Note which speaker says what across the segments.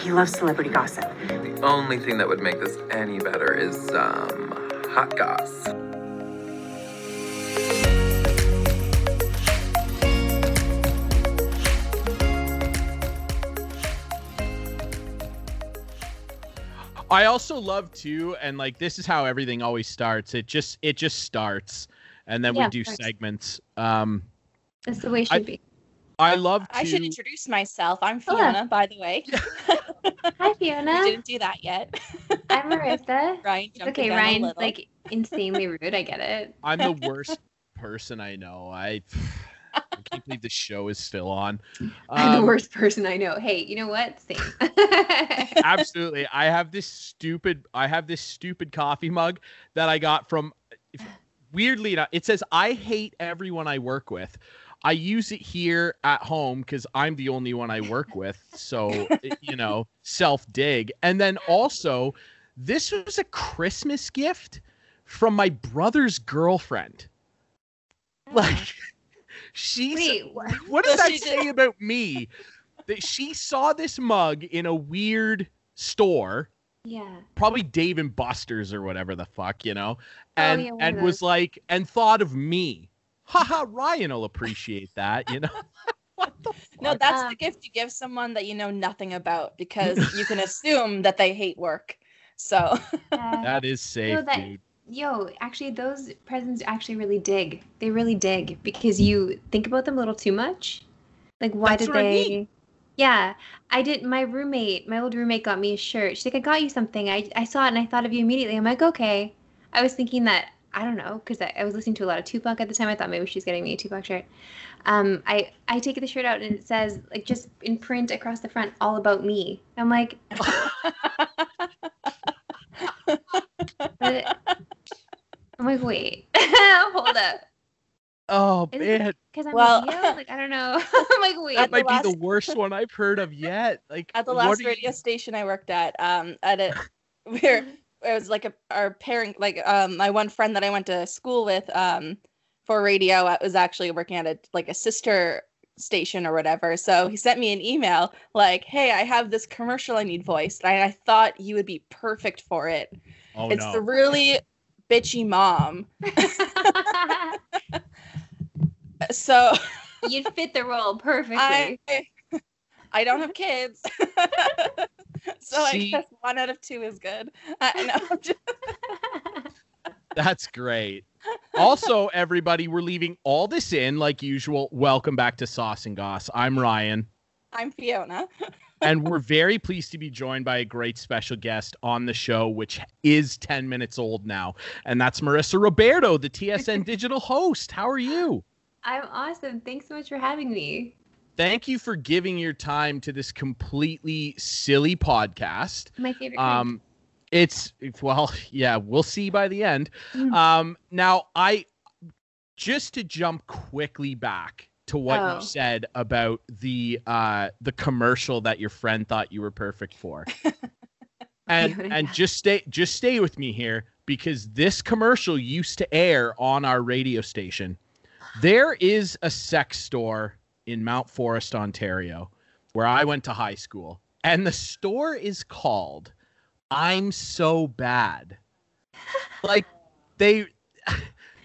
Speaker 1: he loves celebrity gossip.
Speaker 2: The only thing that would make this any better is some hot goss.
Speaker 3: I also love too, and like this is how everything always starts. It just it just starts, and then
Speaker 4: Yeah,
Speaker 3: we do
Speaker 4: course.
Speaker 3: segments. Um,
Speaker 4: That's the way it
Speaker 3: I-
Speaker 4: should be.
Speaker 3: I love to.
Speaker 5: I should introduce myself. I'm
Speaker 4: Hello.
Speaker 5: Fiona, by the way.
Speaker 4: Hi,
Speaker 5: I
Speaker 4: Fiona.
Speaker 5: didn't do that yet.
Speaker 4: I'm Marissa.
Speaker 5: Ryan jumped
Speaker 4: okay,
Speaker 5: the gun a
Speaker 4: Ryan's like insanely rude. I get it.
Speaker 3: I'm the worst person I know. I, I can't believe the show is still on.
Speaker 4: I'm the
Speaker 3: Um,
Speaker 4: worst person I know. Hey, you know what? Same.
Speaker 3: absolutely. I have this stupid. I have this stupid coffee mug that I got from. Weirdly enough, it says "I hate everyone I work with." I use it here at home because I'm the only one I work with. So you know, self dig. And then also, this was a Christmas gift from my brother's girlfriend. Like, she's
Speaker 4: Wait, what?
Speaker 3: what does that
Speaker 5: she
Speaker 3: say about me? That she saw this mug in a weird store,
Speaker 4: Yeah.
Speaker 3: probably Dave and Buster's or whatever the fuck, you know,
Speaker 4: Oh,
Speaker 3: and
Speaker 4: yeah,
Speaker 3: and was like, and thought of me. Haha, Ryan will appreciate that, you know. what the
Speaker 5: No, that's
Speaker 4: Um,
Speaker 5: the gift you give someone that you know nothing about because you can assume that they hate work. So
Speaker 4: Uh,
Speaker 3: that is safe,
Speaker 4: that-
Speaker 3: dude.
Speaker 4: yo, actually, those presents actually really dig. They really dig because you think about them a little too much. Like, why
Speaker 3: That's
Speaker 4: did
Speaker 3: what I
Speaker 4: they?
Speaker 3: mean.
Speaker 4: Yeah, I did. My roommate, my old roommate, got me a shirt. She's like, "I got you something." I I saw it and I thought of you immediately. I'm like, okay. I was thinking that I don't know because I, I was listening to a lot of Tupac at the time. I thought maybe she's getting me a Tupac shirt. Um, I I take the shirt out and it says like just in print across the front, "All about me." I'm like, but- I'm like, wait, hold up,
Speaker 3: Oh
Speaker 4: Is it-
Speaker 3: man,
Speaker 4: because I'm
Speaker 5: Well-
Speaker 4: Leo? like I don't know. I'm like, wait,
Speaker 3: that
Speaker 5: At the
Speaker 3: might be the worst one I've heard of yet. Like
Speaker 5: at the last
Speaker 3: are you-
Speaker 5: radio station I worked at, um, at a where it was like a our parent, like um, my one friend that I went to school with, um, for radio, I was actually working at a like a sister station or whatever. So he sent me an email like, "Hey, I have this commercial I need voiced. and I thought you would be perfect for it.
Speaker 3: Oh
Speaker 5: it's
Speaker 3: no.
Speaker 5: the really bitchy mom." So
Speaker 4: You'd fit the role perfectly.
Speaker 5: I I don't have kids. so
Speaker 3: See-
Speaker 5: I guess one out of two is good. I know. Just-
Speaker 3: That's great. Also, everybody, we're leaving all this in like usual. Welcome back to Sauce and Goss. I'm Ryan,
Speaker 5: I'm Fiona.
Speaker 3: and we're very pleased to be joined by a great special guest on the show, which is 10 minutes old now. And that's Marissa Roberto, the TSN digital host. How are you?
Speaker 4: I'm awesome. Thanks so much for having me.
Speaker 3: Thank you for giving your time to this completely silly podcast.
Speaker 4: My favorite. kind.
Speaker 3: Um, it's well, yeah, we'll see by the end.
Speaker 4: Mhm.
Speaker 3: Um, now I just to jump quickly back to what
Speaker 4: Oh.
Speaker 3: you said about the uh the commercial that your friend thought you were perfect for. and
Speaker 4: Yeah.
Speaker 3: and just stay just stay with me here because this commercial used to air on our radio station. There is a sex store in Mount Forest, Ontario, where I went to high school, and the store is called I'm So Bad. Like they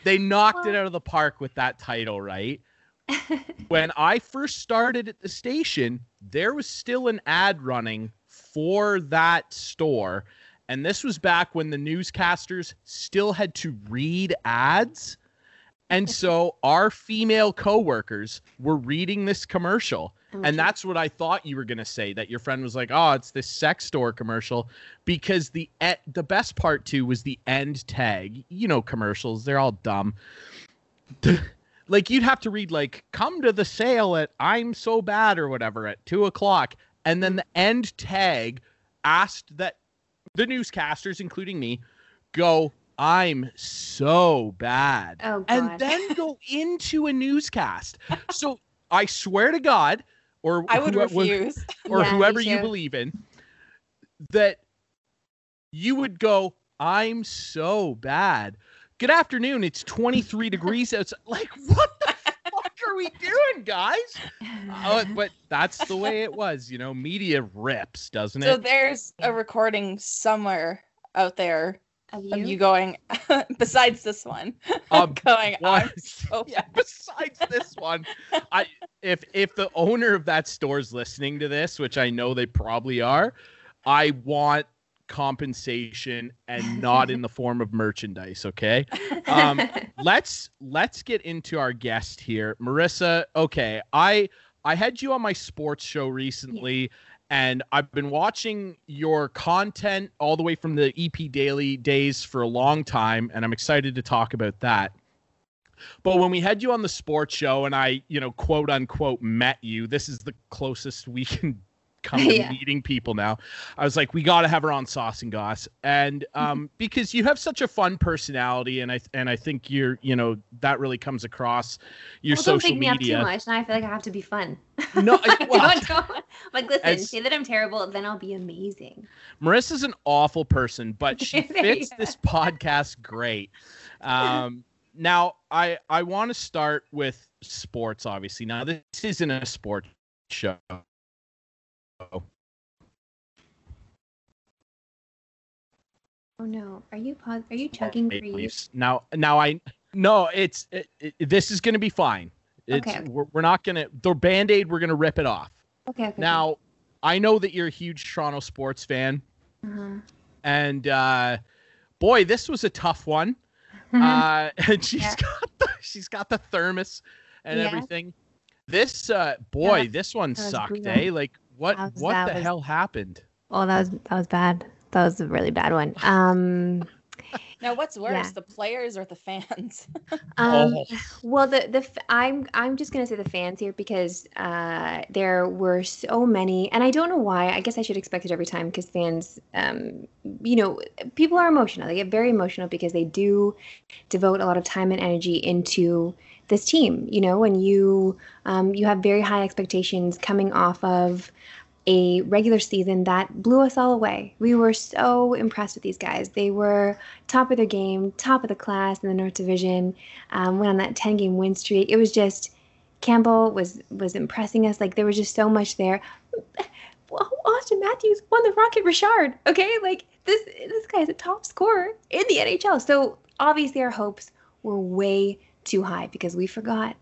Speaker 3: they knocked it out of the park with that title, right? when I first started at the station, there was still an ad running for that store. And this was back when the newscasters still had to read ads. And so our female coworkers were reading this commercial. And mm-hmm. that's what I thought you were going to say that your friend was like, "Oh, it's this sex store commercial." Because the e- the best part too was the end tag. You know commercials, they're all dumb. like you'd have to read like come to the sale at i'm so bad or whatever at two o'clock and then the end tag asked that the newscasters including me go i'm so bad
Speaker 4: Oh, God.
Speaker 3: and then go into a newscast so i swear to god or
Speaker 5: I would refuse.
Speaker 3: or
Speaker 4: Yeah,
Speaker 3: whoever you believe in that you would go i'm so bad good afternoon it's 23 degrees outside like what the fuck are we doing, guys? Oh, but that's the way it was. You know, media rips, doesn't it?
Speaker 5: So there's a recording somewhere out there
Speaker 4: Of
Speaker 5: of
Speaker 4: you?
Speaker 5: you going besides this one.
Speaker 3: Um,
Speaker 5: going
Speaker 3: What?
Speaker 5: I'm so
Speaker 3: yeah, besides this one, I if if the owner of that store's listening to this, which I know they probably are, I want compensation and not in the form of merchandise, okay? Um, let's let's get into our guest here. Marissa, okay, I I had you on my sports show recently and I've been watching your content all the way from the EP Daily days for a long time and I'm excited to talk about that. But when we had you on the sports show and I, you know, quote unquote met you, this is the closest we can come to
Speaker 4: Yeah.
Speaker 3: meeting people now. I was like, we got to have her on Sauce and Goss, and um, because you have such a fun personality, and I and I think you're, you know, that really comes across your
Speaker 4: well, don't
Speaker 3: social
Speaker 4: pick me up
Speaker 3: media.
Speaker 4: too much, and I feel like I have to be fun.
Speaker 3: No, well,
Speaker 4: don't, don't. Like, listen,
Speaker 3: As-
Speaker 4: say that I'm terrible, then I'll be amazing.
Speaker 3: Marissa's an awful person, but she fits
Speaker 4: you
Speaker 3: this podcast great. Um, now, I I want to start with sports. Obviously, now this isn't a sports show.
Speaker 4: Oh no, are you pause? Are you chugging
Speaker 3: Maple? Leafs. Now, now I no, it's it, it, this is going to be fine. It's
Speaker 4: Okay, okay.
Speaker 3: We're, we're not going to the band aid. We're going to rip it off.
Speaker 4: Okay, okay.
Speaker 3: Now, I know that you're a huge Toronto sports fan,
Speaker 4: Uh-huh.
Speaker 3: and uh, boy, this was a tough one.
Speaker 4: Mhm.
Speaker 3: uh, and she's
Speaker 4: Yeah.
Speaker 3: got the, she's got the thermos and
Speaker 4: Yeah.
Speaker 3: everything. This uh, boy,
Speaker 4: Yeah,
Speaker 3: this one
Speaker 4: that
Speaker 3: sucked, eh? Like what
Speaker 1: was-
Speaker 3: what the
Speaker 1: was-
Speaker 3: hell happened?
Speaker 1: Oh, that was that was bad. That was a really bad one. Um,
Speaker 5: Now what's worse,
Speaker 1: Yeah.
Speaker 5: the players or the fans?
Speaker 4: Um,
Speaker 3: Oh.
Speaker 4: Well, the the I'm I'm just gonna say the fans here because uh, there were so many, and I don't know why. I guess I should expect it every time because fans, um, you know, people are emotional. They get very emotional because they do devote a lot of time and energy into this team. You know, and you um, you have very high expectations coming off of a regular season that blew us all away. We were so impressed with these guys. They were top of their game, top of the class in the North Division. Um, went on that 10 game win streak. It was just Campbell was was impressing us. Like there was just so much there. Auston Matthews won the Rocket Richard. Okay, like this this guy's a top scorer in the NHL. So obviously our hopes were way too high because we forgot.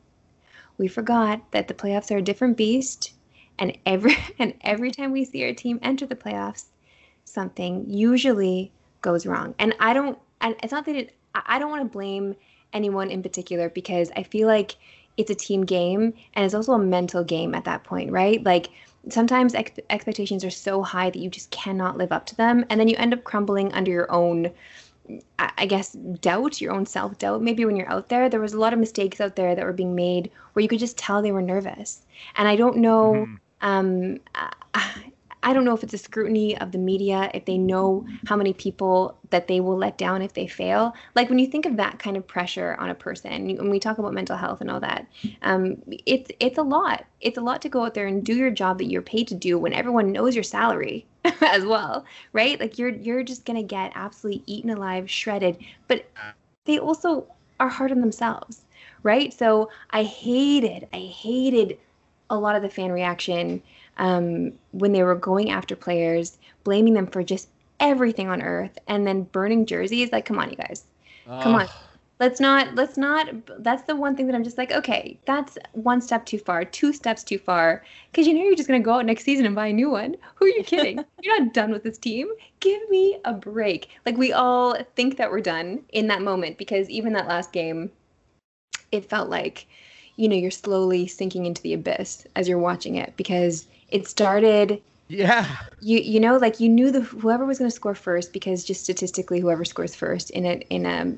Speaker 4: We forgot that the playoffs are a different beast and every and every time we see our team enter the playoffs something usually goes wrong. And i don't and it's not that it i don't want to blame anyone in particular because i feel like it's a team game and it's also a mental game at that point right? Like sometimes ex- expectations are so high that you just cannot live up to them and then you end up crumbling under your own I guess doubt, your own self doubt. Maybe when you're out there, there was a lot of mistakes out there that were being made where you could just tell they were nervous. And I don't know,
Speaker 3: Mhm.
Speaker 4: um, I, I don't know if it's a scrutiny of the media, if they know how many people that they will let down if they fail. Like when you think of that kind of pressure on a person, when we talk about mental health and all that, um, it's it's a lot. It's a lot to go out there and do your job that you're paid to do when everyone knows your salary as well, right? Like you're you're just gonna get absolutely eaten alive, shredded. But they also are hard on themselves, right? So I hated, I hated a lot of the fan reaction um, when they were going after players, blaming them for just everything on earth, and then burning jerseys. Like, come on, you guys Come on. Let's not let's not that's the one thing that i'm just like okay that's one step too far two steps too far. Because you know you're just going to go out next season and buy a new one. Who are you kidding? You're not done with this team. Give me a break. Like we all think that we're done in that moment because even that last game it felt like you know you're slowly sinking into the abyss as you're watching it because it started
Speaker 3: Yeah.
Speaker 4: you you know like you knew the whoever was going to score first because just statistically whoever scores first in a in a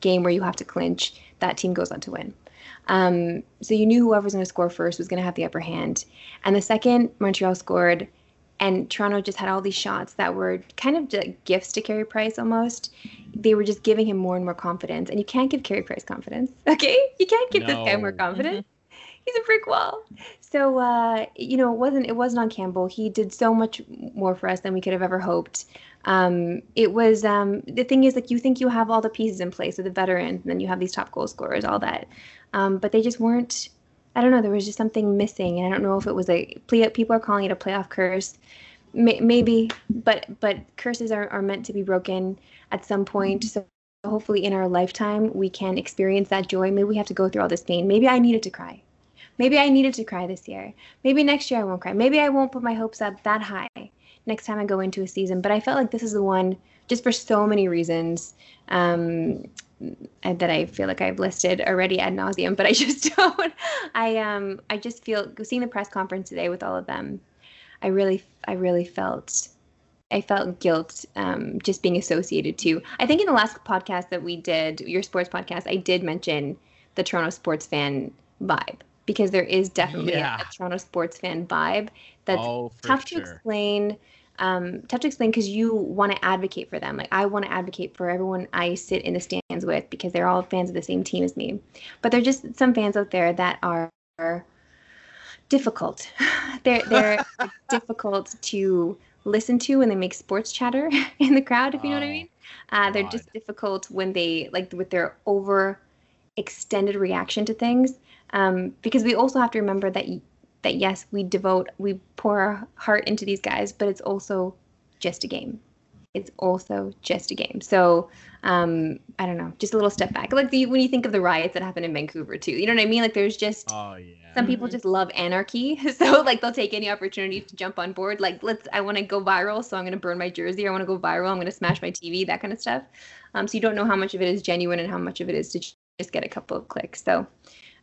Speaker 4: game where you have to clinch that team goes on to win. Um, so you knew whoever was going to score first was going to have the upper hand. And the second montreal scored and toronto just had all these shots that were kind of gifts to Carey price almost they were just giving him more and more confidence. And you can't give Carey price confidence okay? You can't give this guy more confidence he's a brick wall so uh, you know, it wasn't it wasn't on Campbell. He did so much more for us than we could have ever hoped. Um, it was um, the thing is like you think you have all the pieces in place with the veterans, and then you have these top goal scorers, all that, um, but they just weren't I don't know. There was just something missing, and I don't know if it was a play. People are calling it a playoff curse, May, maybe, but but curses are, are meant to be broken at some point. So hopefully, in our lifetime, we can experience that joy. Maybe we have to go through all this pain. Maybe I needed to cry. Maybe I needed to cry this year. Maybe next year I won't cry. Maybe I won't put my hopes up that high next time I go into a season. But I felt like this is the one, just for so many reasons. Um, that I feel like I've listed already ad nauseum, but I just don't. I um I just feel seeing the press conference today with all of them. I really I really felt I felt guilt um, just being associated to. I think in the last podcast that we did, your sports podcast, I did mention the Toronto sports fan vibe because there is definitely
Speaker 3: Yeah.
Speaker 4: a, Toronto sports fan vibe that's
Speaker 3: oh,
Speaker 4: tough
Speaker 3: sure.
Speaker 4: to explain um, tough to explain because you want to advocate for them like i want to advocate for everyone i sit in the stands with because they're all fans of the same team as me but there are just some fans out there that are difficult they're they're difficult to listen to when they make sports chatter in the crowd if you know what i
Speaker 3: Oh,
Speaker 4: mean uh, they're
Speaker 3: God.
Speaker 4: just difficult when they like with their over extended reaction to things um, because we also have to remember that y- that yes we devote we pour our heart into these guys but it's also just a game. It's also just a game. So um, i don't know just a little step back. Like the, when you think of the riots that happened in vancouver too you know what i mean? Like there's just
Speaker 3: Oh yeah.
Speaker 4: some people
Speaker 5: Mhm.
Speaker 4: just love anarchy. So like they'll take any opportunity to jump on board. Like let's i want to go viral so i'm going to burn my jersey. I want to go viral i'm going to smash my tv that kind of stuff. Um, so you don't know how much of it is genuine and how much of it is to just get a couple of clicks. So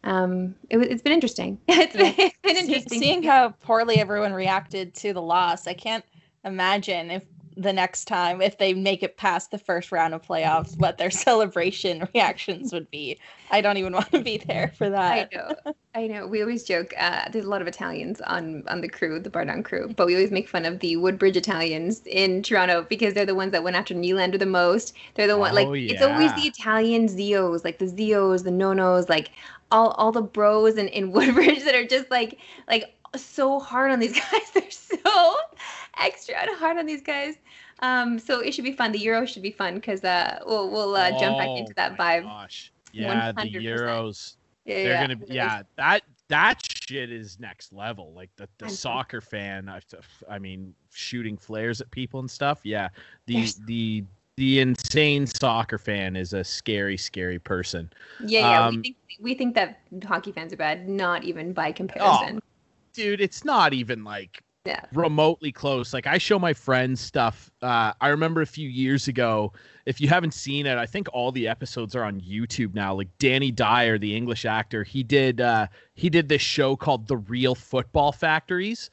Speaker 4: um, it, was- it's been interesting it's been, it's been interesting
Speaker 5: seeing how poorly everyone reacted to the loss, I can't imagine if the next time, if they make it past the first round of playoffs, what their celebration reactions would be. I don't even want to be there for that.
Speaker 4: I
Speaker 5: that.
Speaker 4: know, I know. We always joke. Uh, there's a lot of Italians on on the crew, the BarDown crew, but we always make fun of the Woodbridge Italians in Toronto because they're the ones that went after Nylander the most. They're the one like
Speaker 3: Oh,
Speaker 4: it's always the Italian Zios, like the Zios, the Nonos, like all all the bros in, in Woodbridge that are just like like so hard on these guys. They're so extra hard on these guys. Um, so it should be fun. The Euro should be fun because uh, we'll we'll uh, jump back into
Speaker 3: Oh
Speaker 4: that
Speaker 3: my
Speaker 4: vibe.
Speaker 3: Gosh. Yeah, the
Speaker 4: 100%.
Speaker 3: Euros.
Speaker 4: Yeah,
Speaker 3: They're
Speaker 4: yeah,
Speaker 3: gonna be yeah, that that shit is next level. Like the, the soccer fan, I, I mean, shooting flares at people and stuff. Yeah. The
Speaker 4: There's-
Speaker 3: the the insane soccer fan is a scary, scary person.
Speaker 4: Yeah, yeah.
Speaker 3: Um,
Speaker 4: we think we think that hockey fans are bad, not even by comparison.
Speaker 3: Dude, it's not even like
Speaker 4: Yeah.
Speaker 3: remotely close. Like I show my friends stuff. Uh, I remember a few years ago. If you haven't seen it, I think all the episodes are on YouTube now. Like Danny Dyer, the English actor, he did uh, he did this show called The Real Football Factories,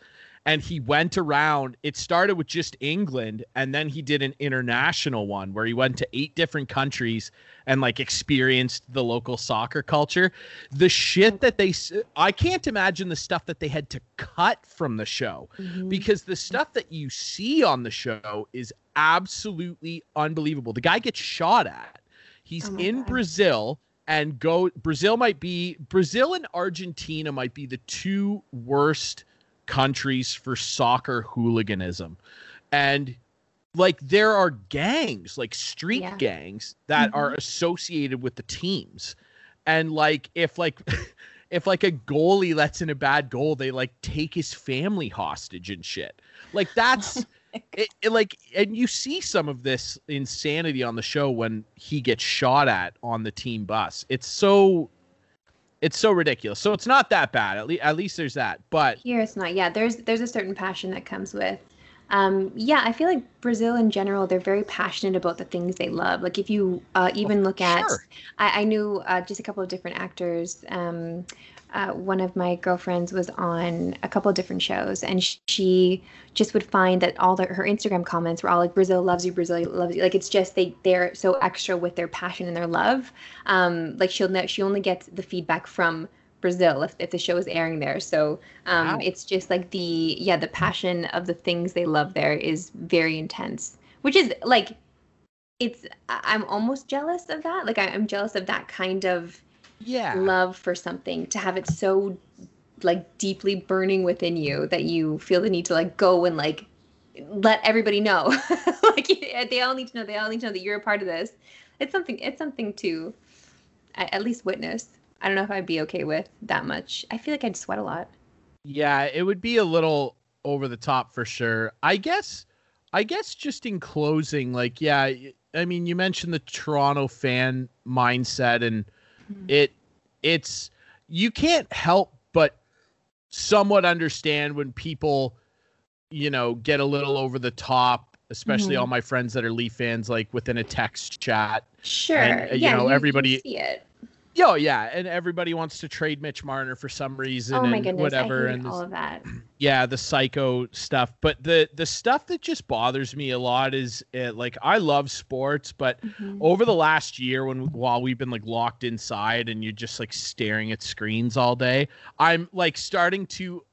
Speaker 3: and he went around. It started with just England, and then he did an international one where he went to eight different countries and like experienced the local soccer culture. The shit that they, I can't imagine the stuff that they had to cut from the show
Speaker 4: Mhm.
Speaker 3: because the stuff that you see on the show is absolutely unbelievable. The guy gets shot at. He's
Speaker 4: Oh
Speaker 3: in
Speaker 4: God.
Speaker 3: Brazil and go Brazil might be Brazil and Argentina might be the two worst countries for soccer hooliganism. And like there are gangs, like street
Speaker 4: Yeah.
Speaker 3: gangs that are mm-hmm. associated with the teams. And like if like if like a goalie lets in a bad goal, they like take his family hostage and shit. Like that's oh it, it, like and you see some of this insanity on the show when he gets shot at on the team bus. It's so it's so ridiculous. So it's not that bad. At least at least there's that. But
Speaker 4: Here it's not. Yeah, there's there's a certain passion that comes with. Um, yeah, I feel like Brazil in general, they're very passionate about the things they love. Like if you uh, even look at,
Speaker 3: sure.
Speaker 4: I, I knew uh, just a couple of different actors. Um, uh, one of my girlfriends was on a couple of different shows, and she just would find that all the, her Instagram comments were all like "Brazil loves you, Brazil loves you." Like it's just they they're so extra with their passion and their love. Um, like she'll ne- she only gets the feedback from Brazil if, if the show is airing there. So um,
Speaker 3: Wow.
Speaker 4: it's just like the yeah the passion of the things they love there is very intense, which is like it's I'm almost jealous of that. Like I- I'm jealous of that kind of
Speaker 3: yeah.
Speaker 4: love for something to have it so like deeply burning within you that you feel the need to like go and like let everybody know like they all need to know they all need to know that you're a part of this it's something it's something to at least witness I don't know if I'd be okay with that much. I feel like I'd sweat a lot.
Speaker 3: Yeah, it would be a little over the top for sure. I guess I guess just in closing, like, yeah, I mean, you mentioned the Toronto fan mindset, and mm-hmm. it it's you can't help but somewhat understand when people, you know, get a little over the top, especially mm-hmm. all my friends that are Leaf fans, like within a text chat.
Speaker 4: Sure.
Speaker 3: And,
Speaker 4: you
Speaker 3: know,
Speaker 4: you,
Speaker 3: everybody
Speaker 4: you see it.
Speaker 3: Oh yeah, and everybody wants to trade Mitch Marner for some reason.
Speaker 4: Oh my
Speaker 3: and
Speaker 4: goodness,
Speaker 3: whatever,
Speaker 4: I hate
Speaker 3: and
Speaker 4: all of that.
Speaker 3: Yeah, the psycho stuff, but the the stuff that just bothers me a lot is uh, like I love sports, but mm-hmm. over the last year, when while we've been like locked inside and you're just like staring at screens all day, I'm like starting to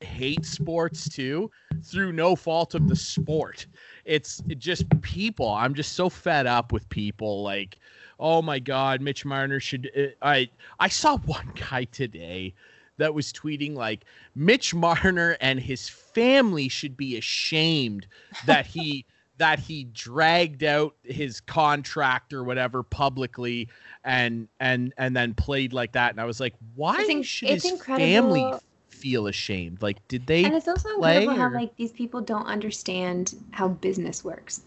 Speaker 3: hate sports too through no fault of the sport. It's just people. I'm just so fed up with people like oh my god, Mitch Marner should. Uh, I I saw one guy today that was tweeting like Mitch Marner and his family should be ashamed that he that he dragged out his contract or whatever publicly and and and then played like that and I was like why
Speaker 4: think,
Speaker 3: should his incredible. family feel ashamed like did they
Speaker 4: and it's also incredible how like these people don't understand how business works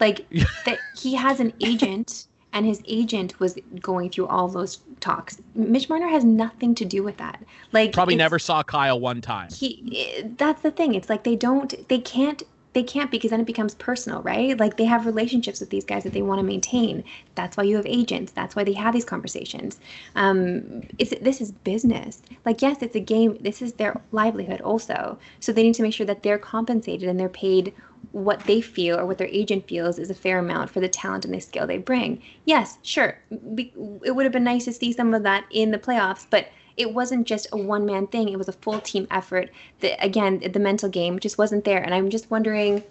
Speaker 4: like that he has an agent and his agent was going through all those talks. Mitch Marner has nothing to do with that. Like
Speaker 3: probably never saw Kyle one time.
Speaker 4: He that's the thing. It's like they don't they can't they can't because then it becomes personal, right? Like they have relationships with these guys that they want to maintain. That's why you have agents. That's why they have these conversations. Um, it's this is business. Like yes, it's a game. This is their livelihood also. So they need to make sure that they're compensated and they're paid what they feel or what their agent feels is a fair amount for the talent and the skill they bring. Yes, sure, it would have been nice to see some of that in the playoffs, but it wasn't just a one man thing. It was a full team effort. That again, the mental game just wasn't there, and I'm just wondering,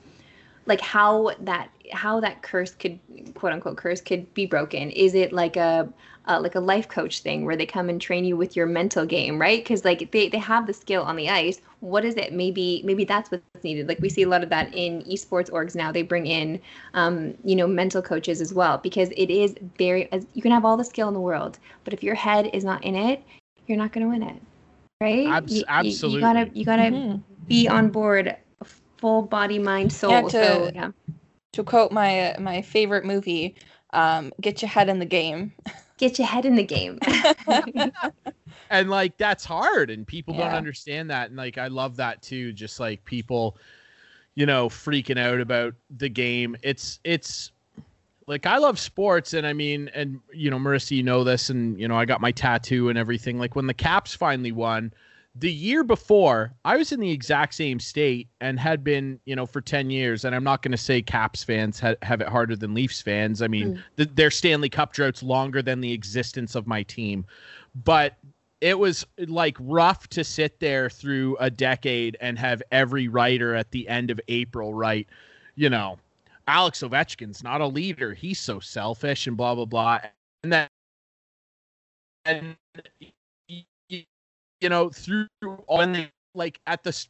Speaker 4: like how that how that curse could quote unquote curse could be broken. Is it like a uh, like a life coach thing where they come and train you with your mental game, right? Because like they, they have the skill on the ice. What is it? Maybe maybe that's what's needed. Like we see a lot of that in esports orgs now. They bring in, um, you know, mental coaches as well because it is very. As, you can have all the skill in the world, but if your head is not in it, you're not going to win it, right?
Speaker 3: Abs- you, absolutely.
Speaker 4: You, you, gotta you gotta mm-hmm. be on board, full body, mind, soul. Yeah, to, so, yeah.
Speaker 5: to quote my my favorite movie, um, "Get your head in the game."
Speaker 4: get your head in the game.
Speaker 3: and like that's hard and people yeah. don't understand that and like I love that too just like people you know freaking out about the game. It's it's like I love sports and I mean and you know Marissa you know this and you know I got my tattoo and everything like when the Caps finally won the year before, I was in the exact same state and had been, you know, for 10 years. And I'm not going to say Caps fans ha- have it harder than Leafs fans. I mean, mm. the, their Stanley Cup drought's longer than the existence of my team. But it was like rough to sit there through a decade and have every writer at the end of April write, you know, Alex Ovechkin's not a leader. He's so selfish and blah, blah, blah. And then, and you know, through all the like at the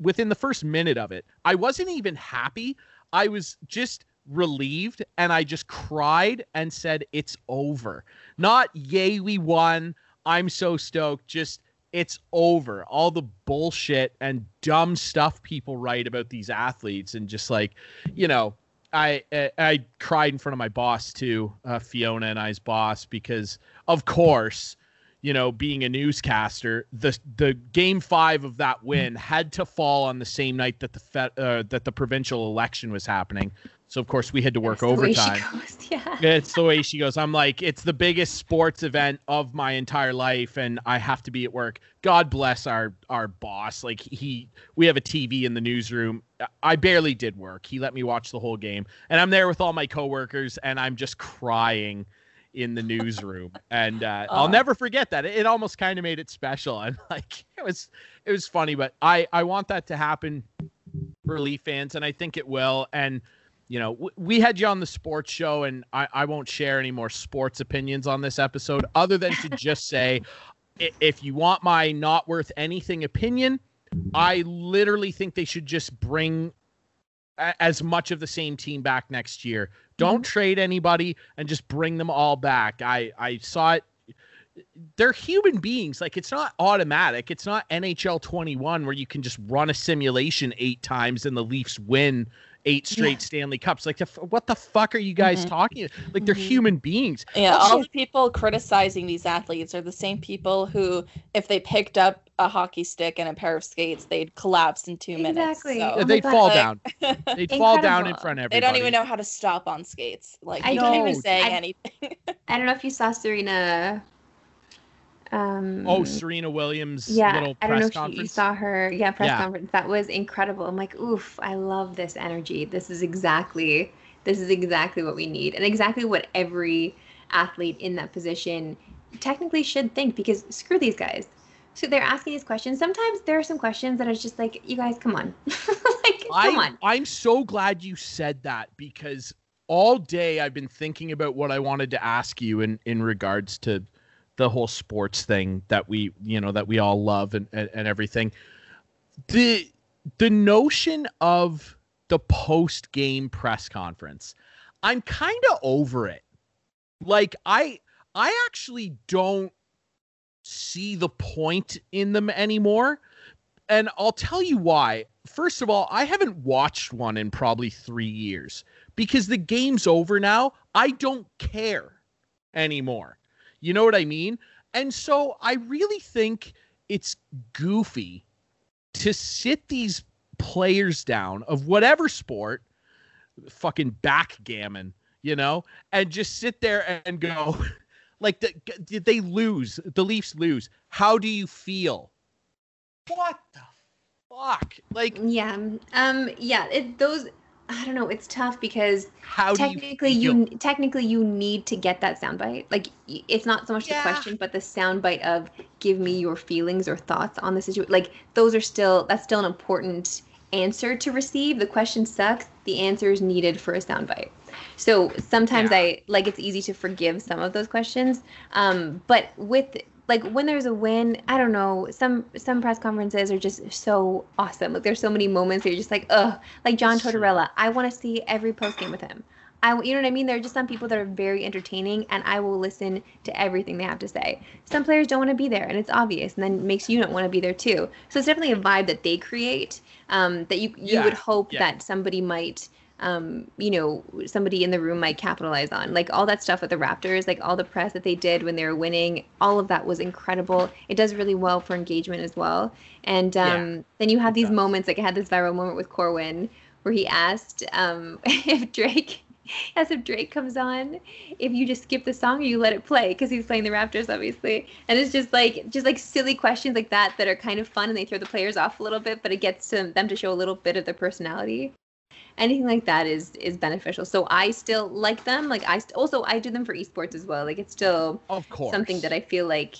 Speaker 3: within the first minute of it, I wasn't even happy. I was just relieved and I just cried and said, It's over. Not, yay, we won. I'm so stoked. Just, it's over. All the bullshit and dumb stuff people write about these athletes and just like, you know, I I cried in front of my boss too, uh, Fiona and I's boss, because of course you know, being a newscaster, the the game five of that win had to fall on the same night that the uh, that the provincial election was happening. So of course we had to work
Speaker 4: That's
Speaker 3: overtime.
Speaker 4: Yeah.
Speaker 3: It's the way she goes. I'm like, it's the biggest sports event of my entire life, and I have to be at work. God bless our our boss. Like he, we have a TV in the newsroom. I barely did work. He let me watch the whole game, and I'm there with all my coworkers, and I'm just crying in the newsroom. And uh, i'll never forget that. It, it almost kind of made it special. And like it was it was funny but i i want that to happen for Leaf fans and i think it will. And you know w- we had you on the sports show and I, I won't share any more sports opinions on this episode other than to just say if you want my not worth anything opinion i literally think they should just bring as much of the same team back next year. Don't mm-hmm. trade anybody and just bring them all back. I I saw it they're human beings. Like it's not automatic. It's not NHL 21 where you can just run a simulation eight times and the Leafs win eight straight
Speaker 4: Yeah.
Speaker 3: Stanley Cups. Like, the what the fuck are you guys
Speaker 5: Mhm.
Speaker 3: talking? Like they're
Speaker 4: Mhm.
Speaker 3: human beings.
Speaker 5: Yeah,
Speaker 3: Also-
Speaker 5: all the people criticizing these athletes are the same people who, if they picked up a hockey stick and a pair of skates, they'd collapse in two minutes.
Speaker 4: Exactly.
Speaker 5: So
Speaker 4: Oh
Speaker 3: They'd
Speaker 4: God.
Speaker 3: fall
Speaker 5: Like-
Speaker 3: down. They'd fall down in front of everybody.
Speaker 5: they don't even know how to stop on skates. Like
Speaker 4: I
Speaker 5: you can't even say
Speaker 4: I-
Speaker 5: anything.
Speaker 4: I don't know if you saw Serena. Um,
Speaker 3: Oh, Serena Williams'
Speaker 4: yeah,
Speaker 3: little
Speaker 4: I don't know
Speaker 3: press
Speaker 4: if you, you saw her. Yeah, press
Speaker 3: Yeah.
Speaker 4: conference. That was incredible. I'm like, oof, I love this energy. This is exactly, this is exactly what we need, and exactly what every athlete in that position technically should think. Because screw these guys. So they're asking these questions. Sometimes there are some questions that are just like, you guys, come on, like, come
Speaker 3: I,
Speaker 4: on.
Speaker 3: I'm so glad you said that because all day I've been thinking about what I wanted to ask you in in regards to the whole sports thing that we you know that we all love and and, and everything. The the notion of the post game press conference, I'm kind of over it. Like I I actually don't see the point in them anymore. And I'll tell you why. First of all, I haven't watched one in probably three years because the game's over now. I don't care anymore. You know what I mean? And so I really think it's goofy to sit these players down of whatever sport, fucking backgammon, you know, and just sit there and go, like, did they lose? The Leafs lose. How do you feel? What the fuck? Like,
Speaker 4: Yeah. Um. Yeah. It, those. I don't know. It's tough because
Speaker 3: how do you
Speaker 4: technically you, technically you need to get that soundbite. Like it's not so much
Speaker 3: Yeah.
Speaker 4: the question, but the soundbite of give me your feelings or thoughts on the situation. Like those are still that's still an important answer to receive. The question sucks. The answer is needed for a soundbite. So sometimes
Speaker 3: Yeah.
Speaker 4: I like it's easy to forgive some of those questions. Um, but with like when there's a win, I don't know. Some some press conferences are just so awesome. Like there's so many moments where you're just like, ugh. Like John Tortorella, I want to see every post game with him. I, you know what I mean? There are just some people that are very entertaining, and I will listen to everything they have to say. Some players don't want to be there, and it's obvious, and then makes you not want to be there too. So it's definitely a vibe that they create um, that you you would hope
Speaker 3: yeah.
Speaker 4: that somebody might um, you know, somebody in the room might capitalize on. Like all that stuff with the Raptors, like all the press that they did when they were winning, all of that was incredible. It does really well for engagement as well. And um, then you have these
Speaker 3: does.
Speaker 4: moments, like I had this viral moment with Corwin where he asked um, if Drake. As if Drake comes on, if you just skip the song or you let it play, because he's playing the Raptors, obviously, and it's just like just like silly questions like that that are kind of fun and they throw the players off a little bit, but it gets to them to show a little bit of their personality anything like that is is beneficial. So i still like them. Like i st- also i do them for esports as well. Like it's still
Speaker 3: Of course.
Speaker 4: something that i feel like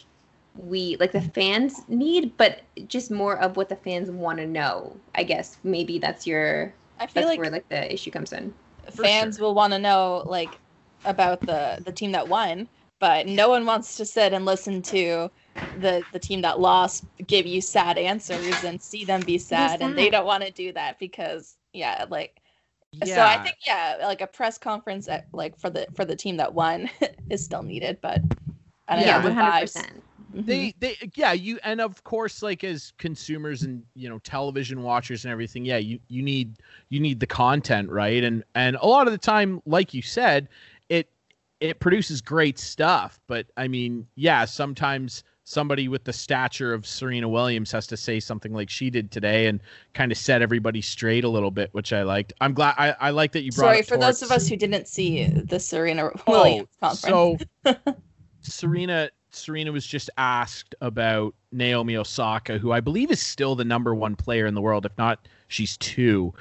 Speaker 4: we like the fans need but just more of what the fans want to know i guess. Maybe that's your
Speaker 5: I feel
Speaker 4: that's
Speaker 5: like
Speaker 4: where like the issue comes in.
Speaker 5: Fans
Speaker 3: sure.
Speaker 5: will want to know like about the the team that won, but no one wants to sit and listen to the the team that lost give you sad answers and see them be sad, and they don't want to do that because yeah, like
Speaker 3: yeah.
Speaker 5: so I think yeah, like a press conference at, like for the for the team that won is still needed, but I don't
Speaker 3: Yeah,
Speaker 5: know the
Speaker 4: 100%
Speaker 5: Mhm.
Speaker 3: they they yeah you and of course like as consumers and you know television watchers and everything yeah you you need you need the content right and and a lot of the time like you said it it produces great stuff but i mean yeah sometimes somebody with the stature of serena williams has to say something like she did today and kind of set everybody straight a little bit which i liked i'm glad i, I like that you brought
Speaker 5: Sorry
Speaker 3: up
Speaker 5: for those of us who didn't see the Serena
Speaker 3: Oh,
Speaker 5: Williams conference.
Speaker 3: So Serena Serena was just asked about Naomi Osaka, who I believe is still the number one player in the world, if not she's two,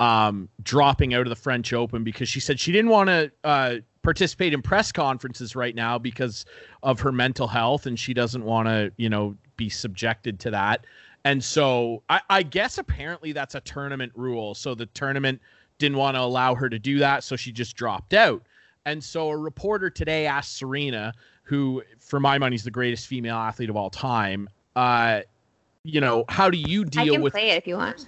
Speaker 3: um, dropping out of the French Open because she said she didn't want to uh, participate in press conferences right now because of her mental health and she doesn't want to, you know, be subjected to that. And so I, I guess apparently that's a tournament rule. So the tournament didn't want to allow her to do that, so she just dropped out. And so a reporter today asked Serena, who, for my money, is the greatest female athlete of all time, uh, you know, how do you
Speaker 4: i
Speaker 3: deal
Speaker 4: can
Speaker 3: with?
Speaker 4: play it if you want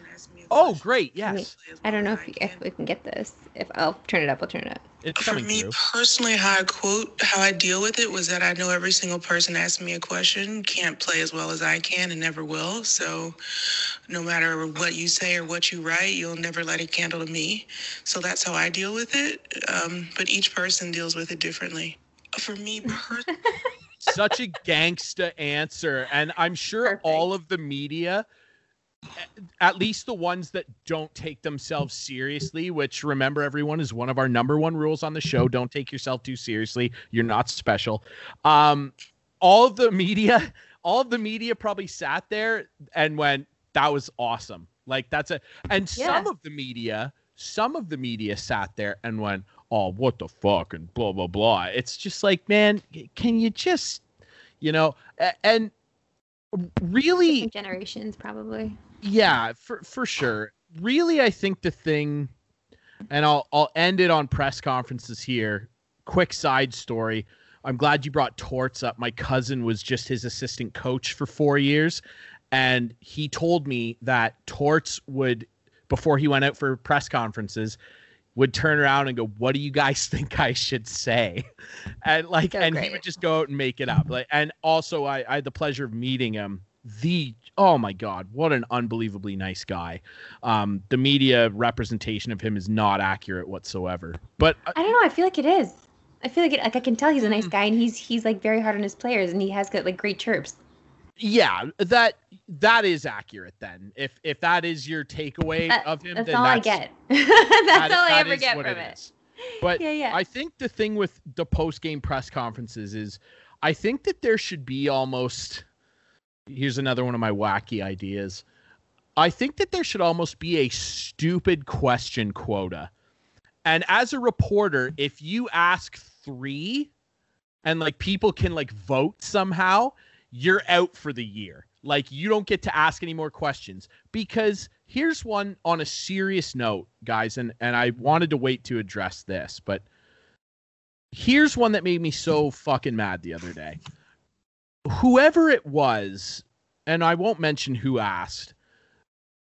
Speaker 3: Oh, great! Yes.
Speaker 4: i don't know if, if we can get this if i'll turn it up i'll turn it up
Speaker 3: It's
Speaker 6: For me
Speaker 3: through.
Speaker 6: personally, how I quote, how I deal with it was that I know every single person asking me a question can't play as well as I can and never will. So, no matter what you say or what you write, you'll never light a candle to me. So that's how I deal with it. Um, but each person deals with it differently. For me personally.
Speaker 3: Such a gangsta answer, and I'm sure
Speaker 4: Perfect.
Speaker 3: all of the media, a- at least the ones that don't take themselves seriously, which remember everyone is one of our number one rules on the show. Don't take yourself too seriously. You're not special. Um, all of the media, all of the media probably sat there and went, "That was awesome." Like that's a, and some of the media, some of the media sat there and went, "Oh, what the fuck?" and blah blah blah. It's just like, man, can you just, you know, and really
Speaker 4: generations, probably.
Speaker 3: Yeah, for for sure. Really, I think the thing, and I'll I'll end it on press conferences here. Quick side story. I'm glad you brought Torts up. My cousin was just his assistant coach for four years, and he told me that Torts would, before he went out for press conferences, would turn around and go, "What do you guys think I should say?" And like, and he would just go out and make it up. Like, and also, I, I had the pleasure of meeting him. The oh my god, what an unbelievably nice guy. Um, the media representation of him is not accurate whatsoever. But uh,
Speaker 4: I don't know. I feel like it is. I feel like it, like I can tell he's a nice guy, and he's he's like very hard on his players, and he has got like great chirps.
Speaker 3: yeah, that that is accurate. Then, if if that is your takeaway
Speaker 4: That-
Speaker 3: of him,
Speaker 4: That's
Speaker 3: then
Speaker 4: all I get. that's
Speaker 3: that-
Speaker 4: all I ever get from
Speaker 3: it
Speaker 4: it.
Speaker 3: But
Speaker 4: Yeah, yeah.
Speaker 3: I think the thing with the post game press conferences is I think that there should be almost here's another one of my wacky ideas. I think that there should almost be a stupid question quota. And as a reporter, if you ask 3 and like people can like vote somehow, you're out for the year. Like you don't get to ask any more questions because here's one on a serious note, guys, and and I wanted to wait to address this, but here's one that made me so fucking mad the other day. Whoever it was, and I won't mention who asked,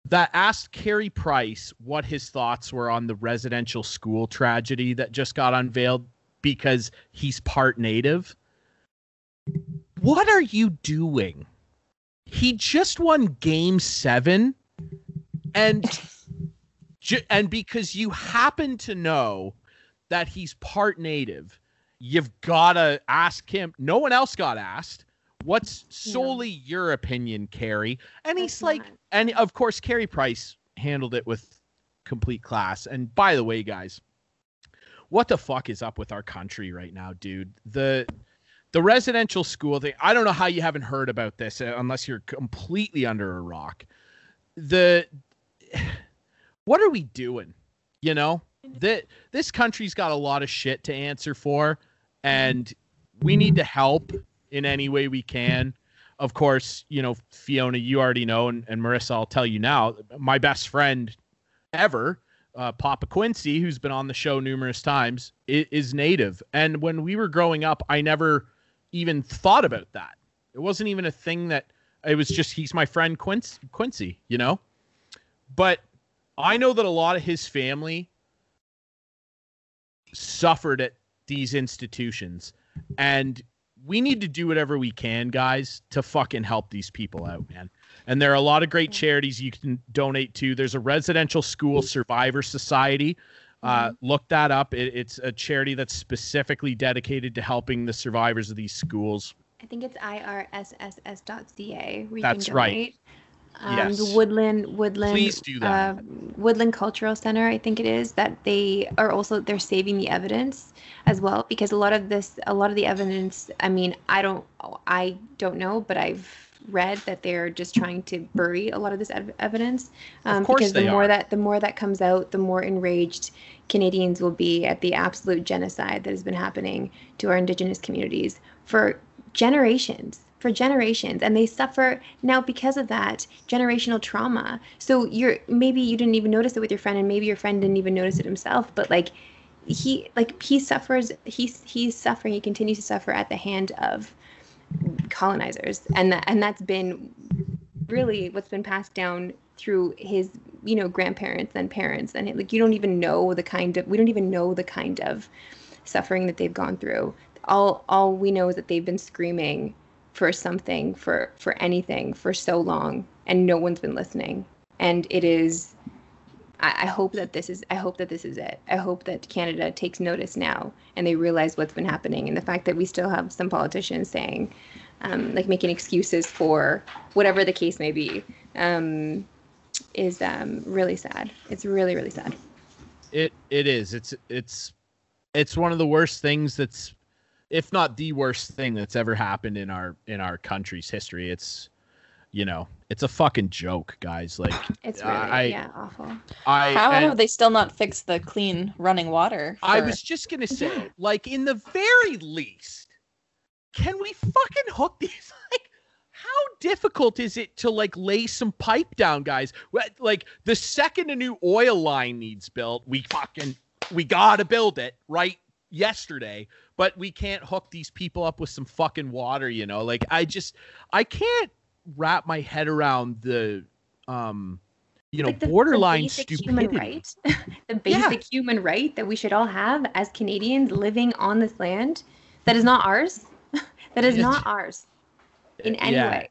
Speaker 3: that asked Carey Price what his thoughts were on the residential school tragedy that just got unveiled because he's part native. What are you doing? He just won game seven, and ju- and because you happen to know that he's part native, you've gotta ask him. No one else got asked. What's solely your opinion, Carey? And he's
Speaker 4: That's
Speaker 3: like,
Speaker 4: not.
Speaker 3: and of course, Carey Price handled it with complete class. And by the way, guys, what the fuck is up with our country right now, dude? The the residential school thing. I don't know how you haven't heard about this uh, unless you're completely under a rock. The what are we doing? You know, that this country's got a lot of shit to answer for, and we need to help in any way we can. Of course, you know, Fiona, you already know, and, and Marissa, I'll tell you now, my best friend ever, uh, Papa Quincy, who's been on the show numerous times, is, is native. And when we were growing up, I never even thought about that. It wasn't even a thing that it was just he's my friend Quincy, Quincy, you know? But I know that a lot of his family suffered at these institutions and we need to do whatever we can guys to fucking help these people out man. And there are a lot of great charities you can donate to. There's a residential school survivor society. Uh, look that up. It, it's a charity that's specifically dedicated to helping the survivors of these schools.
Speaker 4: I think it's where you
Speaker 3: That's
Speaker 4: can
Speaker 3: right.
Speaker 4: Um,
Speaker 3: Yes.
Speaker 4: The Woodland Woodland
Speaker 3: Please do that.
Speaker 4: Uh, Woodland Cultural Center, I think it is that they are also they're saving the evidence as well because a lot of this a lot of the evidence. I mean, I don't I don't know, but I've read that they're just trying to bury a lot of this ev- evidence um,
Speaker 3: course
Speaker 4: because the more
Speaker 3: are.
Speaker 4: that the more that comes out, the more enraged Canadians will be at the absolute genocide that has been happening to our Indigenous communities for generations for generations and they suffer now because of that generational trauma. So you're maybe you didn't even notice it with your friend and maybe your friend didn't even notice it himself but like he like he suffers he's he's suffering he continues to suffer at the hand of colonizers. And that and that's been really what's been passed down through his you know grandparents and parents and like you don't even know the kind of we don't even know the kind of suffering that they've gone through. All all we know is that they've been screaming for something for for anything for so long and no one's been listening and it is I, I hope that this is I hope that this is it. I hope that Canada takes notice now and they realize what's been happening and the fact that we still have some politicians saying um, like making excuses for whatever the case may be um, is um, really sad. It's really really sad.
Speaker 3: It it is. It's it's it's one of the worst things that's if not the worst thing that's ever happened in our in our country's history. It's you know, it's a fucking joke, guys. Like
Speaker 4: It's really
Speaker 3: I
Speaker 4: yeah awful.
Speaker 3: I
Speaker 5: How
Speaker 3: and
Speaker 5: have they still not fixed the clean running water?
Speaker 3: I was just gonna say, like in the very least, can we fucking hook these? Like, how difficult is it to like lay some pipe down, guys? Like the second a new oil line needs built, we fucking we gotta build it right yesterday. But we can't hook these people up with some fucking water, you know? Like I just I can't wrap my head around the um you know
Speaker 4: Like the- the
Speaker 3: borderline
Speaker 4: basic
Speaker 3: stupidity.
Speaker 4: Human right, the basic human right that we should all have as Canadians living on this land that is not ours. that is not ours in any
Speaker 3: Yeah.
Speaker 4: way.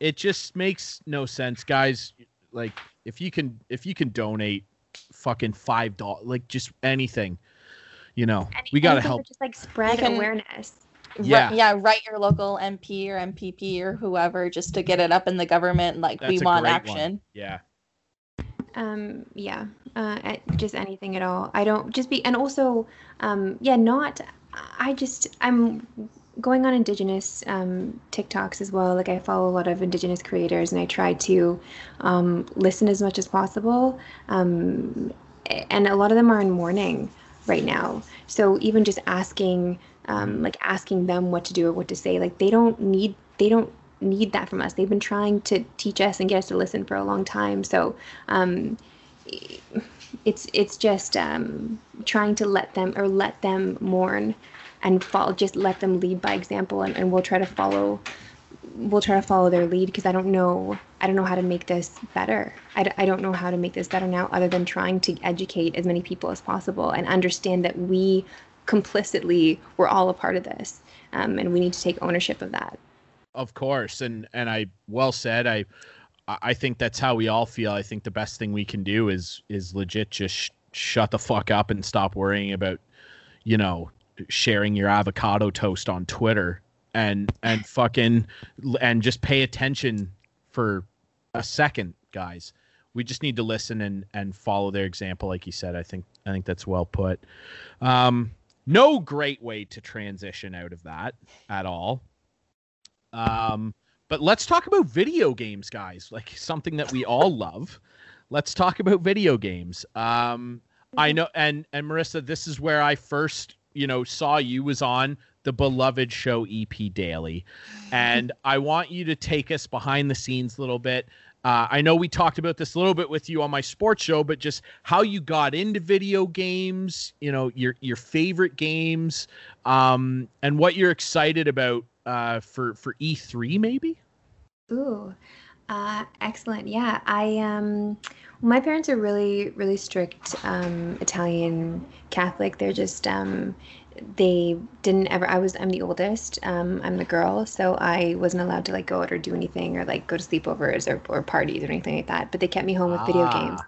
Speaker 3: it just makes no sense guys like if you can if you can donate fucking five dollars like just anything you know
Speaker 4: Any-
Speaker 3: we gotta help
Speaker 4: Just like spread
Speaker 5: can-
Speaker 4: awareness.
Speaker 5: Ri-
Speaker 3: Yeah.
Speaker 5: yeah, write your local MP or MPP or whoever just to get it up in the government. Like we
Speaker 3: That's a
Speaker 5: want action.
Speaker 3: one. yeah
Speaker 4: Um, yeah, uh, just anything at all. I don't just be, and also, um, yeah, not. I just I'm going on Indigenous um, TikToks as well. Like I follow a lot of Indigenous creators, and I try to um, listen as much as possible. Um, and a lot of them are in mourning right now. So even just asking, um, like asking them what to do or what to say, like they don't need they don't need that from us. They've been trying to teach us and get us to listen for a long time. So um, it's it's just um, trying to let them or let them mourn and follow. Just let them lead by example, and, and we'll try to follow. We'll try to follow their lead because I don't know. I don't know how to make this better. I, d- I don't know how to make this better now, other than trying to educate as many people as possible and understand that we complicitly we're all a part of this, um, and we need to take ownership of that.
Speaker 3: of course and and i well said i i think that's how we all feel i think the best thing we can do is is legit just sh- shut the fuck up and stop worrying about you know sharing your avocado toast on twitter and and fucking and just pay attention for a second guys we just need to listen and and follow their example like you said i think i think that's well put um no great way to transition out of that at all um, but let's talk about video games, guys. Like something that we all love. Let's talk about video games. Um, I know, and and Marissa, this is where I first, you know, saw you was on the beloved show EP Daily, and I want you to take us behind the scenes a little bit. Uh, I know we talked about this a little bit with you on my sports show, but just how you got into video games, you know, your your favorite games, um, and what you're excited about uh, for for E3 maybe.
Speaker 4: Ooh, uh, excellent. Yeah, I um, my parents are really, really strict um, Italian Catholic. They're just um, they didn't ever. I was I'm the oldest. Um, I'm the girl, so I wasn't allowed to like go out or do anything or like go to sleepovers or, or parties or anything like that. But they kept me home with video
Speaker 3: Ah.
Speaker 4: games.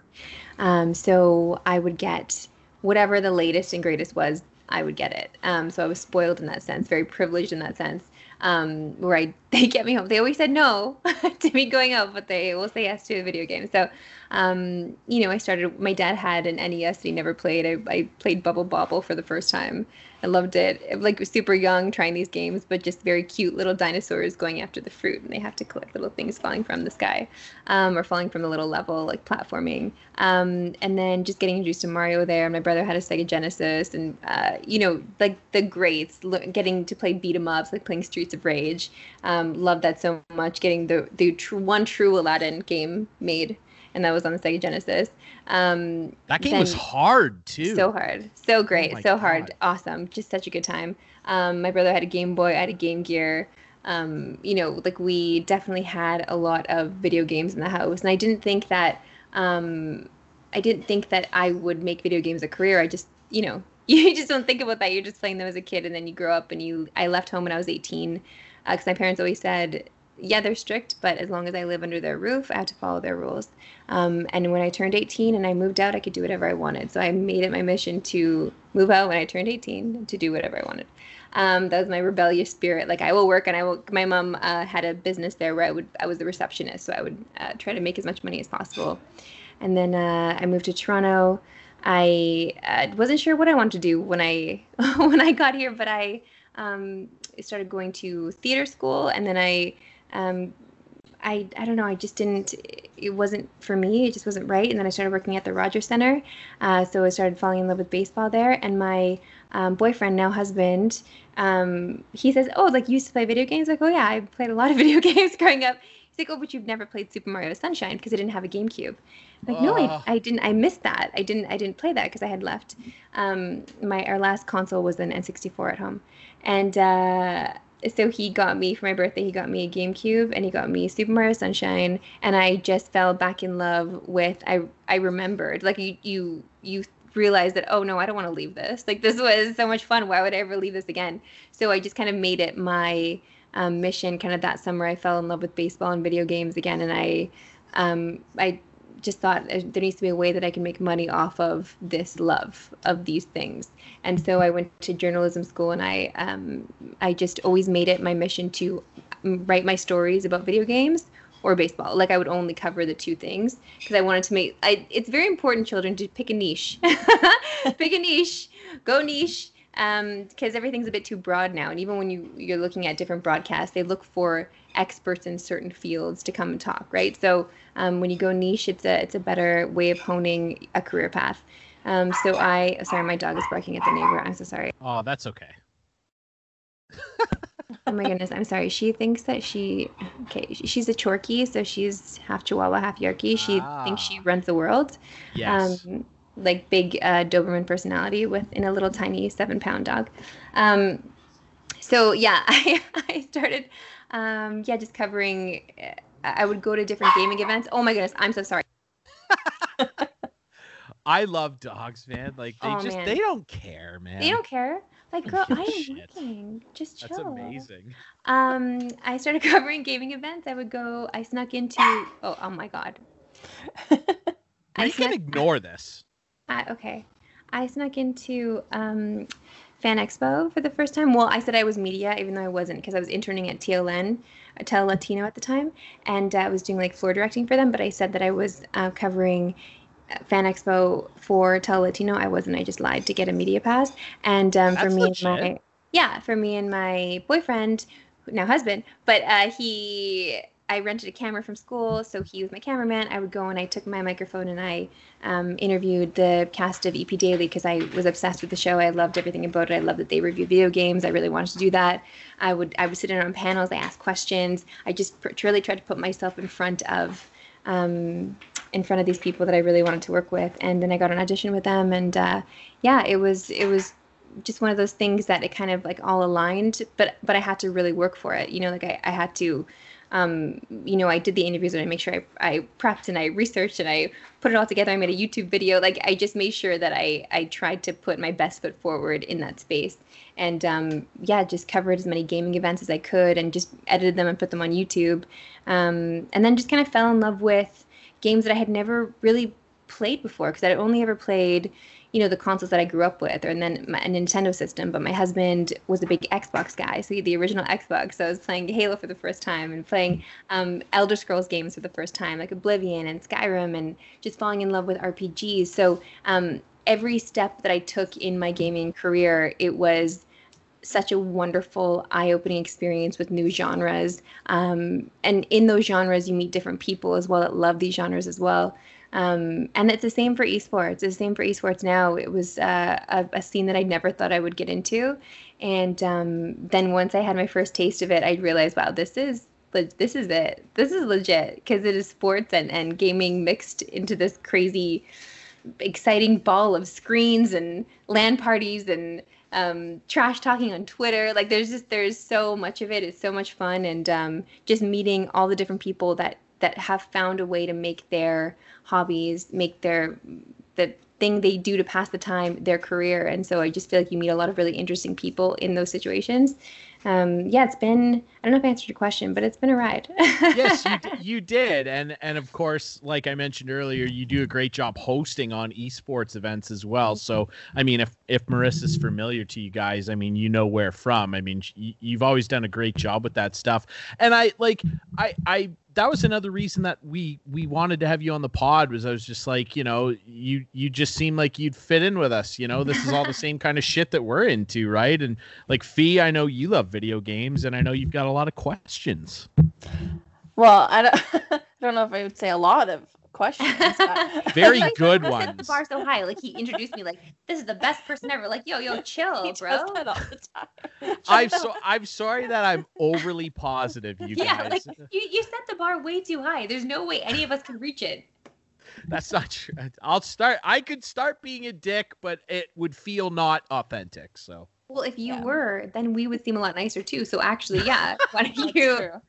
Speaker 4: Um, so I would get whatever the latest and greatest was. I would get it. Um, so I was spoiled in that sense, very privileged in that sense um, where I they get me home. They always said no to me going out, but they will say yes to a video game. So, um, you know, I started. My dad had an NES that he never played. I, I played Bubble Bobble for the first time. I loved it. Like super young, trying these games, but just very cute little dinosaurs going after the fruit, and they have to collect little things falling from the sky, um, or falling from a little level, like platforming. Um, and then just getting introduced to Mario there. My brother had a Sega Genesis, and uh, you know, like the greats, getting to play beat 'em ups, like playing Streets of Rage. Um, loved that so much. Getting the the one true Aladdin game made, and that was on the Sega Genesis. Um,
Speaker 3: That game was hard too.
Speaker 4: so hard, so great,
Speaker 3: my
Speaker 4: so hard, awesome, just such a good time. Um, my brother had a Game Boy, I had a Game Gear. Um, you know, like we definitely had a lot of video games in the house, and I didn't think that um, I didn't think that I would make video games a career. I just, you know, you just don't think about that. You're just playing them as a kid, and then you grow up and you. I left home when I was 18 because uh, my parents always said, yeah, they're strict, but as long as I live under their roof, I have to follow their rules. Um, and when I turned 18 and I moved out, I could do whatever I wanted. So I made it my mission to move out when I turned 18 to do whatever I wanted. Um, that was my rebellious spirit. Like I will work, and I will. My mom uh, had a business there where I would. I was the receptionist, so I would uh, try to make as much money as possible. And then uh, I moved to Toronto. I uh, wasn't sure what I wanted to do when I when I got here, but I um, I started going to theater school, and then I um, I I don't know. I just didn't. It wasn't for me. It just wasn't right. And then I started working at the Rogers Center. Uh, so I started falling in love with baseball there. And my um, boyfriend, now husband, um, he says, "Oh, like you used to play video games." Like, "Oh yeah, I played a lot of video games growing up." He's like, "Oh, but you've never played Super Mario Sunshine because I didn't have a GameCube." I'm like, no, I, I didn't. I missed that. I didn't. I didn't play that because I had left. Um, my our last console was an N64 at home, and uh, so he got me for my birthday. He got me a GameCube and he got me Super Mario Sunshine, and I just fell back in love with. I I remembered like you you you realized that oh no I don't want to leave this like this was so much fun why would I ever leave this again so I just kind of made it my um, mission kind of that summer I fell in love with baseball and video games again and I um, I just thought uh, there needs to be a way that I can make money off of this love of these things. And so I went to journalism school, and I um, I just always made it my mission to um, write my stories about video games or baseball. Like I would only cover the two things because I wanted to make. I it's very important, children, to pick a niche. pick a niche. Go niche. Because um, everything's a bit too broad now, and even when you you're looking at different broadcasts, they look for experts in certain fields to come and talk, right? So um, when you go niche, it's a it's a better way of honing a career path. Um, so I sorry, my dog is barking at the neighbor. I'm so sorry.
Speaker 3: Oh, that's okay.
Speaker 4: oh my goodness, I'm sorry. She thinks that she okay. She's a Chorky, so she's half Chihuahua, half Yorkie. She ah. thinks she runs the world.
Speaker 3: Yes. Um,
Speaker 4: like big uh, Doberman personality within a little tiny seven pound dog. Um, so yeah, I I started um, yeah just covering I would go to different gaming events. Oh my goodness, I'm so sorry.
Speaker 3: I love dogs, man. Like they oh, just man. they don't care, man.
Speaker 4: They don't care. Like girl, I am working. Just chill.
Speaker 3: That's amazing.
Speaker 4: Um, I started covering gaming events. I would go. I snuck into. Oh, oh my god.
Speaker 3: I can ignore this.
Speaker 4: Uh, okay, I snuck into um, Fan Expo for the first time. Well, I said I was media, even though I wasn't, because I was interning at TLN, uh, Tele Latino at the time, and uh, I was doing like floor directing for them. But I said that I was uh, covering uh, Fan Expo for Tele Latino. I wasn't. I just lied to get a media pass. And um, for me and my yeah, for me and my boyfriend, now husband, but uh, he I rented a camera from school, so he was my cameraman. I would go and I took my microphone and I um, interviewed the cast of EP Daily because I was obsessed with the show. I loved everything about it. I loved that they review video games. I really wanted to do that. I would I would sit in on panels. I asked questions. I just pr- tried to put myself in front of um, in front of these people that I really wanted to work with. And then I got an audition with them, and uh, yeah, it was it was just one of those things that it kind of like all aligned. But but I had to really work for it. You know, like I, I had to um, you know, I did the interviews and I make sure I, I prepped and I researched and I put it all together. I made a YouTube video. Like I just made sure that I, I tried to put my best foot forward in that space. And um, yeah, just covered as many gaming events as I could and just edited them and put them on YouTube. Um, and then just kind of fell in love with games that I had never really played before because I'd only ever played you know the consoles that I grew up with, and then my, a Nintendo system. But my husband was a big Xbox guy, so he had the original Xbox. So I was playing Halo for the first time and playing um, Elder Scrolls games for the first time, like Oblivion and Skyrim, and just falling in love with RPGs. So um, every step that I took in my gaming career, it was such a wonderful eye-opening experience with new genres um, and in those genres you meet different people as well that love these genres as well um, and it's the same for esports. It's the same for esports now. It was uh, a, a, scene that I never thought I would get into, and um, then once I had my first taste of it, I realized, wow, this is this is it. This is legit because it is sports and and gaming mixed into this crazy, exciting ball of screens and LAN parties and um, trash talking on Twitter. Like there's just there's so much of it. It's so much fun and um, just meeting all the different people that that have found a way to make their hobbies, make their the thing they do to pass the time their career. And so I just feel like you meet a lot of really interesting people in those situations. Um, yeah, it's been I don't know if I answered your question, but it's been a ride.
Speaker 3: yes, you, you did, and and of course, like I mentioned earlier, you do a great job hosting on esports events as well. So, I mean, if if Marissa's familiar to you guys, I mean, you know where from. I mean, you've always done a great job with that stuff, and I like I I that was another reason that we we wanted to have you on the pod was I was just like, you know, you you just seem like you'd fit in with us. You know, this is all the same kind of shit that we're into, right? And like Fee, I know you love video games, and I know you've got a lot of questions.
Speaker 5: Well, I don't, I don't know if I would say a lot of questions.
Speaker 3: Very good ones.
Speaker 4: Set the bar so high. Like he introduced me like this is the best person ever. Like yo yo chill,
Speaker 5: he
Speaker 4: bro.
Speaker 5: Does that all the time.
Speaker 3: I'm so I'm sorry that I'm overly positive, you
Speaker 4: yeah,
Speaker 3: guys.
Speaker 4: like you you set the bar way too high. There's no way any of us can reach it.
Speaker 3: That's not true. I'll start. I could start being a dick, but it would feel not authentic. So.
Speaker 4: Well, if you
Speaker 5: Yeah.
Speaker 4: were, then we would seem a lot nicer too. So actually, yeah, why don't
Speaker 5: That's
Speaker 4: you
Speaker 5: true.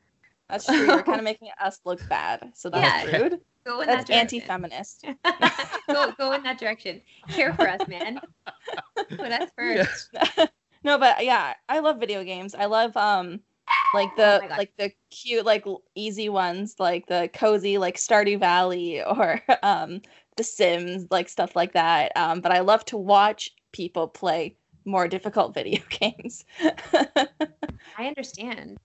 Speaker 5: That's true. You're kind of making us look bad. So that's
Speaker 4: Yeah.
Speaker 5: rude.
Speaker 4: Go in
Speaker 5: That's
Speaker 4: that direction?
Speaker 5: anti-feminist.
Speaker 4: go go in that direction. Care for us, man. Put us first.
Speaker 3: Yes.
Speaker 5: no, but yeah, I love video games. I love um like
Speaker 4: Oh
Speaker 5: the
Speaker 4: God.
Speaker 5: like the cute like easy ones like the cozy like Stardew Valley or um The Sims like stuff like that. Um but I love to watch people play more difficult video games.
Speaker 4: I understand.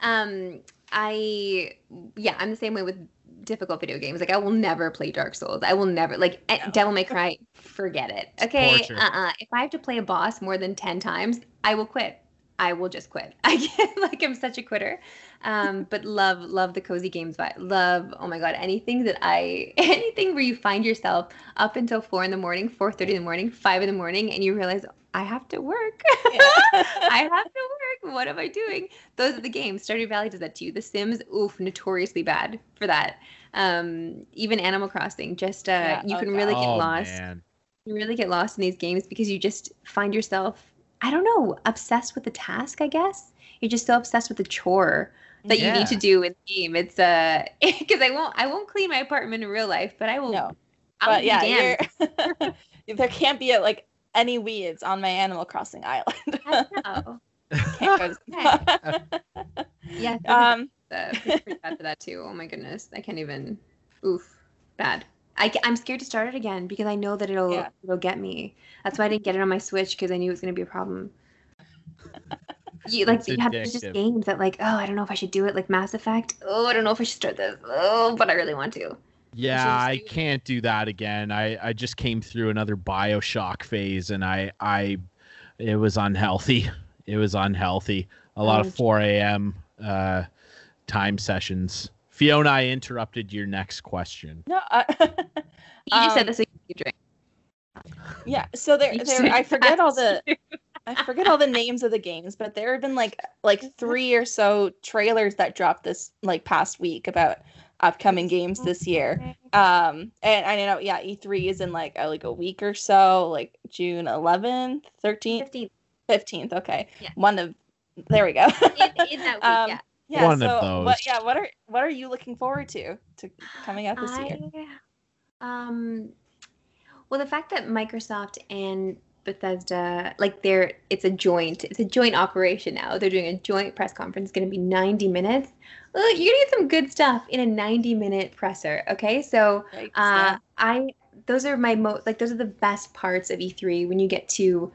Speaker 4: Um, I yeah, I'm the same way with difficult video games. Like I will never play Dark Souls. I will never like eh,
Speaker 5: No.
Speaker 4: Devil May Cry. Forget it. Okay. Uh. uh If I have to play a boss more than ten times, I will quit. I will just quit. I get like I'm such a quitter. Um, but love love the cozy games. But love oh my god anything that I anything where you find yourself up until four in the morning, four thirty in the morning, five in the morning, and you realize I have to work. I have to work. What am I doing? Those are the games. Stardew Valley does that to you. The Sims, oof, notoriously bad for that. Um, even Animal Crossing, just uh,
Speaker 5: Yeah,
Speaker 4: you
Speaker 5: oh
Speaker 4: can really get
Speaker 3: oh
Speaker 4: lost.
Speaker 3: man.
Speaker 4: You really get lost in these games because you just find yourself, I don't know, obsessed with the task. I guess you're just so obsessed with the chore that you need to do in the game. It's uh, because I won't, I won't clean my apartment in real life, but I will.
Speaker 5: No.
Speaker 4: I'll
Speaker 5: but yeah, you're, there can't be like any weeds on my Animal Crossing island.
Speaker 4: I know.
Speaker 5: Can't go to-
Speaker 4: Yeah.
Speaker 5: um,
Speaker 4: uh, pretty bad for that too. Oh my goodness, I can't even. Oof, bad. I, am scared to start it again because I know that it'll
Speaker 5: Yeah.
Speaker 4: it'll get me. That's why I didn't get it on my Switch because I knew it was gonna be a problem. You like
Speaker 3: It's
Speaker 4: you have just games that like oh I don't know if I should do it like Mass Effect. Oh I don't know if I should start this. Oh but I really want to.
Speaker 3: Yeah, I can't do that again. I I just came through another BioShock phase, and I I it was unhealthy. It was unhealthy. A lot of 4 a.m. uh, time sessions. Fiona, I interrupted your next question.
Speaker 5: no, uh,
Speaker 4: You just said
Speaker 5: Um,
Speaker 4: this. so you can drink.
Speaker 5: yeah. So there, there. I forget all the. I forget all the names of the games, but there have been like like three or so trailers that dropped this like past week about upcoming games this year. Um, and I know, yeah, E3 is in like a, like a week or so, like June 11th, 13th,
Speaker 4: 15
Speaker 5: 15th. Okay,
Speaker 4: Yeah.
Speaker 5: one of there we go.
Speaker 4: in, in that week.
Speaker 5: Um,
Speaker 4: yeah.
Speaker 5: Yeah.
Speaker 3: One of
Speaker 5: so
Speaker 3: those.
Speaker 5: what? Yeah. What are what are you looking forward to to coming out this year?
Speaker 4: Um, well, the fact that Microsoft and Bethesda, like they're, it's a joint, it's a joint operation now. They're doing a joint press conference. It's going to be 90 minutes. Well, you're going to get some good stuff in a 90 minute presser. Okay. So, uh, I, those are my most, like, those are the best parts of E3 when you get to,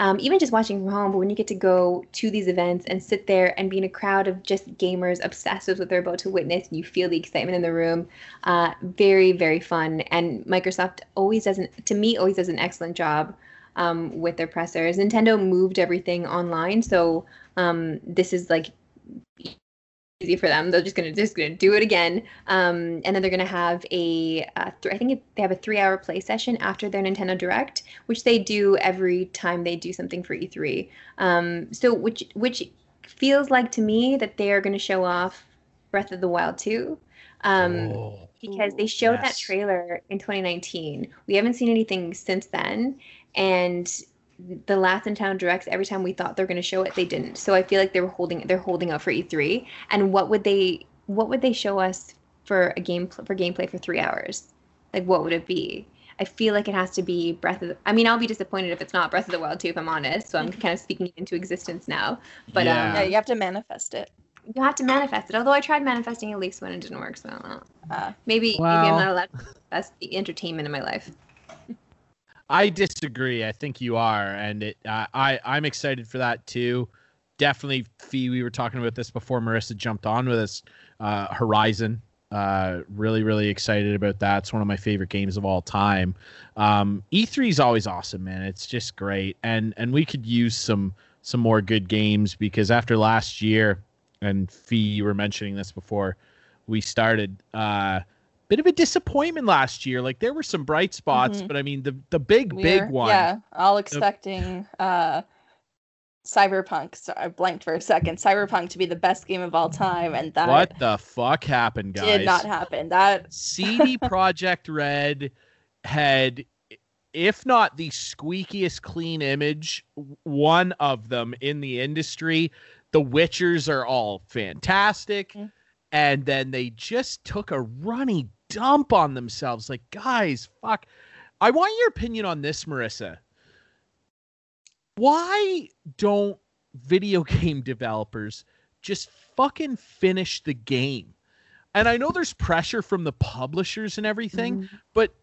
Speaker 4: um, even just watching from home, but when you get to go to these events and sit there and be in a crowd of just gamers obsessed with what they're about to witness, and you feel the excitement in the room, uh, very, very fun. And Microsoft always does, an, to me, always does an excellent job um, with their pressers. Nintendo moved everything online, so um, this is like easy for them. They're just gonna just gonna do it again, um, and then they're gonna have a uh, th- I think it, they have a three-hour play session after their Nintendo Direct, which they do every time they do something for E3. Um, so which which feels like to me that they are gonna show off Breath of the Wild 2. Um,
Speaker 3: Oh,
Speaker 4: because they showed that trailer in 2019. We haven't seen anything since then, and the last Nintendo Directs every time we thought they're going to show it, they didn't. So I feel like they were holding they're holding out for E3. And what would they what would they show us for a game for gameplay for three hours? Like, what would it be? I feel like it has to be Breath of the. I mean, I'll be disappointed if it's not Breath of the Wild 2 if I'm honest. So I'm kind of speaking it into existence now. But
Speaker 3: Yeah.
Speaker 4: um,
Speaker 5: Yeah, you have to manifest it.
Speaker 4: you have to manifest it. Although I tried manifesting at least when it didn't work, so I don't know.
Speaker 5: Uh,
Speaker 4: Maybe maybe I'm not allowed. That's the entertainment in my life.
Speaker 3: I disagree. I think you are, and it. I I I'm excited for that too. Definitely, Fee. We were talking about this before Marissa jumped on with us. Uh, Horizon. Uh, really, really excited about that. It's one of my favorite games of all time. Um, E3 is always awesome, man. It's just great, and and we could use some some more good games because after last year, and Fee, you were mentioning this before we started. Uh, bit of a disappointment last year. Like there were some bright spots,
Speaker 5: Mhm.
Speaker 3: but I mean the the big big
Speaker 5: we're-
Speaker 3: one.
Speaker 5: Yeah, all expecting uh, Cyberpunk. So I blanked for a second. Cyberpunk to be the best game of all time, and that
Speaker 3: What the fuck happened, guys?
Speaker 5: did not happen. That
Speaker 3: CD Projekt Red had, if not the squeakiest clean image, one of them in the industry. The Witchers are all fantastic.
Speaker 5: Mhm.
Speaker 3: And then they just took a runny dump on themselves. Like, guys, fuck. I want your opinion on this, Marissa. Why don't video game developers just fucking finish the game? And I know there's pressure from the publishers and everything,
Speaker 4: Mm-hmm.
Speaker 3: but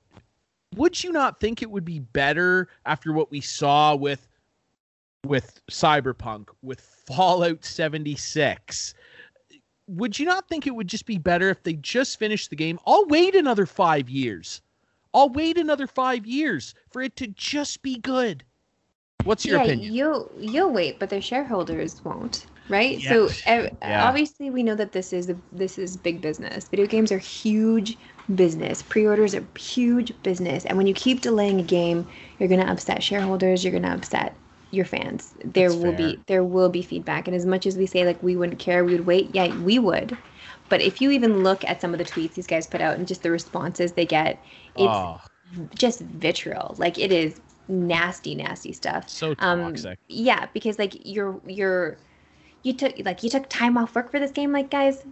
Speaker 3: would you not think it would be better after what we saw with with Cyberpunk, with Fallout 76? Would you not think it would just be better if they just finished the game? I'll wait another 5 years. I'll wait another 5 years for it to just be good. What's your
Speaker 4: yeah,
Speaker 3: opinion?
Speaker 4: you'll you'll wait, but their shareholders won't, right?
Speaker 3: Yeah.
Speaker 4: So ev-
Speaker 3: Yeah.
Speaker 4: obviously, we know that this is a, this is big business. Video games are huge business. Pre-orders are huge business, and when you keep delaying a game, you're gonna upset shareholders. You're gonna upset your fans. There
Speaker 3: That's
Speaker 4: will
Speaker 3: fair.
Speaker 4: be there will be feedback, and as much as we say like we wouldn't care, we would wait. Yeah, we would. But if you even look at some of the tweets these guys put out and just the responses they get, it's
Speaker 3: oh,
Speaker 4: just vitriol. Like it is nasty, nasty stuff
Speaker 3: so
Speaker 4: um
Speaker 3: toxic.
Speaker 4: yeah because like you're you're you took like you took time off work for this game like guys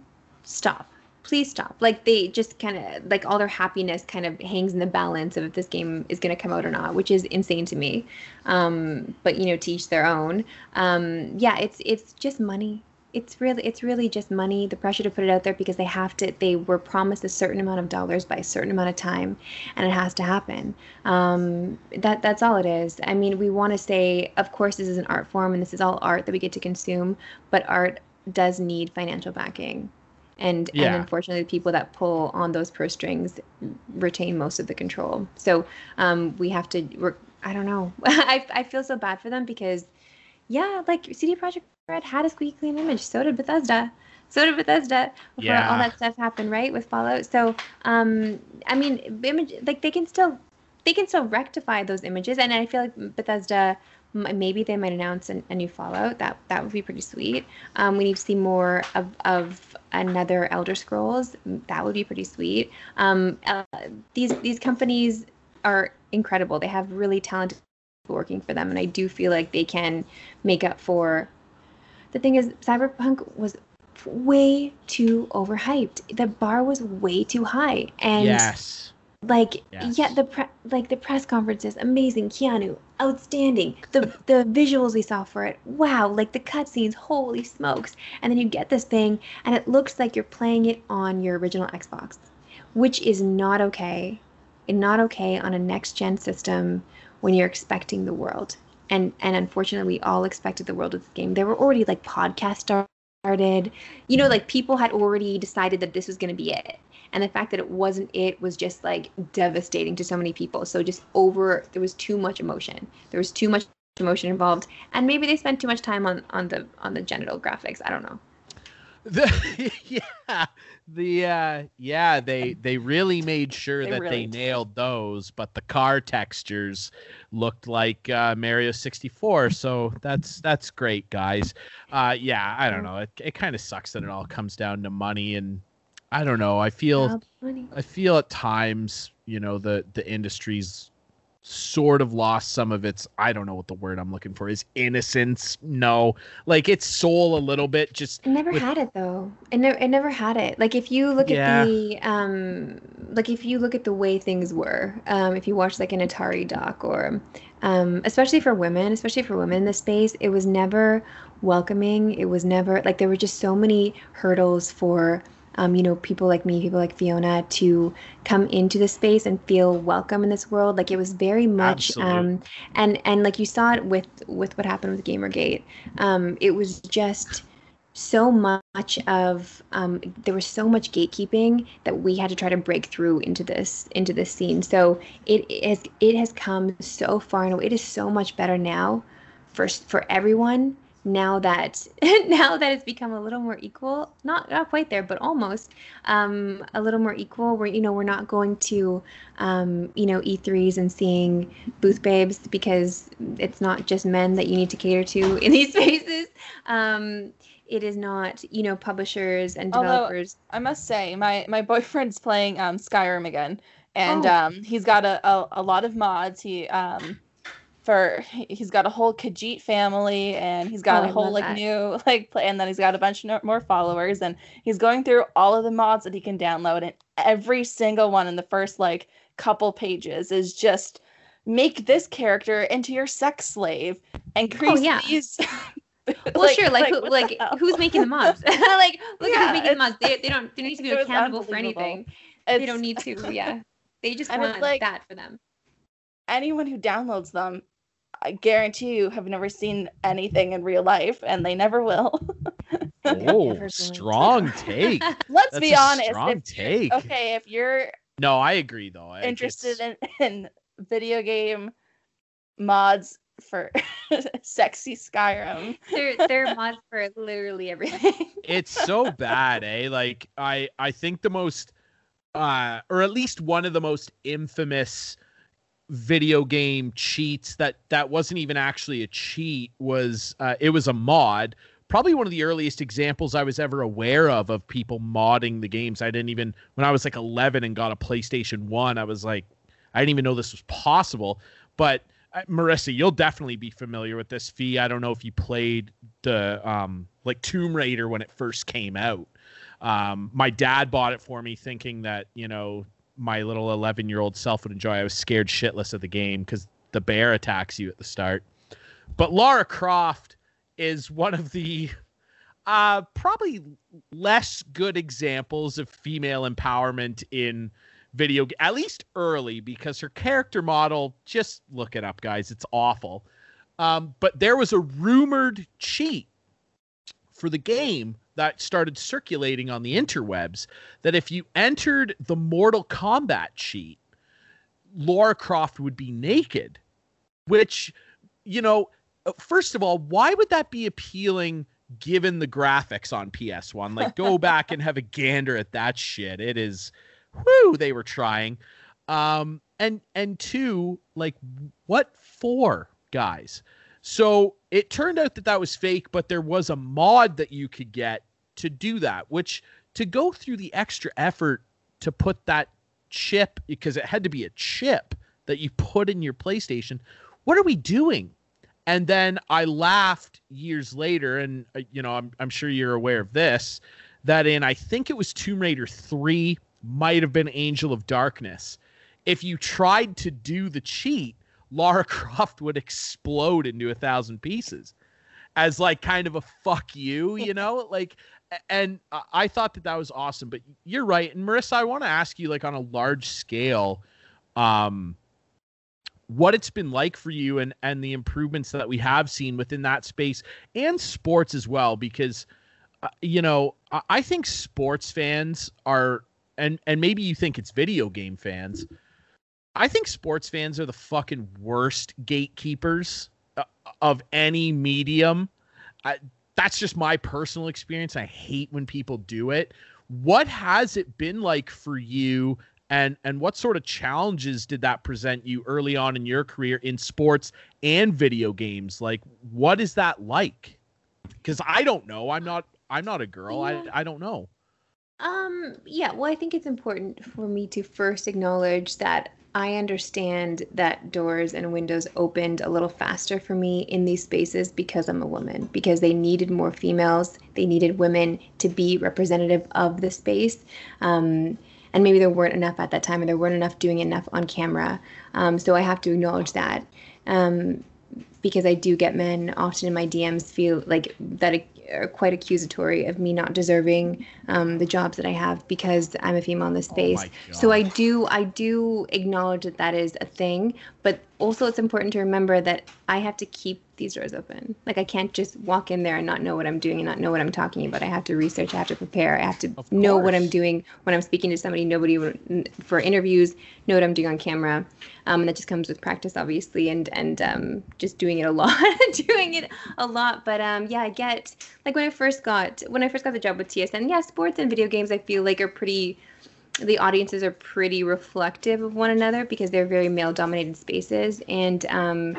Speaker 4: stop please stop. Like they just kind of like all their happiness kind of hangs in the balance of if this game is going to come out or not which is insane to me. Um but you know to each their own. Um yeah it's it's just money. It's really it's really just money the pressure to put it out there because they have to they were promised a certain amount of dollars by a certain amount of time and it has to happen. Um, that that's all it is. I mean, we want to say, of course, this is an art form and this is all art that we get to consume, but art does need financial backing, and
Speaker 3: Yeah.
Speaker 4: and unfortunately, the people that pull on those purse strings retain most of the control. So um, we have to. We're, I don't know. I I feel so bad for them because, yeah, like CD Projekt Red had a squeaky clean image. So did Bethesda. So did Bethesda before all that stuff happened, right, with Fallout. So, um, I mean, image like they can still they can still rectify those images and i feel like bethesda maybe they might announce an, a new fallout. That that would be pretty sweet. Um, we need to see more of, of another elder scrolls that would be pretty sweet. Um, uh, these these companies are incredible. They have really talented people working for them and i do feel like they can make up for the thing is cyberpunk was way too overhyped. The bar was way too high and
Speaker 3: yes.
Speaker 4: like
Speaker 3: Yes.
Speaker 4: yeah the pre- like the press conferences amazing. Keanu outstanding. The the visuals we saw for it wow like the cutscenes holy smokes. And then you get this thing and it looks like you're playing it on your original xbox which is not okay and not okay on a next gen system when you're expecting the world. And and unfortunately we all expected the world of this game. There were already like podcasts started. You know like people had already decided that this was going to be it and the fact that it wasn't it was just like devastating to so many people so just over there was too much emotion there was too much emotion involved and maybe they spent too much time on on the on the genital graphics i don't know
Speaker 3: The, yeah, the uh, yeah, they they really made sure
Speaker 5: They
Speaker 3: that
Speaker 5: really
Speaker 3: they
Speaker 5: did.
Speaker 3: nailed those, but the car textures looked like uh, Mario 64. So that's that's great, guys. Uh, yeah, I don't know. It it kind of sucks that it all comes down to money, and I don't know. I feel I feel at times, you know, the the industry's sort of lost some of its I don't know what the word I'm looking for is innocence. No, like its soul a little bit. Just
Speaker 4: It never
Speaker 3: with-
Speaker 4: had it though. It never it never had it. Like if you look
Speaker 3: Yeah.
Speaker 4: at the um like if you look at the way things were, um if you watch like an Atari doc or um especially for women, especially for women in this space, it was never welcoming. It was never like there were just so many hurdles for um, you know, people like me, people like Fiona, to come into the space and feel welcome in this world. Like it was very much, um, and and like you saw it with with what happened with GamerGate. Um, it was just so much of um, there was so much gatekeeping that we had to try to break through into this into this scene. So it is it has come so far and it is so much better now for for everyone now that now that it's become a little more equal not not quite there but almost um, a little more equal where you know we're not going to um, you know e3s and seeing booth babes because it's not just men that you need to cater to in these spaces um, it is not you know publishers and
Speaker 5: Although-
Speaker 4: developers
Speaker 5: I must say, my my boyfriend's playing um Skyrim again, and
Speaker 4: Oh.
Speaker 5: um he's got a, a a lot of mods. He um for he- he's got a whole Khajiit family, and he's got
Speaker 4: Oh,
Speaker 5: a whole like
Speaker 4: that.
Speaker 5: new like play, and then he's got a bunch no- more followers, and he's going through all of the mods that he can download, and every single one in the first like couple pages is just make this character into your sex slave and create
Speaker 4: Oh, yeah.
Speaker 5: these.
Speaker 4: well sure like, who, like who's making the mods like look
Speaker 5: Yeah,
Speaker 4: at who's making the
Speaker 5: it's-
Speaker 4: mods they, they don't they need to be accountable for anything they don't need to yeah they just want
Speaker 5: like-
Speaker 4: that for them
Speaker 5: anyone who downloads them, I guarantee you have never seen anything in real life, and they never will.
Speaker 3: Oh, strong take.
Speaker 5: Let's
Speaker 3: That's
Speaker 5: be
Speaker 3: a
Speaker 5: honest.
Speaker 3: strong
Speaker 5: if-
Speaker 3: take.
Speaker 5: okay, if you're
Speaker 3: No, I agree though. I-
Speaker 5: interested in, in video game mods for sexy Skyrim,
Speaker 4: they're they're mods for literally everything
Speaker 3: it's so bad, eh? Like I I think the most uh or at least one of the most infamous video game cheats that that wasn't even actually a cheat was uh it was a mod. Probably one of the earliest examples I was ever aware of of people modding the games. I didn't even when I was like 11 and got a PlayStation 1 I was like I didn't even know this was possible. But uh, Marissa you'll definitely be familiar with this. Fee I don't know if you played the um like Tomb Raider when it first came out. Um my dad bought it for me thinking that you know my little 11 year old self would enjoy. I was scared shitless of the game because the bear attacks you at the start. But Lara Croft is one of the uh, probably less good examples of female empowerment in video, at least early, because her character model, just look it up, guys. It's awful. Um, but there was a rumored cheat for the game that started circulating on the interwebs that if you entered the Mortal Kombat cheat, Lara Croft would be naked, which, you know, uh, first of all, why would that be appealing given the graphics on PS1? Like, go back and have a gander at that shit. It is, whoo, they were trying. Um, and and two, like, what for, guys? So it turned out that that was fake, but there was a mod that you could get to do that, which to go through the extra effort to put that chip, because it had to be a chip that you put in your PlayStation. What are we doing? And then I laughed years later, and uh, you know, I'm, I'm sure you're aware of this, that in I think it was Tomb Raider 3, might have been Angel of Darkness. If you tried to do the cheat, Lara Croft would explode into a thousand pieces as like kind of a fuck you, you know? Like and I- thought that that was awesome, but you're right. And Marissa, I want to ask you like on a large scale um what it's been like for you and and the improvements that we have seen within that space and sports as well because uh, you know I, think sports fans are and and maybe you think it's video game fans i think sports fans are the fucking worst gatekeepers uh, of any medium that's just my personal experience. I hate when people do it. What has it been like for you? And and what sort of challenges did that present you early on in your career in sports and video games? Like what is that like? Because i don't know. I'm not i'm not a girl.
Speaker 4: Yeah.
Speaker 3: i i don't know.
Speaker 4: Um, yeah, well, I think it's important for me to first acknowledge that I understand that doors and windows opened a little faster for me in these spaces because I'm a woman, because they needed more females. They needed women to be representative of the space. Um, and maybe there weren't enough at that time, or there weren't enough doing enough on camera. Um, so I have to acknowledge that. Um, because I do get men often in my DMs feel like that are quite accusatory of me not deserving um, the jobs that I have because I'm a female in this space.
Speaker 3: my
Speaker 4: so I do I do acknowledge that that is a thing, but also it's important to remember that I have to keep these doors open. Like I can't just walk in there and not know what I'm doing and not know what I'm talking about. I have to research. I have to prepare. I have to know what I'm doing when I'm speaking to somebody. Nobody for interviews. Know what I'm doing on camera, um, and that just comes with practice, obviously, and and um, just doing it a lot, doing it a lot. But um, yeah, I get like when I first got when I first got the job with TSN. Yeah, sports and video games I feel like are pretty the audiences are pretty reflective of one another because they're very male dominated spaces and um,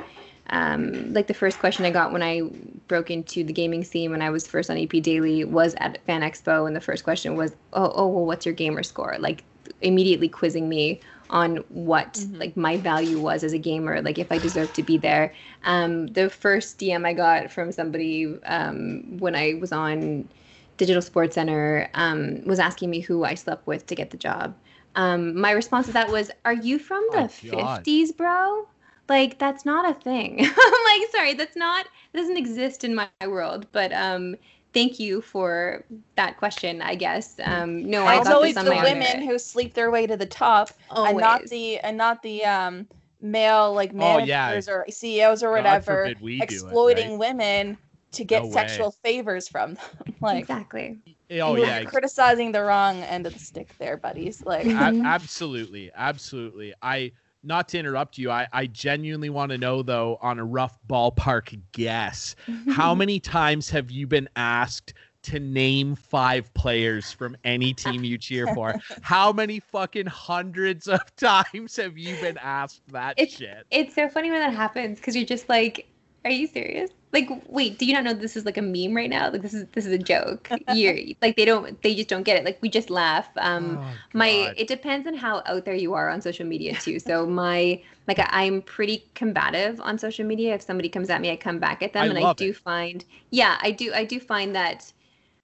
Speaker 4: um, like the first question I got when I broke into the gaming scene when I was first on EP Daily was at Fan Expo, and the first question was, "Oh, oh, well, what's your gamer score?" Like immediately quizzing me on what
Speaker 5: Mhm.
Speaker 4: like my value was as a gamer, like if I deserved to be there. Um, the first DM I got from somebody um, when I was on Digital Sports Center um, was asking me who I slept with to get the job. Um, my response to that was, "Are you from the
Speaker 3: Oh,
Speaker 4: 50s, bro?" Like that's not a thing. I'm like, sorry, that's not it doesn't exist in my world. But um, thank you for that question. I guess. Um, no, I
Speaker 5: And
Speaker 4: got
Speaker 5: always
Speaker 4: this
Speaker 5: the
Speaker 4: my
Speaker 5: women
Speaker 4: merit.
Speaker 5: who sleep their way to the top, and not the and not the um male like
Speaker 3: Oh, yeah.
Speaker 5: managers or CEOs or whatever
Speaker 3: forbid we do it,
Speaker 5: exploiting
Speaker 3: right?
Speaker 5: women to get
Speaker 3: No
Speaker 5: sexual favors from them. like
Speaker 4: exactly.
Speaker 3: Oh
Speaker 5: you're
Speaker 3: yeah,
Speaker 5: criticizing the wrong end of the stick there, buddies. Like
Speaker 3: A-
Speaker 4: Mhm.
Speaker 3: absolutely, absolutely. I not to interrupt you. I I genuinely want to know though, on a rough ballpark guess, how many times have you been asked? To name five players from any team you cheer for. How many fucking hundreds of times have you been asked that
Speaker 4: It's-
Speaker 3: shit?
Speaker 4: It's so funny when that happens because you're just like, "Are you serious?" Like, wait, do you not know this is like a meme right now? Like, this is this is a joke. You're like, they don't, they just don't get it. Like, we just laugh. Um,
Speaker 3: Oh,
Speaker 4: my it depends on how out there you are on social media too so my like I- i'm pretty combative on social media if somebody comes at me i come back at them
Speaker 3: I
Speaker 4: and i do
Speaker 3: it.
Speaker 4: find yeah i do i do find that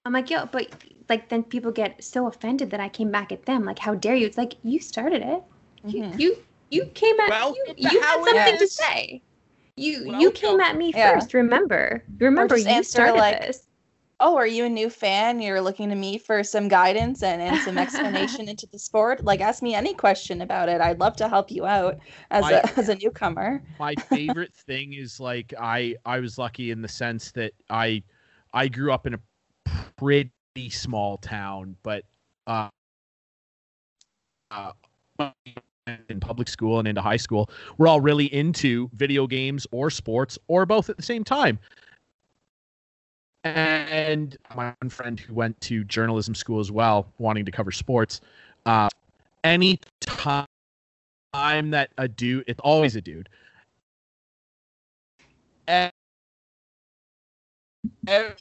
Speaker 4: i'm like yo but like then people get so offended that i came back at them like how dare you it's like you started it you
Speaker 5: Mhm.
Speaker 4: you, you came at
Speaker 3: Welcome
Speaker 4: you, you had
Speaker 3: how it
Speaker 4: something to say you you came at me
Speaker 5: Yeah.
Speaker 4: first remember remember you
Speaker 5: answer,
Speaker 4: started
Speaker 5: like,
Speaker 4: this
Speaker 5: oh, are you a new fan? You're looking to me for some guidance and, and some explanation into the sport? Like, ask me any question about it. I'd love to help you out as
Speaker 3: I-
Speaker 5: a as a newcomer.
Speaker 3: my favorite thing is like I I was lucky in the sense that I I grew up in a pretty small town, but uh, uh in public school and into high school, we're all really into video games or sports or both at the same time. And my one friend who went to journalism school as well, wanting to cover sports, uh, any time that a dude, it's always a dude, a- a-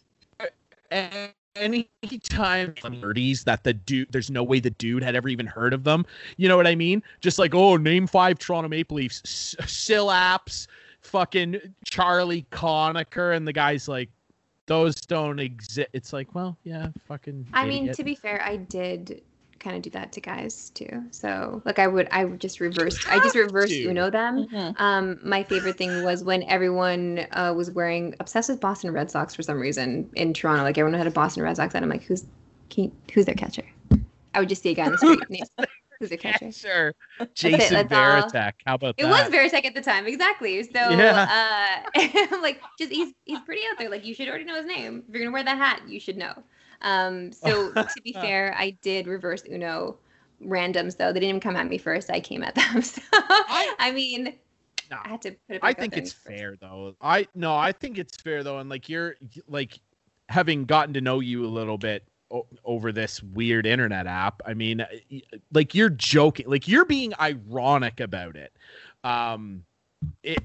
Speaker 3: a- anytime nerdies that the dude there's no way the dude had ever even heard of them. You know what i mean? Just like oh name five toronto maple leafs. S- Syl Apps, fucking charlie conacher. And the guy's like those don't exist. It's like well yeah fucking
Speaker 4: I mean, to be fair, I did kind of do that to guys too. So, like, I would, I would just reverse, I just
Speaker 3: have
Speaker 4: reverse
Speaker 3: to.
Speaker 4: Uno them.
Speaker 5: Mhm.
Speaker 4: Um, my favorite thing was when everyone uh, was wearing obsessed with Boston Red Sox for some reason in Toronto. Like everyone had a Boston Red Sox hat. I'm like, who's, can you- who's their catcher? I would just see a guy on the street. name, who's their catcher?
Speaker 3: sure
Speaker 4: it,
Speaker 3: jason
Speaker 4: that's all.
Speaker 3: How about
Speaker 4: It
Speaker 3: that
Speaker 4: was Varitek at the time, exactly. So,
Speaker 3: Yeah.
Speaker 4: uh, like, just he's he's pretty out there. Like, you should already know his name. If you're gonna wear that hat, you should know. Um, so to be fair, I did reverse Uno randoms though. They didn't even come at me first. I came at them. So I, mean,
Speaker 3: No.
Speaker 4: I had to put it.
Speaker 3: I think it's
Speaker 4: first.
Speaker 3: fair though. I no, I think it's fair though, and like you're like having gotten to know you a little bit o- over this weird internet app. I mean, uh, like you're joking, like you're being ironic about it. Um,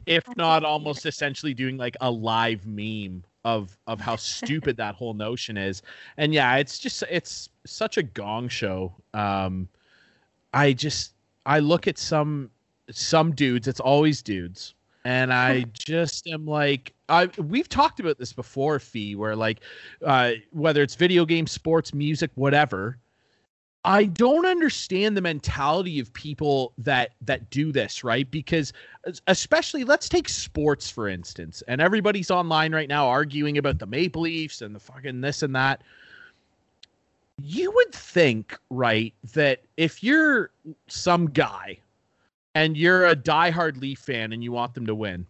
Speaker 3: if not almost essentially doing like a live meme of of how stupid that whole notion is. And yeah, it's just it's such a gong show. Um, I just I look at some some dudes. It's always dudes, and I just am like, I we've talked about this before, Fee, where like, uh, whether it's video games, sports, music, whatever. I don't understand the mentality of people that that do this, right? Because especially let's take sports for instance, and everybody's online right now arguing about the Maple Leafs and the fucking this and that. You would think, right, that if you're some guy and you're a diehard Leaf fan and you want them to win,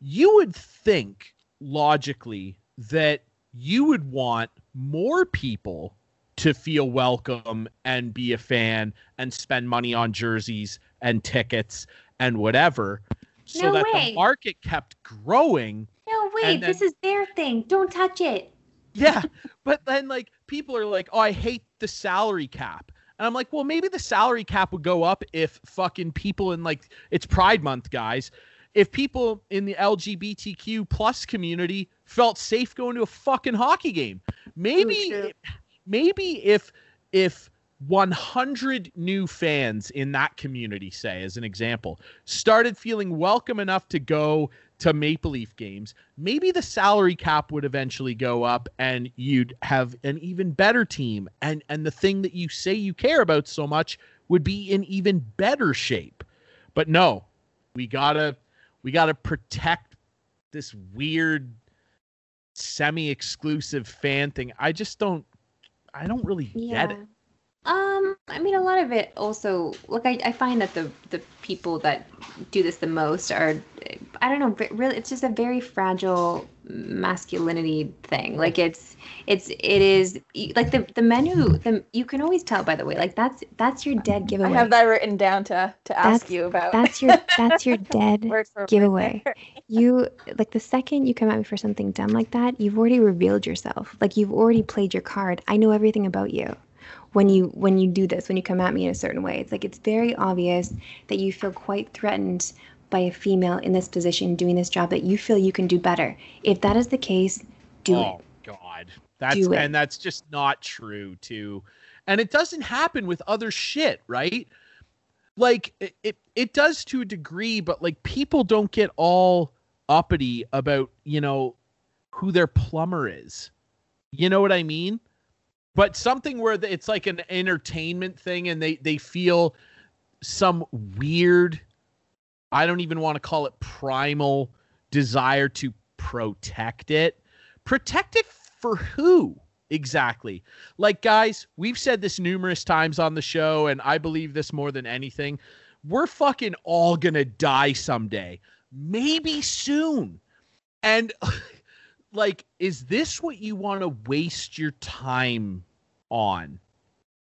Speaker 3: you would think logically that you would want more people to feel welcome and be a fan and spend money on jerseys and tickets and whatever so
Speaker 4: No
Speaker 3: that
Speaker 4: way.
Speaker 3: the market kept growing
Speaker 4: No, wait,
Speaker 3: And then-
Speaker 4: this is their thing. Don't touch it.
Speaker 3: yeah but then like people are like oh i hate the salary cap and i'm like well maybe the salary cap would go up if fucking people in like it's pride month guys if people in the lgbtq plus community felt safe going to a fucking hockey game maybe
Speaker 5: true.
Speaker 3: Maybe if if 100 new fans in that community say as an example started feeling welcome enough to go to maple leaf games maybe the salary cap would eventually go up and you'd have an even better team. And and the thing that you say you care about so much would be in even better shape. But no we gotta we gotta protect this weird semi-exclusive fan thing. I just don't i don't really get it
Speaker 4: Um, I mean, a lot of it also. Look, I, I find that the the people that do this the most are, I don't know, really, it's just a very fragile masculinity thing. Like it's it's it is like the the menu. The you can always tell by the way. Like that's that's your dead giveaway.
Speaker 5: I have that written down to to ask
Speaker 1: That's-
Speaker 5: you about.
Speaker 1: That's your that's your dead
Speaker 5: word for word
Speaker 1: giveaway. you like the second you come at me for something dumb like that, you've already revealed yourself. Like you've already played your card. I know everything about you. When you when you do this, when you come at me in a certain way, it's like it's very obvious that you feel quite threatened by a female in this position doing this job that you feel you can do better. If that is the case, do
Speaker 3: oh
Speaker 1: it.
Speaker 3: god that's
Speaker 1: Do it.
Speaker 3: and that's just not true too and it doesn't happen with other shit right like it, it it does to a degree but like people don't get all uppity about you know who their plumber is you know what i mean but something where it's like an entertainment thing and they they feel some weird i don't even want to call it primal desire to protect it. Protect it for who exactly? Like guys we've said this numerous times on the show and i believe this more than anything. We're fucking all gonna die someday. Maybe soon. And like is this what you want to waste your time on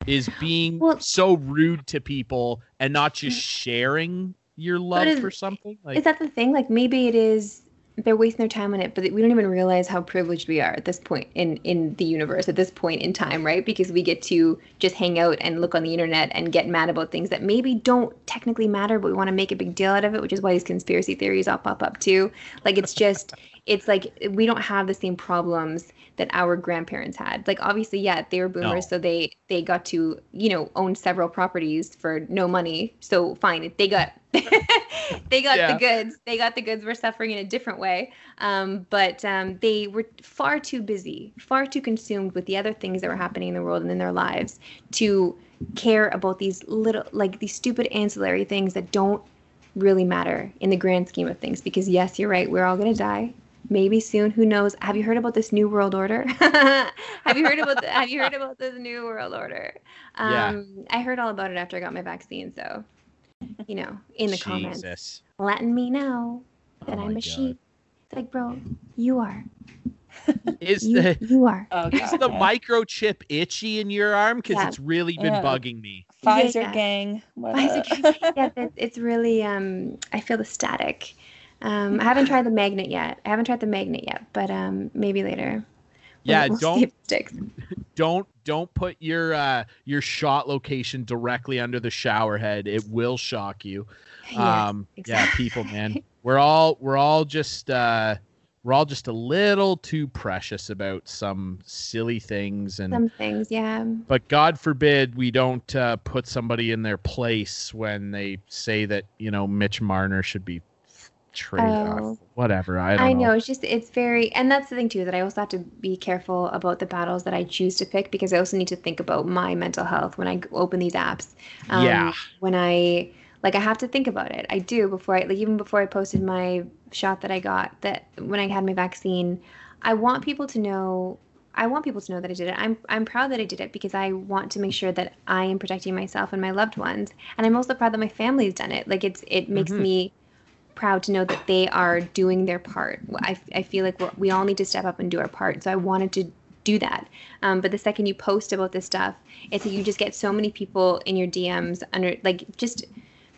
Speaker 3: is being
Speaker 1: Well-
Speaker 3: so rude to people and not just sharing your love
Speaker 4: is-
Speaker 3: for something like
Speaker 4: is that the thing? Like maybe it is they're wasting their time on it, but we don't even realize how privileged we are at this point in in the universe, at this point in time, right? Because we get to just hang out and look on the internet and get mad about things that maybe don't technically matter, but we want to make a big deal out of it, which is why these conspiracy theories all pop up too. Like it's just it's like we don't have the same problems that our grandparents had. Like obviously, yeah, they were boomers,
Speaker 3: No.
Speaker 4: so they they got to you know own several properties for no money. So fine, they got they got
Speaker 3: Yeah.
Speaker 4: the goods. They got the goods. We're suffering in a different way. Um, but um, they were far too busy, far too consumed with the other things that were happening in the world and in their lives to care about these little, like these stupid ancillary things that don't really matter in the grand scheme of things. Because yes, you're right. We're all gonna die. Maybe soon. Who knows? Have you heard about this new world order? have you heard about? The, have you heard about this new world order?
Speaker 3: Yeah.
Speaker 4: Um, I heard all about it after I got my vaccine. So, you know, in the comments
Speaker 3: Jesus.
Speaker 4: letting me know that
Speaker 3: Oh
Speaker 4: I'm
Speaker 3: my
Speaker 4: a sheep. It's like, bro, you are.
Speaker 3: Is
Speaker 4: You,
Speaker 3: the
Speaker 4: you are.
Speaker 5: Oh,
Speaker 3: is the microchip itchy in your arm? Because
Speaker 4: Yeah.
Speaker 3: it's really been
Speaker 5: Yeah.
Speaker 3: bugging me.
Speaker 5: Pfizer
Speaker 4: Yeah.
Speaker 5: gang.
Speaker 4: Pfizer
Speaker 5: a-
Speaker 4: yeah, that, it's really. Um, I feel the static. Um, I haven't tried the magnet yet. I haven't tried the magnet yet, but um, maybe later.
Speaker 3: Yeah,
Speaker 4: we'll
Speaker 3: don't don't don't put your uh your shot location directly under the shower head. It will shock you.
Speaker 4: Yes,
Speaker 3: um yeah,
Speaker 4: exactly.
Speaker 3: people, man. We're all we're all just uh we're all just a little too precious about some silly things and
Speaker 4: Some things, yeah.
Speaker 3: but god forbid we don't uh, put somebody in their place when they say that you know mitch marner should be traded
Speaker 4: Oh.
Speaker 3: whatever i
Speaker 4: I
Speaker 3: know,
Speaker 4: know. It's just it's very, and that's the thing too that I also have to be careful about the battles that I choose to pick because I also need to think about my mental health when i open these apps. Um,
Speaker 3: Yeah.
Speaker 4: When I like, I have to think about it. I do before I like even before I posted my shot that I got that when I had my vaccine. I want people to know. I want people to know that I did it. I'm I'm proud that I did it because I want to make sure that I am protecting myself and my loved ones, and I'm also proud that my family's done it. Like it's it makes
Speaker 3: Mhm.
Speaker 4: me proud to know that they are doing their part. I, I feel like we all need to step up and do our part. So I wanted to do that. Um, but the second you post about this stuff, it's you just get so many people in your DMs under like just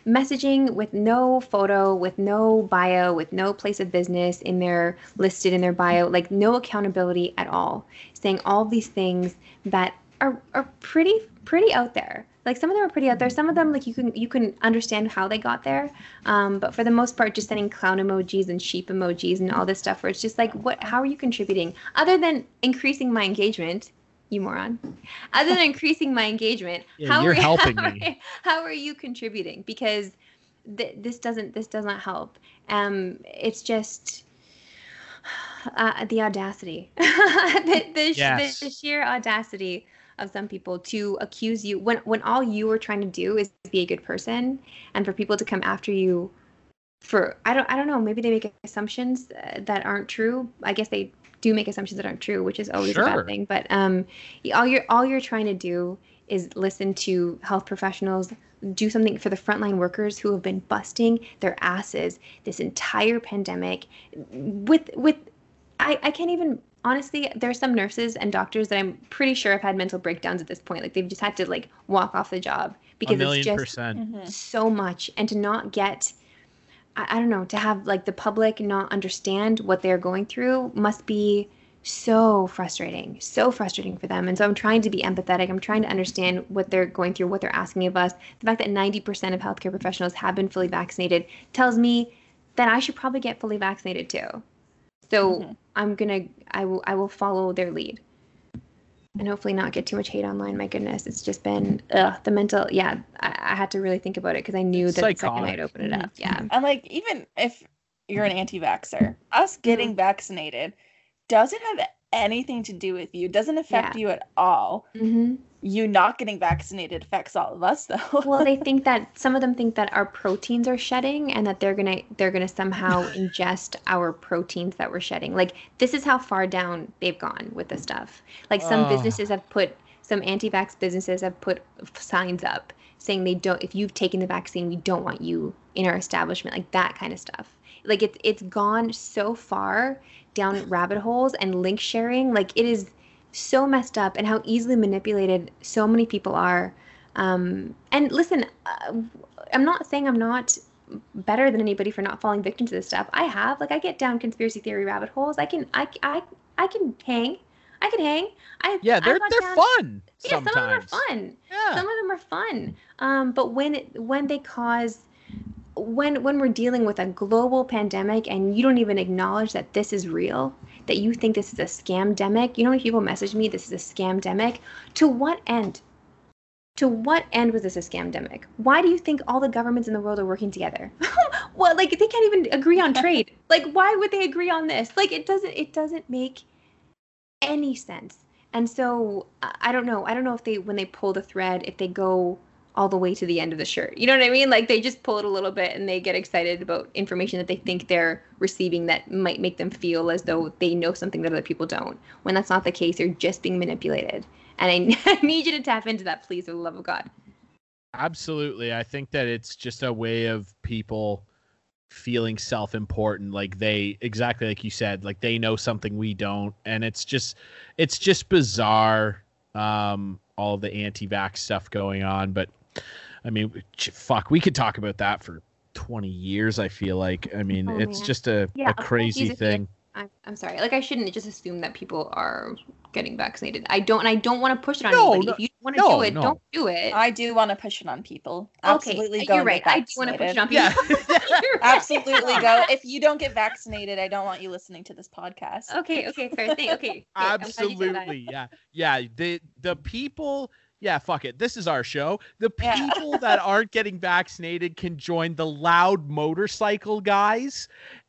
Speaker 4: messaging with no photo, with no bio, with no place of business in their listed in their bio, like no accountability at all, saying all these things that are, are pretty pretty out there. Like some of them are pretty out there. Some of them like you can you can understand how they got there. Um, but for the most part, just sending clown emojis and sheep emojis and all this stuff where it's just like what how are you contributing? Other than increasing my engagement, you moron. Other than increasing my engagement,
Speaker 3: Yeah,
Speaker 4: how
Speaker 3: you're
Speaker 4: are,
Speaker 3: helping
Speaker 4: how
Speaker 3: me.
Speaker 4: Are, how are you contributing? Because th- this doesn't this does not help. Um, it's just uh, the audacity, the, the,
Speaker 3: Yes.
Speaker 4: the, the sheer audacity of some people to accuse you when when all you are trying to do is be a good person, and for people to come after you for I don't I don't know maybe they make assumptions uh, that aren't true. I guess they do make assumptions that aren't true, which is always a bad thing. But um, all you're all you're trying to do is listen to health professionals do something for the frontline workers who have been busting their asses this entire pandemic with with I, I can't even honestly there are some nurses and doctors that i'm pretty sure have had mental breakdowns at this point. Like they've just had to like walk off the job because it's just
Speaker 3: percent.
Speaker 5: Mhm.
Speaker 4: so much. And to not get I, I don't know to have like the public not understand what they're going through must be so frustrating so frustrating for them. And so i'm trying to be empathetic. I'm trying to understand what they're going through what they're asking of us. The fact that 90% of healthcare professionals have been fully vaccinated tells me that i should probably get fully vaccinated too so
Speaker 5: Mhm.
Speaker 4: i'm gonna i will i will follow their lead and hopefully not get too much hate online. My goodness, it's just been ugh, the mental. Yeah, I, I had to really think about it because I knew
Speaker 3: It's
Speaker 4: that the second. I'd open it up. Yeah,
Speaker 5: And like even if you're an anti-vaxxer, us getting
Speaker 4: Mm-hmm.
Speaker 5: vaccinated doesn't have anything to do with you. Doesn't affect you at all.
Speaker 4: hmm
Speaker 5: You not getting vaccinated affects all of us though.
Speaker 4: well, they think that some of them think that our proteins are shedding, and that they're gonna they're gonna somehow ingest our proteins that we're shedding. Like this is how far down they've gone with this stuff. Like some
Speaker 3: Oh.
Speaker 4: businesses have put some anti-vax businesses have put signs up saying they don't if you've taken the vaccine we don't want you in our establishment like that kind of stuff like it's it's gone so far down rabbit holes and link sharing like it is so messed up and how easily manipulated so many people are. Um, and listen uh, i'm not saying i'm not better than anybody for not falling victim to this stuff. I have like i get down conspiracy theory rabbit holes. I can i i, I can hang. I can hang. I
Speaker 3: yeah they're
Speaker 4: got
Speaker 3: they're
Speaker 4: down-
Speaker 3: fun
Speaker 4: yeah some of them are fun.
Speaker 3: Yeah.
Speaker 4: Some of them are fun. Um, but when it, when they cause when when we're dealing with a global pandemic and you don't even acknowledge that this is real that you think this is a scam demic. you know when people message me this is a scam demic. to what end to what end was this a scam demic? why do you think all the governments in the world are working together well like they can't even agree on trade like why would they agree on this like it doesn't it doesn't make any sense and so I I don't know. I don't know if they when they pull the thread, if they go all the way to the end of the shirt. You know what I mean? Like they just pull it a little bit and they get excited about information that they think they're receiving that might make them feel as though they know something that other people don't. When that's not the case, they're just being manipulated. And I, I need you to tap into that, please, for the love of God.
Speaker 3: Absolutely. I think that it's just a way of people feeling self-important like they exactly like you said like they know something we don't and it's just it's just bizarre um all the anti-vax stuff going on but i mean fuck we could talk about that for 20 years i feel like i mean
Speaker 4: Oh,
Speaker 3: it's
Speaker 4: man.
Speaker 3: just a,
Speaker 4: Yeah,
Speaker 3: a
Speaker 4: a
Speaker 3: crazy thing
Speaker 4: I'm, I'm sorry. Like I shouldn't just assume that people are getting vaccinated. I don't, and I don't want to push it on
Speaker 3: No,
Speaker 4: anybody.
Speaker 3: no,
Speaker 4: if you want to
Speaker 3: no,
Speaker 4: do it,
Speaker 3: no.
Speaker 4: don't do it.
Speaker 5: I do want to push it on people.
Speaker 4: okay,
Speaker 5: Absolutely go
Speaker 4: you're right. I do want to push it on people.
Speaker 3: Yeah.
Speaker 4: You're right.
Speaker 5: Absolutely go. If you don't get vaccinated, I don't want you listening to this podcast.
Speaker 4: Okay, okay, fair thing. Okay, okay, you.
Speaker 3: Absolutely. Yeah. Yeah. The the people yeah, fuck it. This is our show. The
Speaker 5: Yeah.
Speaker 3: people that aren't getting vaccinated can join the loud motorcycle guys.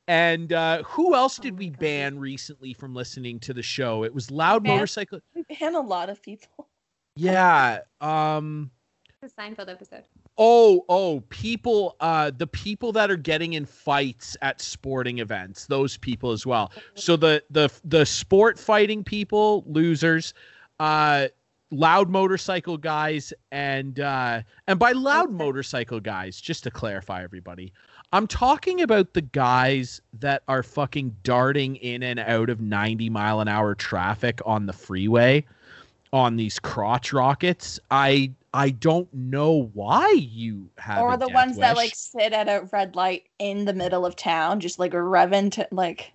Speaker 3: And uh, who else
Speaker 4: Oh
Speaker 3: did
Speaker 4: my
Speaker 3: we
Speaker 4: God.
Speaker 3: ban recently from listening to the show? It was loud
Speaker 5: Ban-
Speaker 3: motorcycle.
Speaker 5: We ban a lot of people.
Speaker 3: Yeah. Um
Speaker 4: The Seinfeld episode.
Speaker 3: Oh, oh, people, uh, the people that are getting in fights at sporting events, those people as well. So the the the sport fighting people, losers, uh, loud motorcycle guys, and uh, and by loud
Speaker 4: Okay.
Speaker 3: motorcycle guys, just to clarify, everybody, I'm talking about the guys that are fucking darting in and out of 90 mile an hour traffic on the freeway on these crotch rockets. I I don't know why you have
Speaker 5: or the ones that like sit at a red light in the middle of town, just like revving to like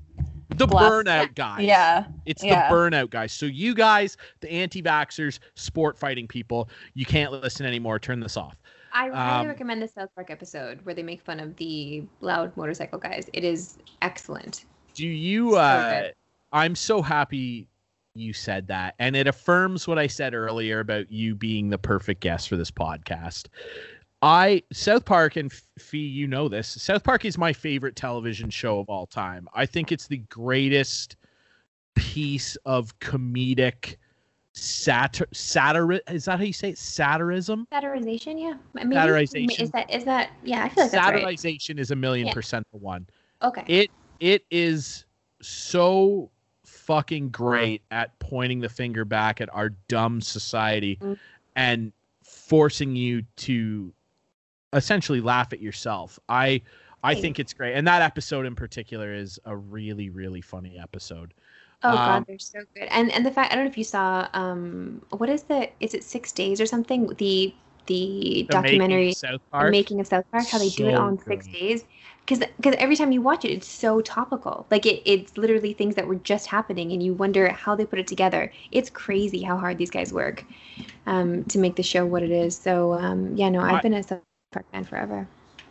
Speaker 3: the
Speaker 5: bluff.
Speaker 3: burnout guys.
Speaker 5: yeah.
Speaker 3: It's
Speaker 5: yeah.
Speaker 3: the burnout guys. So you guys, the anti-vaxxers, sport fighting people, you can't listen anymore. Turn this off.
Speaker 4: I highly
Speaker 3: Um,
Speaker 4: recommend the South Park episode where they make fun of the loud motorcycle guys. It is excellent.
Speaker 3: Do you
Speaker 4: So
Speaker 3: uh
Speaker 4: good.
Speaker 3: I'm so happy you said that and it affirms what I said earlier about you being the perfect guest for this podcast. I South Park and Fee, you know this. South Park is my favorite television show of all time. I think it's the greatest piece of comedic satir satir is that how you say it? Satirism?
Speaker 4: Satirization, yeah. Maybe,
Speaker 3: Satirization.
Speaker 4: Is that is that? Yeah, I feel like that's right.
Speaker 3: Satirization is a million
Speaker 4: Yeah.
Speaker 3: percent the one.
Speaker 4: Okay.
Speaker 3: it it is so fucking great at pointing the finger back at our dumb society
Speaker 4: Mm.
Speaker 3: and forcing you to essentially laugh at yourself. I I think it's great. And that episode in particular is a really really funny episode.
Speaker 4: Oh
Speaker 3: Um,
Speaker 4: god, they're so good. And and the fact I don't know if you saw um what is the is it six days or something? The the,
Speaker 3: The making
Speaker 4: documentary
Speaker 3: Park.
Speaker 4: making of South Park, how they do it
Speaker 3: on
Speaker 4: all six
Speaker 3: good.
Speaker 4: days. Because because every time you watch it, it's so topical. Like it, it's literally things that were just happening, and you wonder how they put it together. It's crazy how hard these guys work um, to make the show what it is. So um, yeah, no, I've been a South Park fan forever.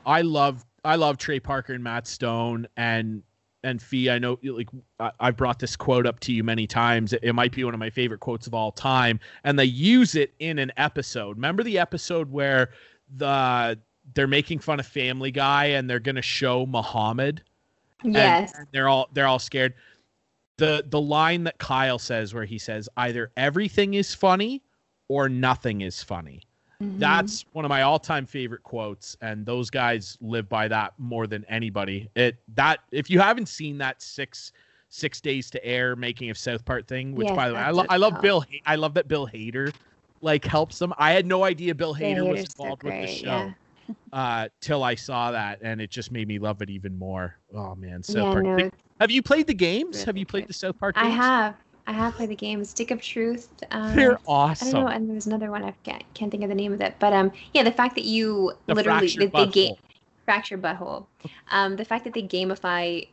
Speaker 3: I love I love Trey Parker and Matt Stone and and Fee. I know like I, have brought this quote up to you many times. It, it might be one of my favorite quotes of all time, and they use it in an episode. Remember the episode where the they're making fun of Family Guy and they're gonna show Muhammad.
Speaker 4: Yes.
Speaker 3: and they're all they're all scared. The the line that Kyle says where he says either everything is funny or nothing is funny
Speaker 4: Mhm.
Speaker 3: that's one of my all-time favorite quotes and those guys live by that more than anybody it that if you haven't seen that six six days to air making of south park thing which
Speaker 4: Yes,
Speaker 3: by the way i, lo- I love
Speaker 4: tough-
Speaker 3: bill i love that bill hader like helps them i had no idea bill hader was
Speaker 4: Hader's so
Speaker 3: involved with the show
Speaker 4: yeah.
Speaker 3: uh till i saw that and it just made me love it even more oh man south
Speaker 4: Yeah,
Speaker 3: park
Speaker 4: no,
Speaker 3: have you played the games have you played
Speaker 4: good.
Speaker 3: the south park Games?
Speaker 4: I have. I have played the game Stick of Truth. Um,
Speaker 3: they're awesome.
Speaker 4: I don't know, and there was another one I can't, can't think of the name of it, but um, yeah, the fact that you
Speaker 3: the
Speaker 4: literally that they game
Speaker 3: Fractured
Speaker 4: But Whole. Um, the fact that they gamify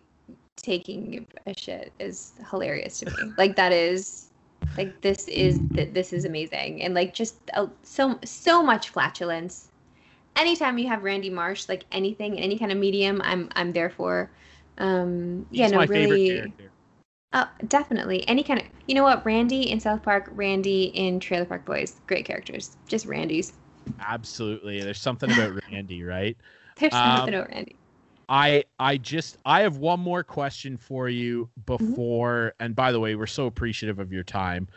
Speaker 4: taking a shit is hilarious to me. like that is like this is this is amazing and like just uh, so so much flatulence. Anytime you have Randy Marsh, like anything in any kind of medium, I'm I'm there for. Um, yeah,
Speaker 3: He's
Speaker 4: no, really.
Speaker 3: favorite character
Speaker 4: Oh, definitely. Any kind of, you know what? Randy in South Park, Randy in Trailer Park Boys. Great characters. Just Randy's.
Speaker 3: absolutely there's something about randy right
Speaker 4: There's
Speaker 3: Um,
Speaker 4: nothing over Randy.
Speaker 3: I I just I have one more question for you before and by the way we're so appreciative of your time.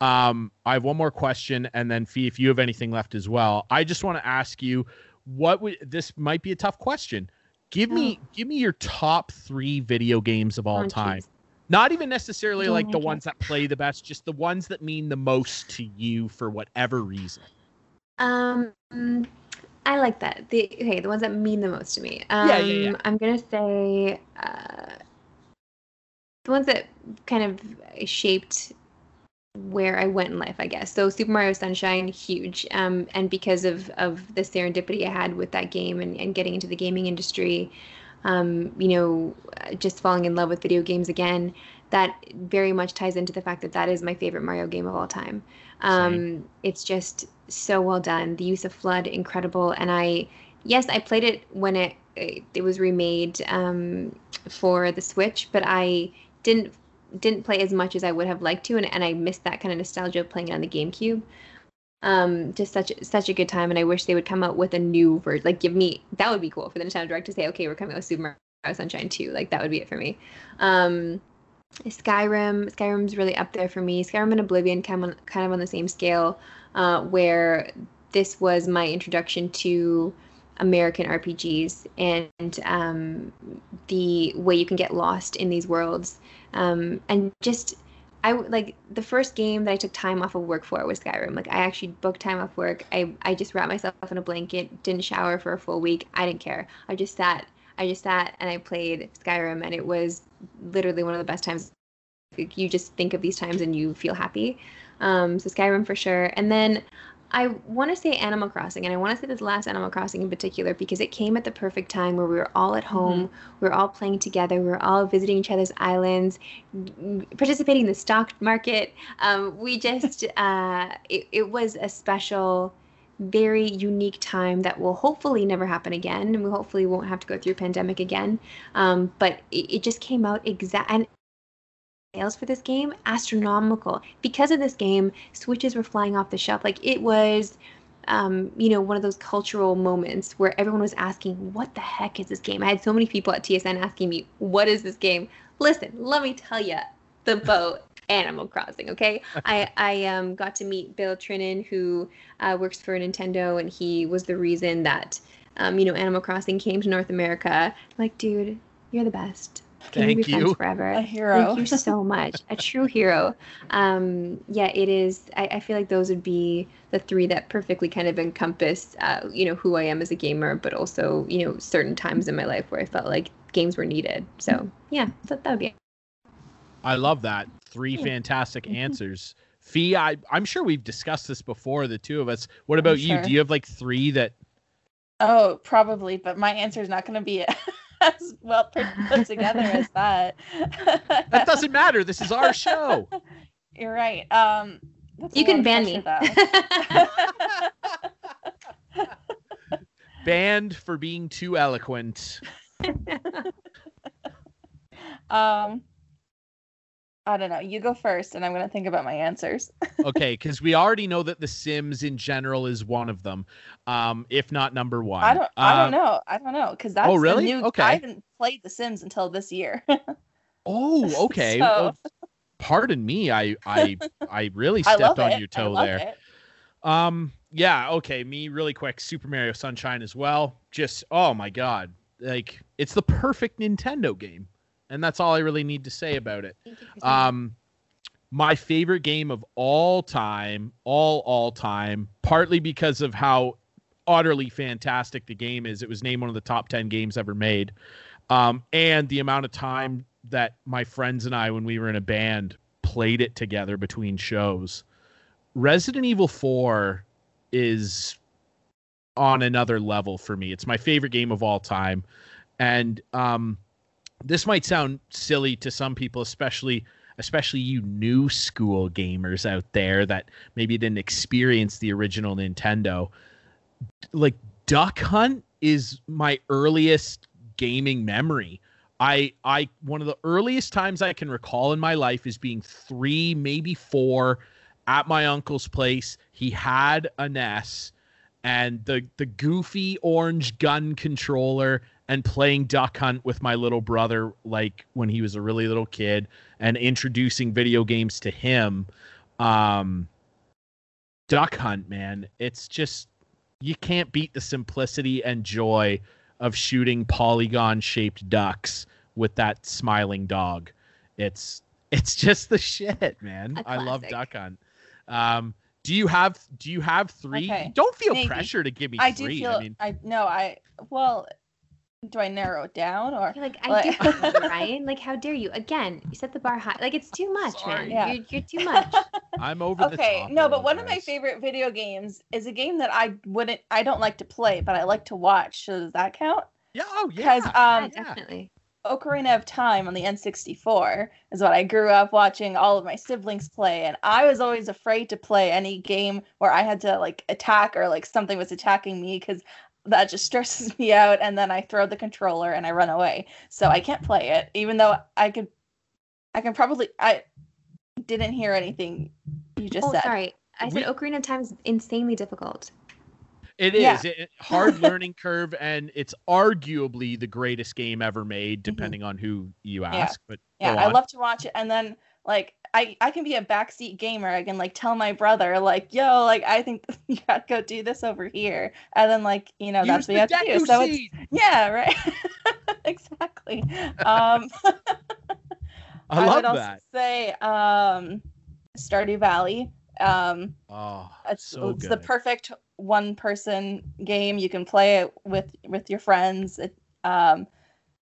Speaker 3: Um I have one more question and then Fee if you have anything left as well. I just want to ask you what would this might be a tough question. Give me give me your top 3 video games of all
Speaker 4: Oh,
Speaker 3: time.
Speaker 4: jeez.
Speaker 3: Not even necessarily like the
Speaker 4: it.
Speaker 3: ones that play the best, just the ones that mean the most to you for whatever reason.
Speaker 4: Um, I like that. The okay, the ones that mean the most to me. Um,
Speaker 3: Yeah, yeah, yeah.
Speaker 4: I'm gonna say uh, the ones that kind of shaped where I went in life, I guess. So Super Mario Sunshine, huge. Um, and because of of the serendipity I had with that game and, and getting into the gaming industry, um, you know, just falling in love with video games again. That very much ties into the fact that that is my favorite Mario game of all time. Um, it's just so well done. The use of flood, incredible. And I, yes, I played it when it it was remade um, for the Switch, but I didn't didn't play as much as I would have liked to, and, and I missed that kind of nostalgia of playing it on the GameCube. Um, just such such a good time, and I wish they would come out with a new version. Like, give me that would be cool for the Nintendo Direct to say, okay, we're coming out with Super Mario Sunshine 2. Like, that would be it for me. Um, Skyrim, Skyrim's really up there for me. Skyrim and Oblivion kind of kind of on the same scale, uh, where this was my introduction to American RPGs and um, the way you can get lost in these worlds, um, and just I like the first game that I took time off of work for was Skyrim. Like I actually booked time off work. I I just wrapped myself in a blanket, didn't shower for a full week. I didn't care. I just sat. I just sat and I played Skyrim, and it was literally one of the best times. You just think of these times and you feel happy. Um, so Skyrim for sure. And then I want to say Animal Crossing, and I want to say this last Animal Crossing in particular because it came at the perfect time where we were all at home, mm-hmm. we were all playing together, we were all visiting each other's islands, participating in the stock market. Um, we just, uh, it, it was a special, very unique time that will hopefully never happen again, and we hopefully won't have to go through pandemic again. Um, but it, it just came out exact, and sales for this game astronomical because of this game switches were flying off the shelf like it was um, you know one of those cultural moments where everyone was asking what the heck is this game i had so many people at tsn asking me what is this game listen let me tell you the boat Animal Crossing. Okay, I I um got to meet Bill Trinen, who uh, works for Nintendo, and he was the reason that um you know Animal Crossing came to North America. Like, dude, you're the best.
Speaker 3: Thank you.
Speaker 4: Forever.
Speaker 5: A hero.
Speaker 4: Thank you so much. a true hero. Um, yeah, it is. I, I, feel like those would be the three that perfectly kind of encompass, uh, you know, who I am as a gamer, but also, you know, certain times in my life where I felt like games were needed. So yeah, so that would be. It.
Speaker 3: I love that. Three fantastic answers. Fee, I, I'm sure we've discussed this before, the two of us. What about you? Do you have like three that?
Speaker 5: Oh, probably, but my answer is not going to be it. as well put together as that.
Speaker 3: that doesn't matter. This is our show.
Speaker 5: You're right. Um,
Speaker 4: you can ban me.
Speaker 3: Banned for being too eloquent.
Speaker 5: um, I don't know. You go first, and I'm going to think about my answers.
Speaker 3: okay, because we already know that The Sims in general is one of them, um, if not number one.
Speaker 5: I don't. I don't uh, know. I don't know because that's
Speaker 3: oh really
Speaker 5: new,
Speaker 3: okay.
Speaker 5: I haven't played The Sims until this year.
Speaker 3: oh, okay. So... Well, pardon me. I I I really stepped on
Speaker 5: it.
Speaker 3: your toe there.
Speaker 5: It.
Speaker 3: Um. Yeah. Okay. Me really quick. Super Mario Sunshine as well. Just oh my god. Like it's the perfect Nintendo game and that's all I really need to say about it. Um, my favorite game of all time, all all time, partly because of how utterly fantastic the game is. It was named one of the top ten games ever made, um, and the amount of time that my friends and I, when we were in a band, played it together between shows. Resident Evil Four is on another level for me. It's my favorite game of all time, and um, this might sound silly to some people, especially especially you new school gamers out there that maybe didn't experience the original Nintendo. Like Duck Hunt is my earliest gaming memory. I I one of the earliest times I can recall in my life is being 3, maybe 4 at my uncle's place. He had a NES and the the goofy orange gun controller and playing duck hunt with my little brother like when he was a really little kid and introducing video games to him um duck hunt man it's just you can't beat the simplicity and joy of shooting polygon shaped ducks with that smiling dog it's it's just the shit man i love duck hunt um do you have do you have three okay. don't feel Maybe. pressure to give me I three.
Speaker 5: do feel i mean i no i well do I narrow it down or
Speaker 4: like I like... do, Ryan? Like how dare you? Again, you set the bar high. Like it's too much, Sorry. man. Yeah. You're, you're too much.
Speaker 3: I'm over
Speaker 5: okay, no, but one of my favorite video games is a game that I wouldn't, I don't like to play, but I like to watch. So does that count?
Speaker 3: Yeah, oh
Speaker 5: Because um,
Speaker 4: yeah, definitely.
Speaker 5: Ocarina of Time on the N64 is what I grew up watching all of my siblings play, and I was always afraid to play any game where I had to like attack or like something was attacking me because that just stresses me out. And then I throw the controller and I run away, so I can't play it, even though I could. I can probably. I didn't hear anything you just
Speaker 4: Oh,
Speaker 5: said.
Speaker 4: sorry. I said
Speaker 3: We-
Speaker 4: Ocarina of Time is insanely difficult.
Speaker 3: It is
Speaker 5: Yeah.
Speaker 3: It- it- hard learning curve, and it's arguably the greatest game ever made,
Speaker 5: Mm-hmm.
Speaker 3: depending on who you ask. But
Speaker 5: Yeah, I
Speaker 3: on.
Speaker 5: love to watch it, and then like I I can be a backseat gamer. I can like tell my brother like, yo, like I think you gotta go do this over here, and then like you know
Speaker 3: Use
Speaker 5: that's what you have
Speaker 3: the
Speaker 5: to do. So it's yeah, right, exactly. Um,
Speaker 3: I,
Speaker 5: would
Speaker 3: love
Speaker 5: also
Speaker 3: that.
Speaker 5: say um, Stardew Valley. Um,
Speaker 3: Oh,
Speaker 5: it's,
Speaker 3: so
Speaker 5: it's the perfect one person game. You can play it with with your friends. It, um,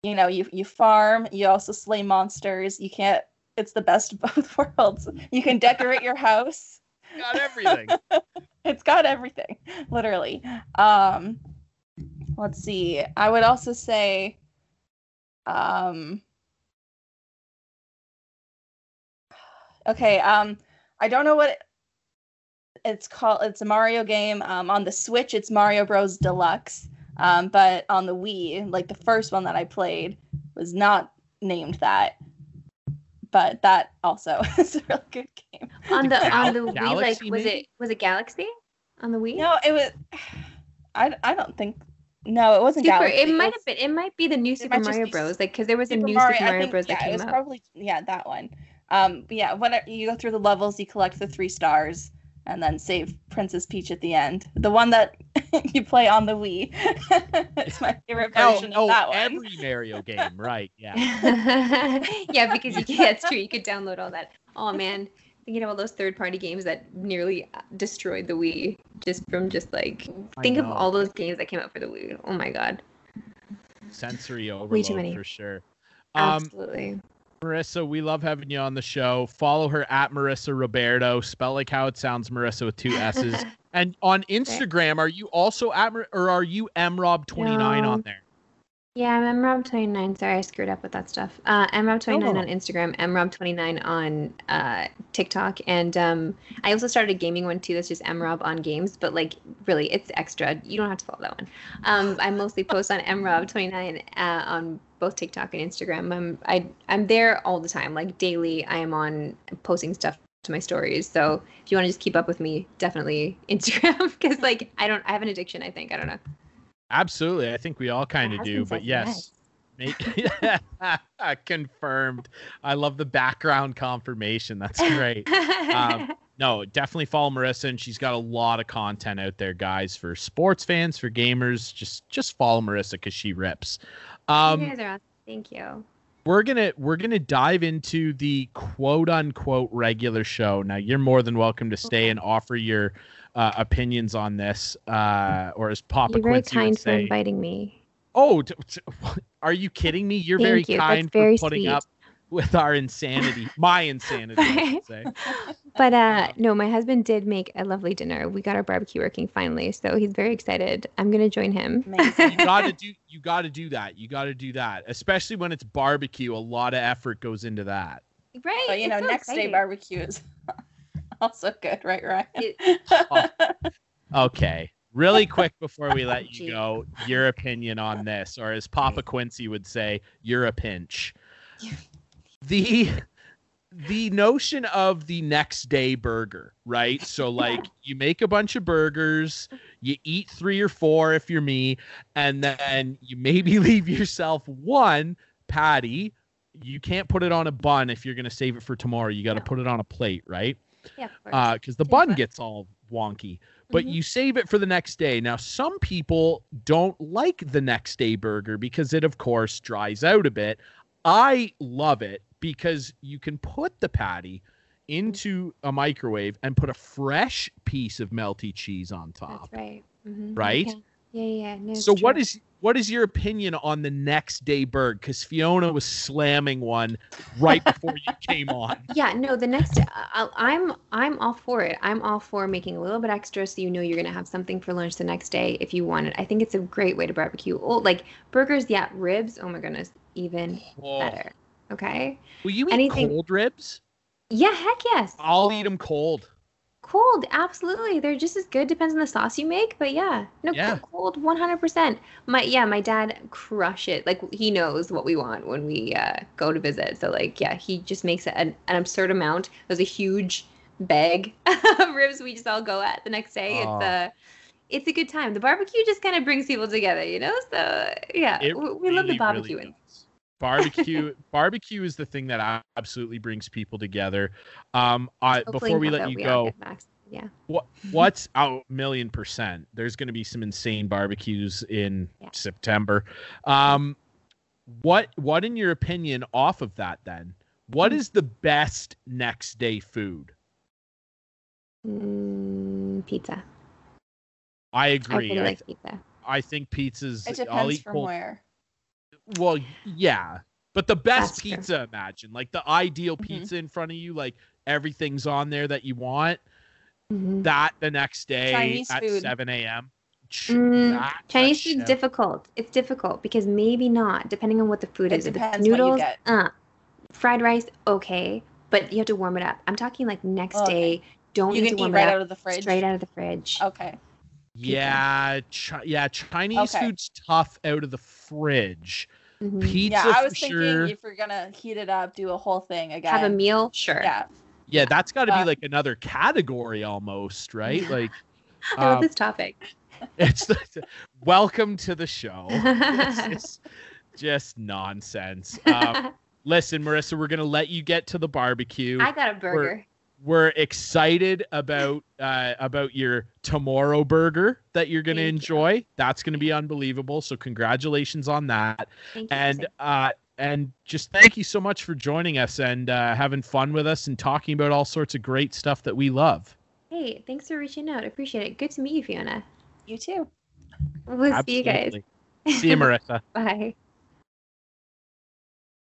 Speaker 5: you know, you you farm. You also slay monsters. You can't. It's the best of both worlds. You can decorate your house.
Speaker 3: Got everything.
Speaker 5: It's got everything, literally. Um, let's see. I would also say, um, okay. Um, I don't know what it- it's called. It's a Mario game. Um, on the Switch, it's Mario Bros. Deluxe. Um, but on the Wii, like the first one that I played, was not named that. But that also is a really good game.
Speaker 4: On the
Speaker 3: Gal-
Speaker 4: on the Wii, like was
Speaker 3: maybe?
Speaker 4: it was it Galaxy on the Wii?
Speaker 5: No, it was. I, I don't think. No, it wasn't
Speaker 4: Super.
Speaker 5: Galaxy.
Speaker 4: It might have been. It might be the new Super Mario
Speaker 5: be
Speaker 4: Bros. Like because there was a new
Speaker 5: Mario,
Speaker 4: Super Mario
Speaker 5: think,
Speaker 4: Bros.
Speaker 5: yeah,
Speaker 4: that
Speaker 5: it
Speaker 4: came
Speaker 5: was
Speaker 4: out.
Speaker 5: probably yeah that one. Um, but yeah, when you go through the levels, you collect the three stars and then save Princess Peach at the end. The one that you play on the Wii. it's my favorite
Speaker 3: Oh,
Speaker 5: version
Speaker 3: oh,
Speaker 5: of that one.
Speaker 3: every Mario game, right? Yeah.
Speaker 4: yeah, because you can, that's true. You could download all that. Oh man, thinking of all those third-party games that nearly uh, destroyed the Wii just from just like
Speaker 3: I
Speaker 4: think of all those games that came out for the Wii. Oh my god,
Speaker 3: Sensory overload
Speaker 4: Way
Speaker 3: overload
Speaker 4: too many.
Speaker 3: for sure. Um,
Speaker 4: absolutely.
Speaker 3: Marissa, we love having you on the show. Follow her at Marissa Roberto. Spell like how it sounds, Marissa with two S's. and on Instagram, are you also at Mar- or are you mrob29 on there?
Speaker 4: Yeah, I'm mrob29. Sorry, I screwed up with that stuff. Uh, mrob29
Speaker 3: No.
Speaker 4: on Instagram, mrob29 on uh, TikTok, and um, I also started a gaming one too. That's just mrob on games, but like really, it's extra. You don't have to follow that one. Um, I mostly post on mrob29 uh, on both TikTok and Instagram. I'm I I'm there all the time, like daily. I am on posting stuff to my stories. So if you want to just keep up with me, definitely Instagram because like I don't I have an addiction. I think I don't know.
Speaker 3: Absolutely. I think we all kind of do, but
Speaker 4: says
Speaker 3: yes. Make, confirmed. I love the background confirmation. That's great. Um, no, definitely follow Marissa, and she's got a lot of content out there, guys, for sports fans, for gamers. Just just follow Marissa because she rips.
Speaker 4: You
Speaker 3: Um,
Speaker 4: guys are awesome. Thank you.
Speaker 3: we're gonna we're gonna dive into the quote unquote regular show. Now you're more than welcome to stay
Speaker 4: Okay.
Speaker 3: and offer your uh, opinions on this, uh, or as Papa
Speaker 4: You're very
Speaker 3: Quincy would
Speaker 4: kind for inviting me.
Speaker 3: Oh, t- t- are you kidding me? You're very
Speaker 4: Thank you. That's
Speaker 3: kind
Speaker 4: very
Speaker 3: for putting
Speaker 4: sweet.
Speaker 3: up with our insanity, my insanity, I should say.
Speaker 4: But uh no, my husband did make a lovely dinner. We got our barbecue working finally, so he's very excited. I'm gonna join him.
Speaker 3: You gotta do you gotta do that. You gotta do that. Especially when it's barbecue. A lot of effort goes into that.
Speaker 4: right.
Speaker 5: but you know,
Speaker 4: so
Speaker 5: next day barbecue is also good, right, Ryan?
Speaker 4: It-
Speaker 3: Oh. Okay. Really quick before we let you go, your opinion on this, or as Papa Quincy would say, you're a pinch. The the notion of the next day burger, right? So like you make a bunch of burgers, you eat three or four if you're me, and then you maybe leave yourself one patty. You can't put it on a bun if you're gonna save it for tomorrow. You got to
Speaker 4: No.
Speaker 3: put it on a plate, right?
Speaker 4: yeah.
Speaker 3: Uh, because the bun gets all wonky. But
Speaker 4: Mhm.
Speaker 3: you save it for the next day. Now, some people don't like the next day burger because it, of course, dries out a bit. I love it because you can put the patty into a microwave and put a fresh piece of melty cheese on top.
Speaker 4: That's right. Mhm.
Speaker 3: Right?
Speaker 4: Yeah. Yeah, yeah. No,
Speaker 3: So what
Speaker 4: true.
Speaker 3: is what is your opinion on the next day bird? Because Fiona was slamming one right before you came on.
Speaker 4: Yeah, no. The next, I, I'm I'm all for it. I'm all for making a little bit extra so you know you're gonna have something for lunch the next day if you want it. I think it's a great way to barbecue. Oh, like burgers, yeah. Ribs, oh my goodness, even
Speaker 3: Oh,
Speaker 4: better. Okay.
Speaker 3: will you eat
Speaker 4: Anything-
Speaker 3: cold ribs?
Speaker 4: Yeah, heck yes.
Speaker 3: I'll eat them cold.
Speaker 4: Cold, absolutely. They're just as good. Depends on the sauce you make, but yeah, no,
Speaker 3: Yeah.
Speaker 4: cold, one hundred percent. My yeah, my dad crush it. Like he knows what we want when we uh, go to visit. So like yeah, he just makes an, an absurd amount. There's a huge bag of ribs we just all go at the next day.
Speaker 3: Oh.
Speaker 4: It's a it's a good time. The barbecue just kind of brings people together, you know. So yeah,
Speaker 3: It
Speaker 4: we, we love the barbecue.
Speaker 3: really. Barbecue, barbecue is the thing that absolutely brings people together. Um, I
Speaker 4: Hopefully
Speaker 3: before we let you
Speaker 4: we
Speaker 3: go,
Speaker 4: yeah.
Speaker 3: what what's out million percent? There's going to be some insane barbecues in
Speaker 4: Yeah.
Speaker 3: September. Um, what what in your opinion off of that then? What
Speaker 4: Hmm.
Speaker 3: is the best next day food?
Speaker 4: Mm, pizza.
Speaker 3: I
Speaker 4: I
Speaker 3: agree.
Speaker 4: really
Speaker 3: I,
Speaker 4: like pizza.
Speaker 3: I think pizza's.
Speaker 5: It depends from
Speaker 3: cold-
Speaker 5: where.
Speaker 3: Well, yeah, but the best
Speaker 4: That's true.
Speaker 3: pizza. Imagine like the ideal
Speaker 5: Mhm.
Speaker 3: pizza in front of you, like everything's on there that you want.
Speaker 4: Mhm.
Speaker 3: That the next day
Speaker 5: Chinese
Speaker 3: at
Speaker 5: food.
Speaker 3: seven a.m.
Speaker 4: Mm, Chinese food's
Speaker 3: chef.
Speaker 4: difficult. It's difficult because maybe not, depending on what the food
Speaker 5: It
Speaker 4: is. If it's
Speaker 5: depends what you
Speaker 4: noodles,
Speaker 5: get.
Speaker 4: uh, fried rice, okay, but you have to warm it up. I'm talking like next
Speaker 5: Okay.
Speaker 4: day. Don't
Speaker 5: You
Speaker 4: need
Speaker 5: can
Speaker 4: to warm
Speaker 5: eat right
Speaker 4: it
Speaker 5: out of the fridge.
Speaker 4: Straight out of the fridge.
Speaker 5: Okay.
Speaker 3: Yeah, chi- yeah. Chinese
Speaker 5: Okay.
Speaker 3: food's tough out of the fridge.
Speaker 4: Mhm.
Speaker 3: Pizza
Speaker 5: yeah, I
Speaker 3: for
Speaker 5: was thinking
Speaker 3: sure.
Speaker 5: if you're gonna heat it up, do a whole thing again.
Speaker 4: Have a meal, sure.
Speaker 5: Yeah.
Speaker 3: Yeah, that's got to be
Speaker 5: Uh,
Speaker 3: like another category almost, right? Like,
Speaker 4: I love
Speaker 3: um,
Speaker 4: this topic.
Speaker 3: it's the, welcome to the show. It's just, just nonsense. Um, listen, Marissa, we're gonna let you get to the barbecue.
Speaker 4: I got a burger.
Speaker 3: We're excited about uh, about your tomorrow burger that you're gonna
Speaker 4: Thank you.
Speaker 3: enjoy. That's gonna be unbelievable. So congratulations on that.
Speaker 4: Thank you.
Speaker 3: and uh and just thank you so much for joining us and uh, having fun with us and talking about all sorts of great stuff that we love.
Speaker 4: hey, thanks for reaching out. I appreciate it. Good to meet you, Fiona.
Speaker 5: You too.
Speaker 4: We'll see you guys.
Speaker 3: See you, Marissa.
Speaker 4: Bye.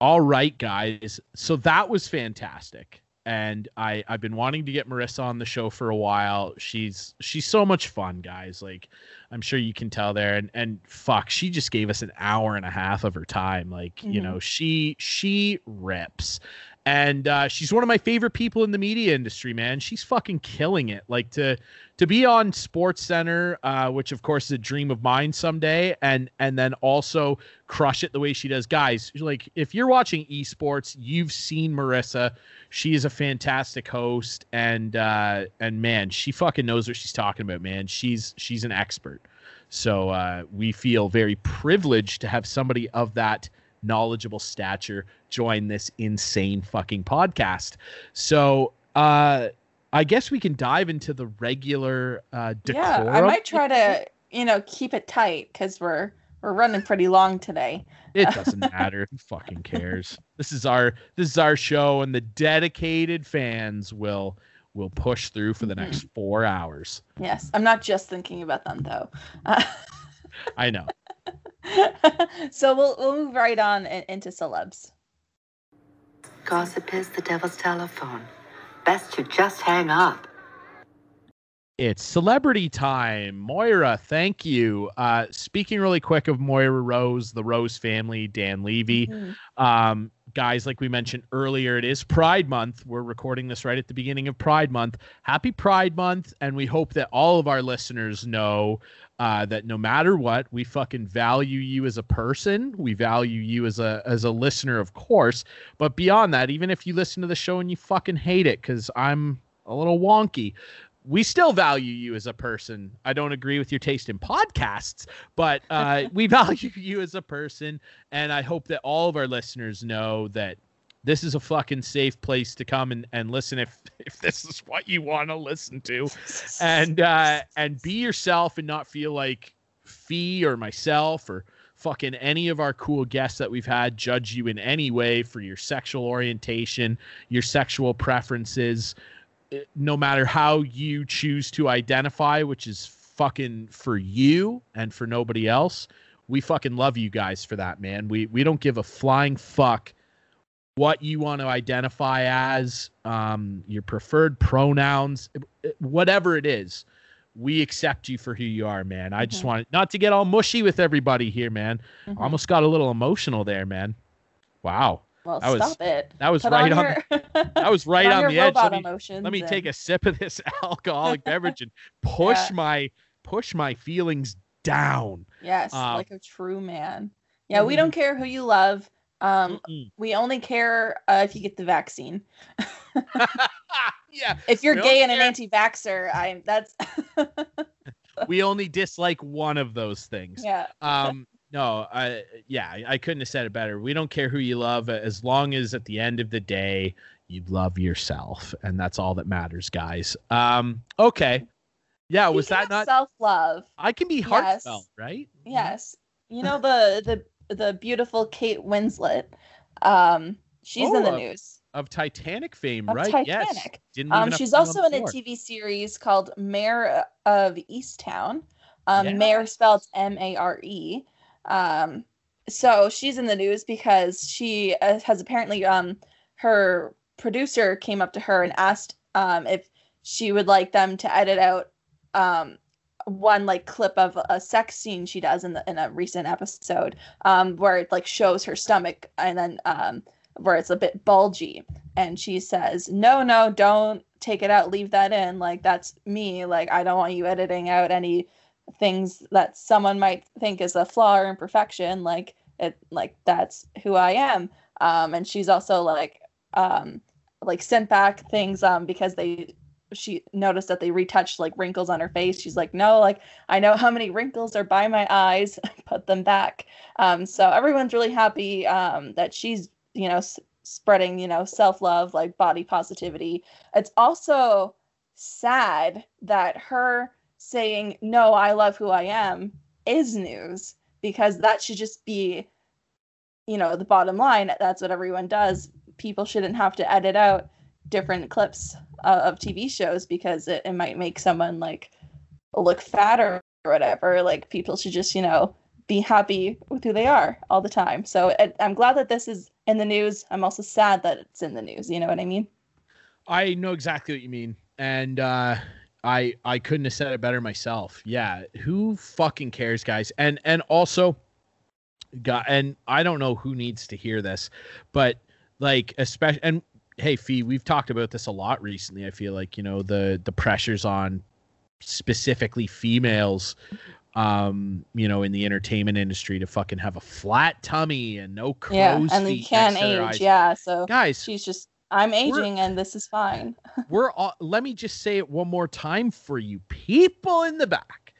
Speaker 3: All right, guys. So that was fantastic. And I I've been wanting to get Marissa on the show for a while. She's she's so much fun, guys. Like I'm sure you can tell there. And and fuck, she just gave us an hour and a half of her time. Like, you
Speaker 4: Mhm.
Speaker 3: know, she she rips. And uh, she's one of my favorite people in the media industry, man. She's fucking killing it. Like to to be on Sports Center, uh, which of course is a dream of mine someday, and and then also crush it the way she does. Guys, like if you're watching esports, you've seen Marissa. She is a fantastic host, and uh, and man, she fucking knows what she's talking about, man. She's she's an expert. So uh, we feel very privileged to have somebody of that knowledgeable stature join this insane fucking podcast. So uh, I guess we can dive into the regular uh, decor.
Speaker 5: Yeah, I might try to, you know, keep it tight because we're we're running pretty long today.
Speaker 3: It doesn't matter. Who fucking cares? This is our this is our show, and the dedicated fans will will push through for the next four hours.
Speaker 5: Yes, I'm not just thinking about them though.
Speaker 3: I know.
Speaker 5: so we'll we'll move right on in, into celebs.
Speaker 7: Gossip is the devil's telephone. Best to just hang up.
Speaker 3: It's celebrity time. Moira, thank you. Uh, speaking really quick of Moira Rose, the Rose family, Dan Levy.
Speaker 5: Mhm.
Speaker 3: Um, guys, like we mentioned earlier, it is Pride Month. We're recording this right at the beginning of Pride Month. Happy Pride Month. And we hope that all of our listeners know uh, that no matter what, we fucking value you as a person. We value you as a as a listener, of course. But beyond that, even if you listen to the show and you fucking hate it, because I'm a little wonky, we still value you as a person. I don't agree with your taste in podcasts, but uh, we value you as a person. And I hope that all of our listeners know that this is a fucking safe place to come and, and listen if if this is what you want to listen to and uh and be yourself and not feel like fee or myself or fucking any of our cool guests that we've had judge you in any way for your sexual orientation your sexual preferences no matter how you choose to identify which is fucking for you and for nobody else. We fucking love you guys for that, man. We we don't give a flying fuck what you want to identify as, um, your preferred pronouns, whatever it is. We accept you for who you are, man. I just
Speaker 5: Mhm.
Speaker 3: want not to get all mushy with everybody here, man.
Speaker 5: Mhm.
Speaker 3: Almost got a little emotional there, man. Wow.
Speaker 5: Well,
Speaker 3: that was-
Speaker 5: stop it.
Speaker 3: That was
Speaker 5: Put
Speaker 3: right
Speaker 5: on,
Speaker 3: on, that was right on the edge. Let me, let me
Speaker 5: and-
Speaker 3: take a sip of this alcoholic beverage and push
Speaker 5: Yeah.
Speaker 3: my push my feelings down.
Speaker 5: Yes,
Speaker 3: Uh,
Speaker 5: like a true man. Yeah, we don't care who you love. Um,
Speaker 3: Mm-mm.
Speaker 5: we only care uh, if you get the vaccine.
Speaker 3: yeah,
Speaker 5: If you're gay and an anti-vaxer, I'm that's
Speaker 3: we only dislike one of those things.
Speaker 5: yeah.
Speaker 3: Um, no, I yeah, I- I couldn't have said it better. We don't care who you love as long as at the end of the day you love yourself, and that's all that matters, guys. Um, okay, yeah, was that not?
Speaker 5: self-love?
Speaker 3: I can be
Speaker 5: Yes.
Speaker 3: heartfelt, right?
Speaker 5: Yes. You know the the the beautiful Kate Winslet. Um, she's in the
Speaker 3: Oh,
Speaker 5: news.
Speaker 3: Of Titanic fame,
Speaker 5: Of
Speaker 3: right? Yes.
Speaker 5: Titanic.
Speaker 3: Didn't
Speaker 5: Um, she's also in a. TV series called Mare of Easttown. Um,
Speaker 3: Yeah.
Speaker 5: Mayor spelled M A R E. Um, so she's in the news because she uh, has apparently um her producer came up to her and asked um if she would like them to edit out um one like clip of a sex scene she does in the in a recent episode um where it like shows her stomach and then um where it's a bit bulgy. And she says no no don't take it out leave that in. Like that's me. Like i don't want you editing out any things that someone might think is a flaw or imperfection. Like it like that's who i am. Um and she's also like um like sent back things um because they she noticed that they retouched like wrinkles on her face. She's like no like i know how many wrinkles are by my eyes. Put them back. Um so everyone's really happy um that she's you know s- spreading you know self-love like body positivity. It's also sad that her saying no i love who i am is news because that should just be you know the bottom line. That's what everyone does people shouldn't have to edit out different clips uh, of tv shows because it, it might make someone like look fat or whatever. Like people should just you know be happy with who they are all the time. So it, i'm glad that this is in the news. I'm also sad that it's in the news. You know what i mean?
Speaker 3: I know exactly what you mean, and uh, I I couldn't have said it better myself. Yeah, who fucking cares, guys? And and also, God, and I don't know who needs to hear this, but like especially and hey, Fee, we've talked about this a lot recently. I feel like you know the the pressures on specifically females um you know in the entertainment industry to fucking have a flat tummy and no crow's
Speaker 5: yeah and they can age
Speaker 3: eyes.
Speaker 5: yeah so
Speaker 3: guys
Speaker 5: she's just i'm aging and this is fine
Speaker 3: we're all, let me just say it one more time for you people in the back.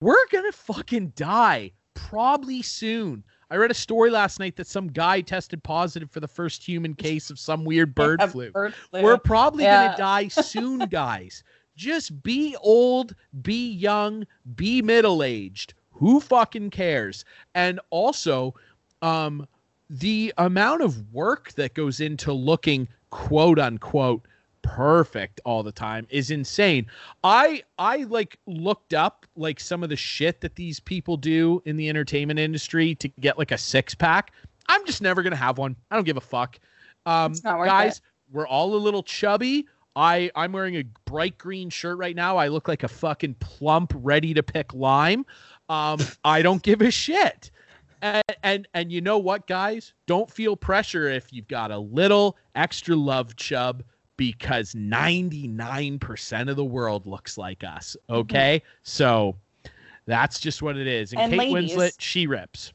Speaker 3: We're gonna fucking die probably soon. I read a story last night that some guy tested positive for the first human case of some weird bird flu.
Speaker 5: bird flu.
Speaker 3: We're probably
Speaker 5: Yeah.
Speaker 3: gonna die soon, guys. Just be old, be young, be middle aged. Who fucking cares? And also, um, the amount of work that goes into looking quote unquote perfect all the time is insane. I I like looked up like some of the shit that these people do in the entertainment industry to get like a six pack. I'm just never gonna have one. I don't give a fuck. Um,
Speaker 5: It's not worth
Speaker 3: guys,
Speaker 5: it.
Speaker 3: we're all a little chubby. I I'm wearing a bright green shirt right now. I look like a fucking plump, ready to pick lime. Um, I don't give a shit. And, and and you know what, guys? Don't feel pressure if you've got a little extra love chub because 99% of the world looks like us. Okay? So that's just what it is. And,
Speaker 5: And
Speaker 3: Kate
Speaker 5: ladies-
Speaker 3: Winslet, she rips.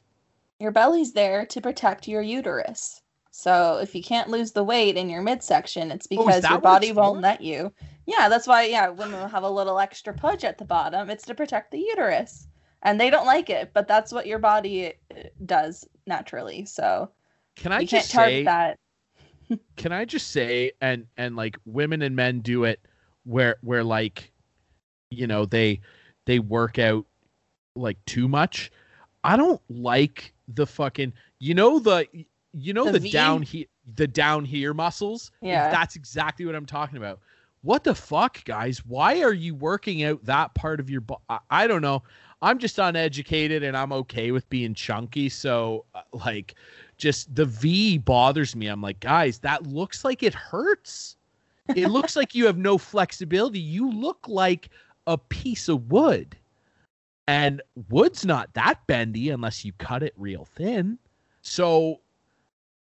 Speaker 5: your belly's there to protect your uterus. So if you can't lose the weight in your midsection, it's
Speaker 3: Oh,
Speaker 5: because
Speaker 3: that
Speaker 5: your body won't let you. Yeah, that's why yeah, women will have a little extra pudge at the bottom. It's to protect the uterus. And they don't like it, but that's what your body uh, does naturally. So
Speaker 3: Can I just say
Speaker 5: that.
Speaker 3: Can I just say and and like women and men do it where where like you know they they work out like too much. I don't like the fucking you know the you know
Speaker 5: The
Speaker 3: the,
Speaker 5: V?
Speaker 3: down here the down here muscles.
Speaker 5: Yeah.
Speaker 3: That's exactly what I'm talking about. what the fuck, guys? Why are you working out that part of your body? I don't know. I'm just uneducated and I'm okay with being chunky. So, uh, like, just the V bothers me. I'm like, guys, that looks like it hurts. It looks like you have no flexibility. You look like a piece of wood. And wood's not that bendy unless you cut it real thin. So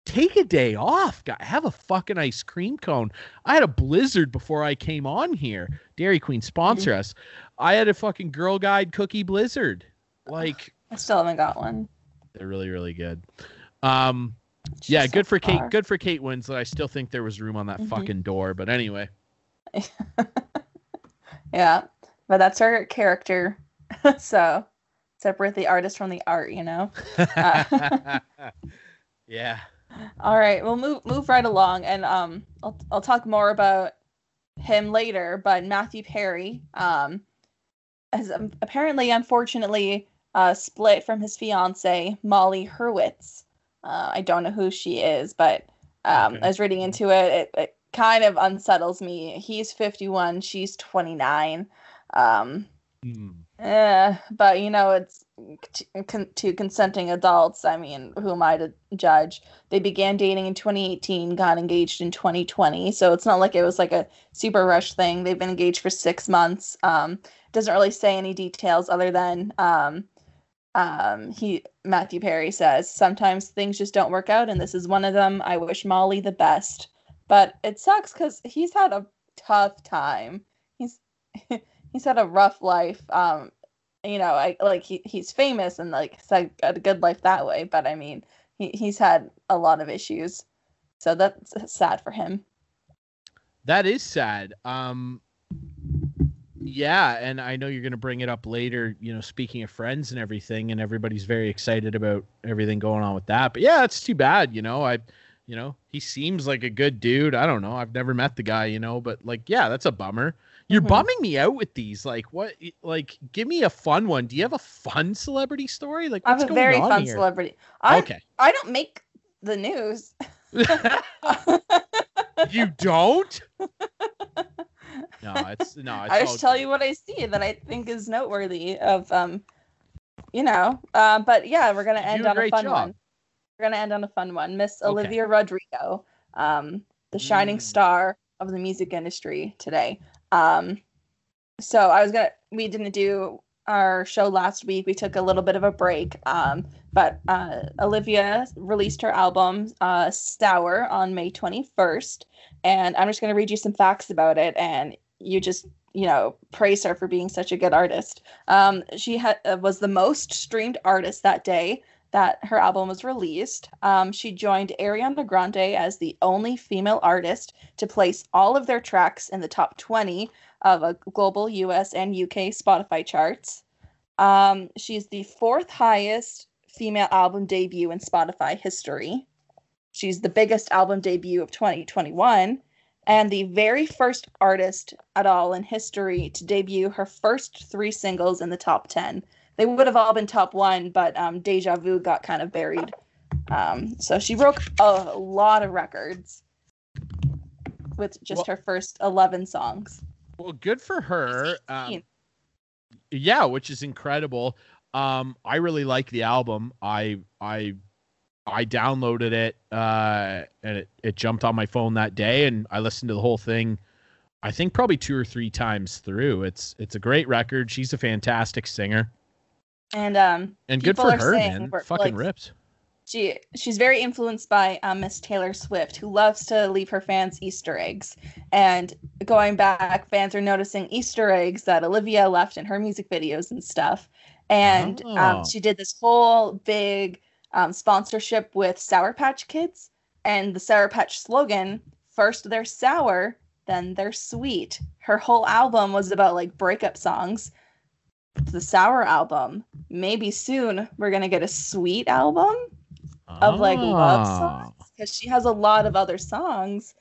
Speaker 3: take a day off. Have a fucking ice cream cone. I had a blizzard before I came on here. Dairy Queen sponsor us. I had a fucking Girl Guide cookie blizzard. Like
Speaker 5: I still haven't got one.
Speaker 3: they're really really good. Um yeah,
Speaker 5: so
Speaker 3: good for Kate. Good for Kate Winslet. I still think there was room on that
Speaker 5: Mhm.
Speaker 3: fucking door, but anyway.
Speaker 5: Yeah, but that's her character. so separate the artist from the art, you know. Uh.
Speaker 3: yeah.
Speaker 5: All right, we'll move move right along, and um, I'll I'll talk more about him later. But Matthew Perry, um, has um, apparently, unfortunately, uh, split from his fiance Molly Hurwitz. Uh, I don't know who she is, but um,
Speaker 3: Okay.
Speaker 5: I was reading into it. It, it kind of unsettles me. He's fifty one, she's twenty nine. Um,
Speaker 3: Hmm.
Speaker 5: Eh, but you know, it's t- con- to consenting adults. I mean, who am I to judge? They began dating in 2018, got engaged in 2020, so it's not like it was like a super rush thing. They've been engaged for six months. Um, doesn't really say any details other than um, um, he Matthew Perry says sometimes things just don't work out, and this is one of them. I wish Molly the best, but it sucks because he's had a tough time. He's he's had a rough life. Um, you know, I like he, he's famous and like he's had a good life that way, but I mean, he, he's had a lot of issues, so that's sad for him.
Speaker 3: That is sad. Um yeah, and I know you're going to bring it up later, you know, speaking of friends and everything and everybody's very excited about everything going on with that. But yeah, it's too bad, you know. I you know, he seems like a good dude. I don't know. I've never met the guy, you know, but like yeah, that's a bummer. You're
Speaker 5: Mhm.
Speaker 3: bumming me out with these. Like what like give me a fun one. Do you have a fun celebrity story? Like what's I
Speaker 5: have a
Speaker 3: going
Speaker 5: very fun
Speaker 3: here?
Speaker 5: celebrity. I
Speaker 3: Okay.
Speaker 5: I don't make the news.
Speaker 3: you don't? No, it's no, it's
Speaker 5: I just tell
Speaker 3: great.
Speaker 5: you what I see that I think is noteworthy of um, you know. Uh, but yeah, we're gonna end
Speaker 3: a
Speaker 5: on a fun
Speaker 3: job.
Speaker 5: one. We're gonna end on a fun one. Miss
Speaker 3: Okay.
Speaker 5: Olivia Rodrigo, um, the shining
Speaker 3: Mm.
Speaker 5: star of the music industry today. Um, so I was gonna. We didn't do our show last week. We took a little bit of a break. Um, but uh, Olivia released her album uh, Sour on May 21st, and I'm just gonna read you some facts about it, and you just you know praise her for being such a good artist. Um, she had uh, was the most streamed artist that day that her album was released. Um, she joined Ariana Grande as the only female artist to place all of their tracks in the top 20 of a global US and UK Spotify charts. Um, she's the fourth highest female album debut in Spotify history. She's the biggest album debut of 2021 and the very first artist at all in history to debut her first three singles in the top 10. They would have all been top one, but um, Deja Vu got kind of buried. Um, so she broke a lot of records with just
Speaker 3: Well-
Speaker 5: her first 11 songs.
Speaker 3: Well, good for her. Um, yeah, which is incredible. Um, I really like the album. I I I downloaded it uh, and it, it jumped on my phone that day, and I listened to the whole thing. I think probably two or three times through. It's it's a great record. She's a fantastic singer,
Speaker 5: And um,
Speaker 3: and good for her, man. Fucking
Speaker 5: like,
Speaker 3: ripped.
Speaker 5: she she's very influenced by um, Miss Taylor Swift, who loves to leave her fans Easter eggs. And going back, fans are noticing Easter eggs that Olivia left in her music videos and stuff. And
Speaker 3: Oh.
Speaker 5: um, she did this whole big um, sponsorship with Sour Patch Kids, and the Sour Patch slogan: first they're sour, then they're sweet. Her whole album was about like breakup songs. The Sour album. Maybe soon we're gonna get a sweet album of like love
Speaker 3: Ah.
Speaker 5: songs because she has a lot of other songs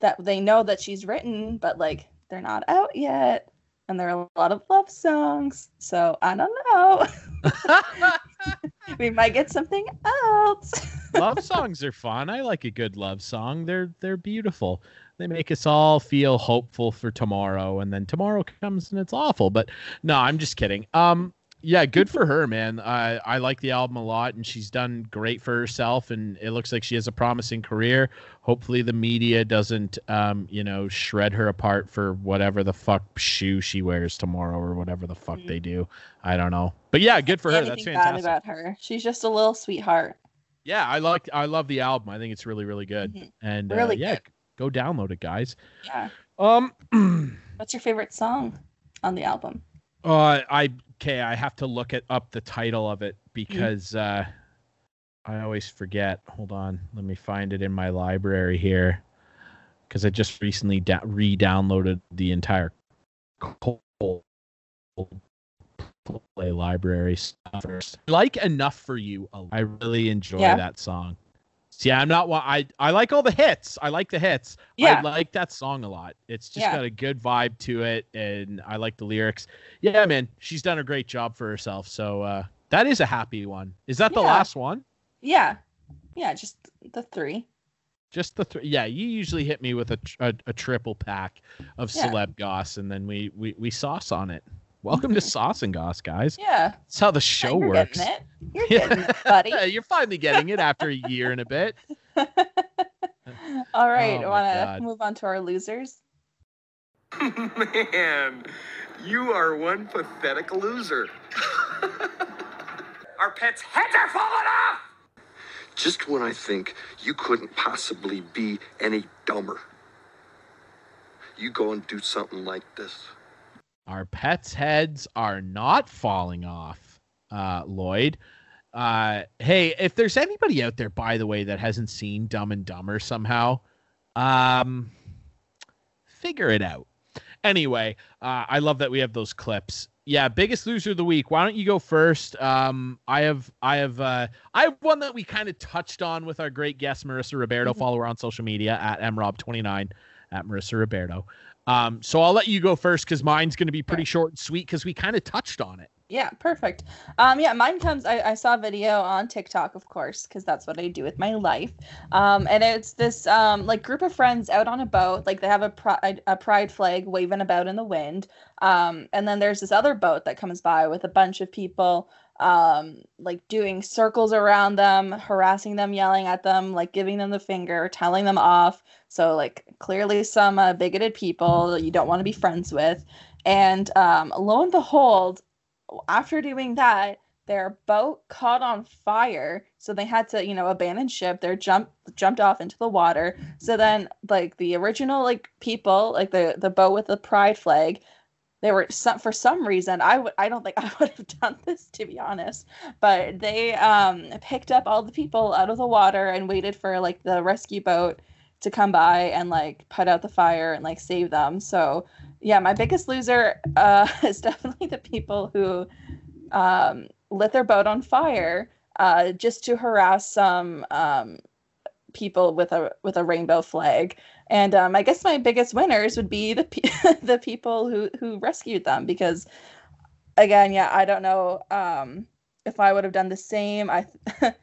Speaker 5: that they know that she's written, but like they're not out yet. And there are a lot of love songs. So I don't know. we might get something else.
Speaker 3: love songs are fun. I like a good love song. They're they're beautiful. they make us all feel hopeful for tomorrow, and then tomorrow comes and it's awful. But no, I'm just kidding. Um, yeah, good for her, man. I I like the album a lot, and she's done great for herself, and it looks like she has a promising career. Hopefully, the media doesn't, um, you know, shred her apart for whatever the fuck shoe she wears tomorrow or whatever the fuck
Speaker 5: Mhm.
Speaker 3: they do. I don't know, but yeah, good for her. That's fantastic.
Speaker 5: about her. She's just a little sweetheart.
Speaker 3: Yeah, I like I love the album. I think it's really really good.
Speaker 5: Mhm.
Speaker 3: And uh,
Speaker 5: Really
Speaker 3: yeah,
Speaker 5: good.
Speaker 3: go download it, guys.
Speaker 5: Yeah.
Speaker 3: Um,
Speaker 5: What's your favorite song on the album?
Speaker 3: uh, I okay, I have to look it up the title of it
Speaker 5: Mm.
Speaker 3: because uh, I always forget. Hold on, let me find it in my library here because I just recently da- re-downloaded the entire Coldplay library stuff. Like enough for you. I really enjoy
Speaker 5: Yeah.
Speaker 3: that song. See, I'm not. I I like all the hits. I like the hits.
Speaker 5: Yeah.
Speaker 3: I like that song a lot. It's just
Speaker 5: Yeah.
Speaker 3: got a good vibe to it, and I like the lyrics. Yeah, man, she's done a great job for herself. So uh, that is a happy one. Is that the
Speaker 5: Yeah.
Speaker 3: last one?
Speaker 5: Yeah. Yeah, just the three.
Speaker 3: Just the three? Yeah, you usually hit me with a tr- a, a triple pack of celeb goss, and then we we we sauce on it. Welcome to Sauce and Goss, guys.
Speaker 5: Yeah.
Speaker 3: That's how the show
Speaker 5: you're
Speaker 3: works.
Speaker 5: Getting it. You're
Speaker 3: Yeah.
Speaker 5: getting it, buddy.
Speaker 3: Yeah, you're finally getting it after a year and a bit.
Speaker 5: All right.
Speaker 3: Oh
Speaker 5: want to move on to our losers?
Speaker 8: Man, you are one pathetic loser. Our pets' heads are falling off!
Speaker 9: Just when I think you couldn't possibly be any dumber, you go and do something like this.
Speaker 3: Our pets' heads are not falling off, uh, Lloyd. Uh, hey, if there's anybody out there, by the way, that hasn't seen Dumb and Dumber somehow, um, figure it out. Anyway, uh, I love that we have those clips. Yeah, biggest loser of the week. Why don't you go first? Um, I have, I have, uh, I have one that we kind of touched on with our great guest Marissa Roberto.
Speaker 5: Mhm.
Speaker 3: Follow her on social media at mrob29 at Marissa Roberto. Um, so I'll let you go first because mine's going to be pretty short and sweet because we kind of touched on it.
Speaker 5: Yeah, perfect. Um, yeah, mine comes. I, I saw a video on TikTok, of course, because that's what I do with my life. Um, and it's this um like group of friends out on a boat. Like they have a pride a pride flag waving about in the wind. Um, and then there's this other boat that comes by with a bunch of people um like doing circles around them harassing them yelling at them like giving them the finger telling them off so like clearly some uh, bigoted people that you don't want to be friends with and um lo and behold after doing that, their boat caught on fire, so they had to, you know, abandon ship. they're jumped jumped off into the water. So then, like the original like people, like the the boat with the pride flag, they were some for some reason. I would I don't think I would have done this to be honest, but they um picked up all the people out of the water and waited for like the rescue boat to come by and like put out the fire and like save them. So yeah, my biggest loser uh, is definitely the people who um, lit their boat on fire uh, just to harass some um, people with a with a rainbow flag. And um, I guess my biggest winners would be the pe- the people who who rescued them because again, yeah, I don't know um, if I would have done the same. I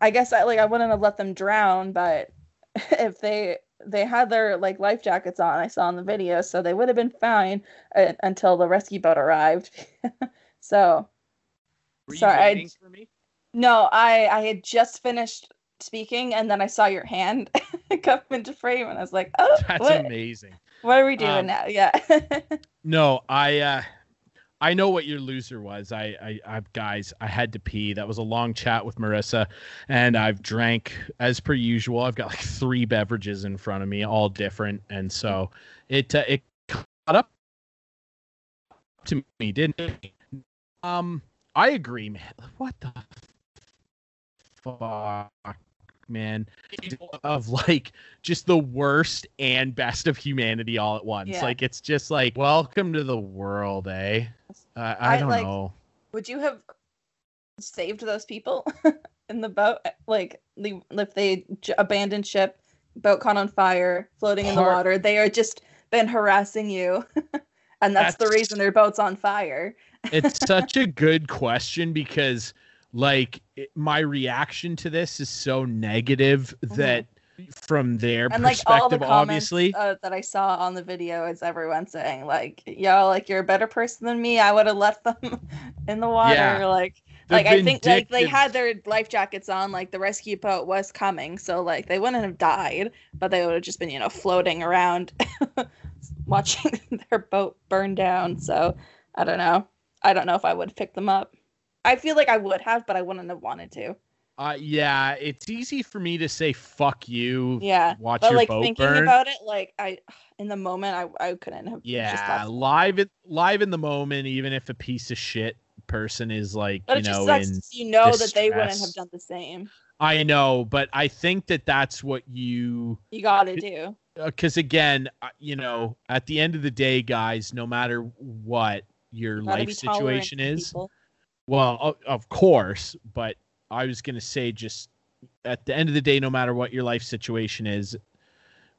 Speaker 5: I guess I like I wouldn't have let them drown, but if they they had their like life jackets on i saw in the video so they would have been fine uh, until the rescue boat arrived so
Speaker 3: Were you
Speaker 5: Sorry, I-
Speaker 3: for me?
Speaker 5: no i i had just finished speaking and then i saw your hand come into frame and i was like oh
Speaker 3: That's
Speaker 5: what,
Speaker 3: amazing.
Speaker 5: what are we doing
Speaker 3: Um,
Speaker 5: now yeah
Speaker 3: No, I uh I know what your loser was. I, I I guys, I had to pee. That was a long chat with Marissa and I've drank as per usual. I've got like three beverages in front of me, all different, and so it uh, it caught up to me, didn't it? Um I agree, man. What the fuck, man? Of like just the worst and best of humanity all at once.
Speaker 5: Yeah.
Speaker 3: Like it's just like welcome to the world, eh? Uh, I
Speaker 5: I,
Speaker 3: don't
Speaker 5: like-
Speaker 3: know.
Speaker 5: would you have saved those people in the boat like if they j- abandoned ship boat caught on fire floating in the water they are just been harassing you and that's, the reason their boat's on fire
Speaker 3: it's such a good question because like it, my reaction to this is so negative
Speaker 5: Mm-hmm.
Speaker 3: that from their
Speaker 5: and like all the
Speaker 3: perspective,
Speaker 5: comments
Speaker 3: obviously.
Speaker 5: uh, that I saw on the video is everyone saying like, "Yo, like you're a better person than me. I would have left them in the water."
Speaker 3: Yeah.
Speaker 5: Like,
Speaker 3: The
Speaker 5: like I think like they had their life jackets on. Like the rescue boat was coming, so like they wouldn't have died, but they would have just been you know floating around, watching their boat burn down. So I don't know. I don't know if I would picked them up. I feel like I would have, but I wouldn't have wanted to.
Speaker 3: Uh, yeah, it's easy for me to say "fuck you."
Speaker 5: Yeah,
Speaker 3: watch
Speaker 5: but
Speaker 3: your
Speaker 5: like
Speaker 3: boat
Speaker 5: thinking
Speaker 3: burn.
Speaker 5: about it, like I, in the moment, I, I couldn't have.
Speaker 3: yeah, live in live in the moment, even if a piece of shit person is like
Speaker 5: But
Speaker 3: you
Speaker 5: it just
Speaker 3: know
Speaker 5: sucks.
Speaker 3: in
Speaker 5: You know that they wouldn't have done the same.
Speaker 3: I know, but I think that that's what you
Speaker 5: You got to do.
Speaker 3: because again, uh, you know, at the end of the day, guys, no matter what your
Speaker 5: You
Speaker 3: life situation is,
Speaker 5: people.
Speaker 3: Well, of course, but I was gonna say just at the end of the day, no matter what your life situation is,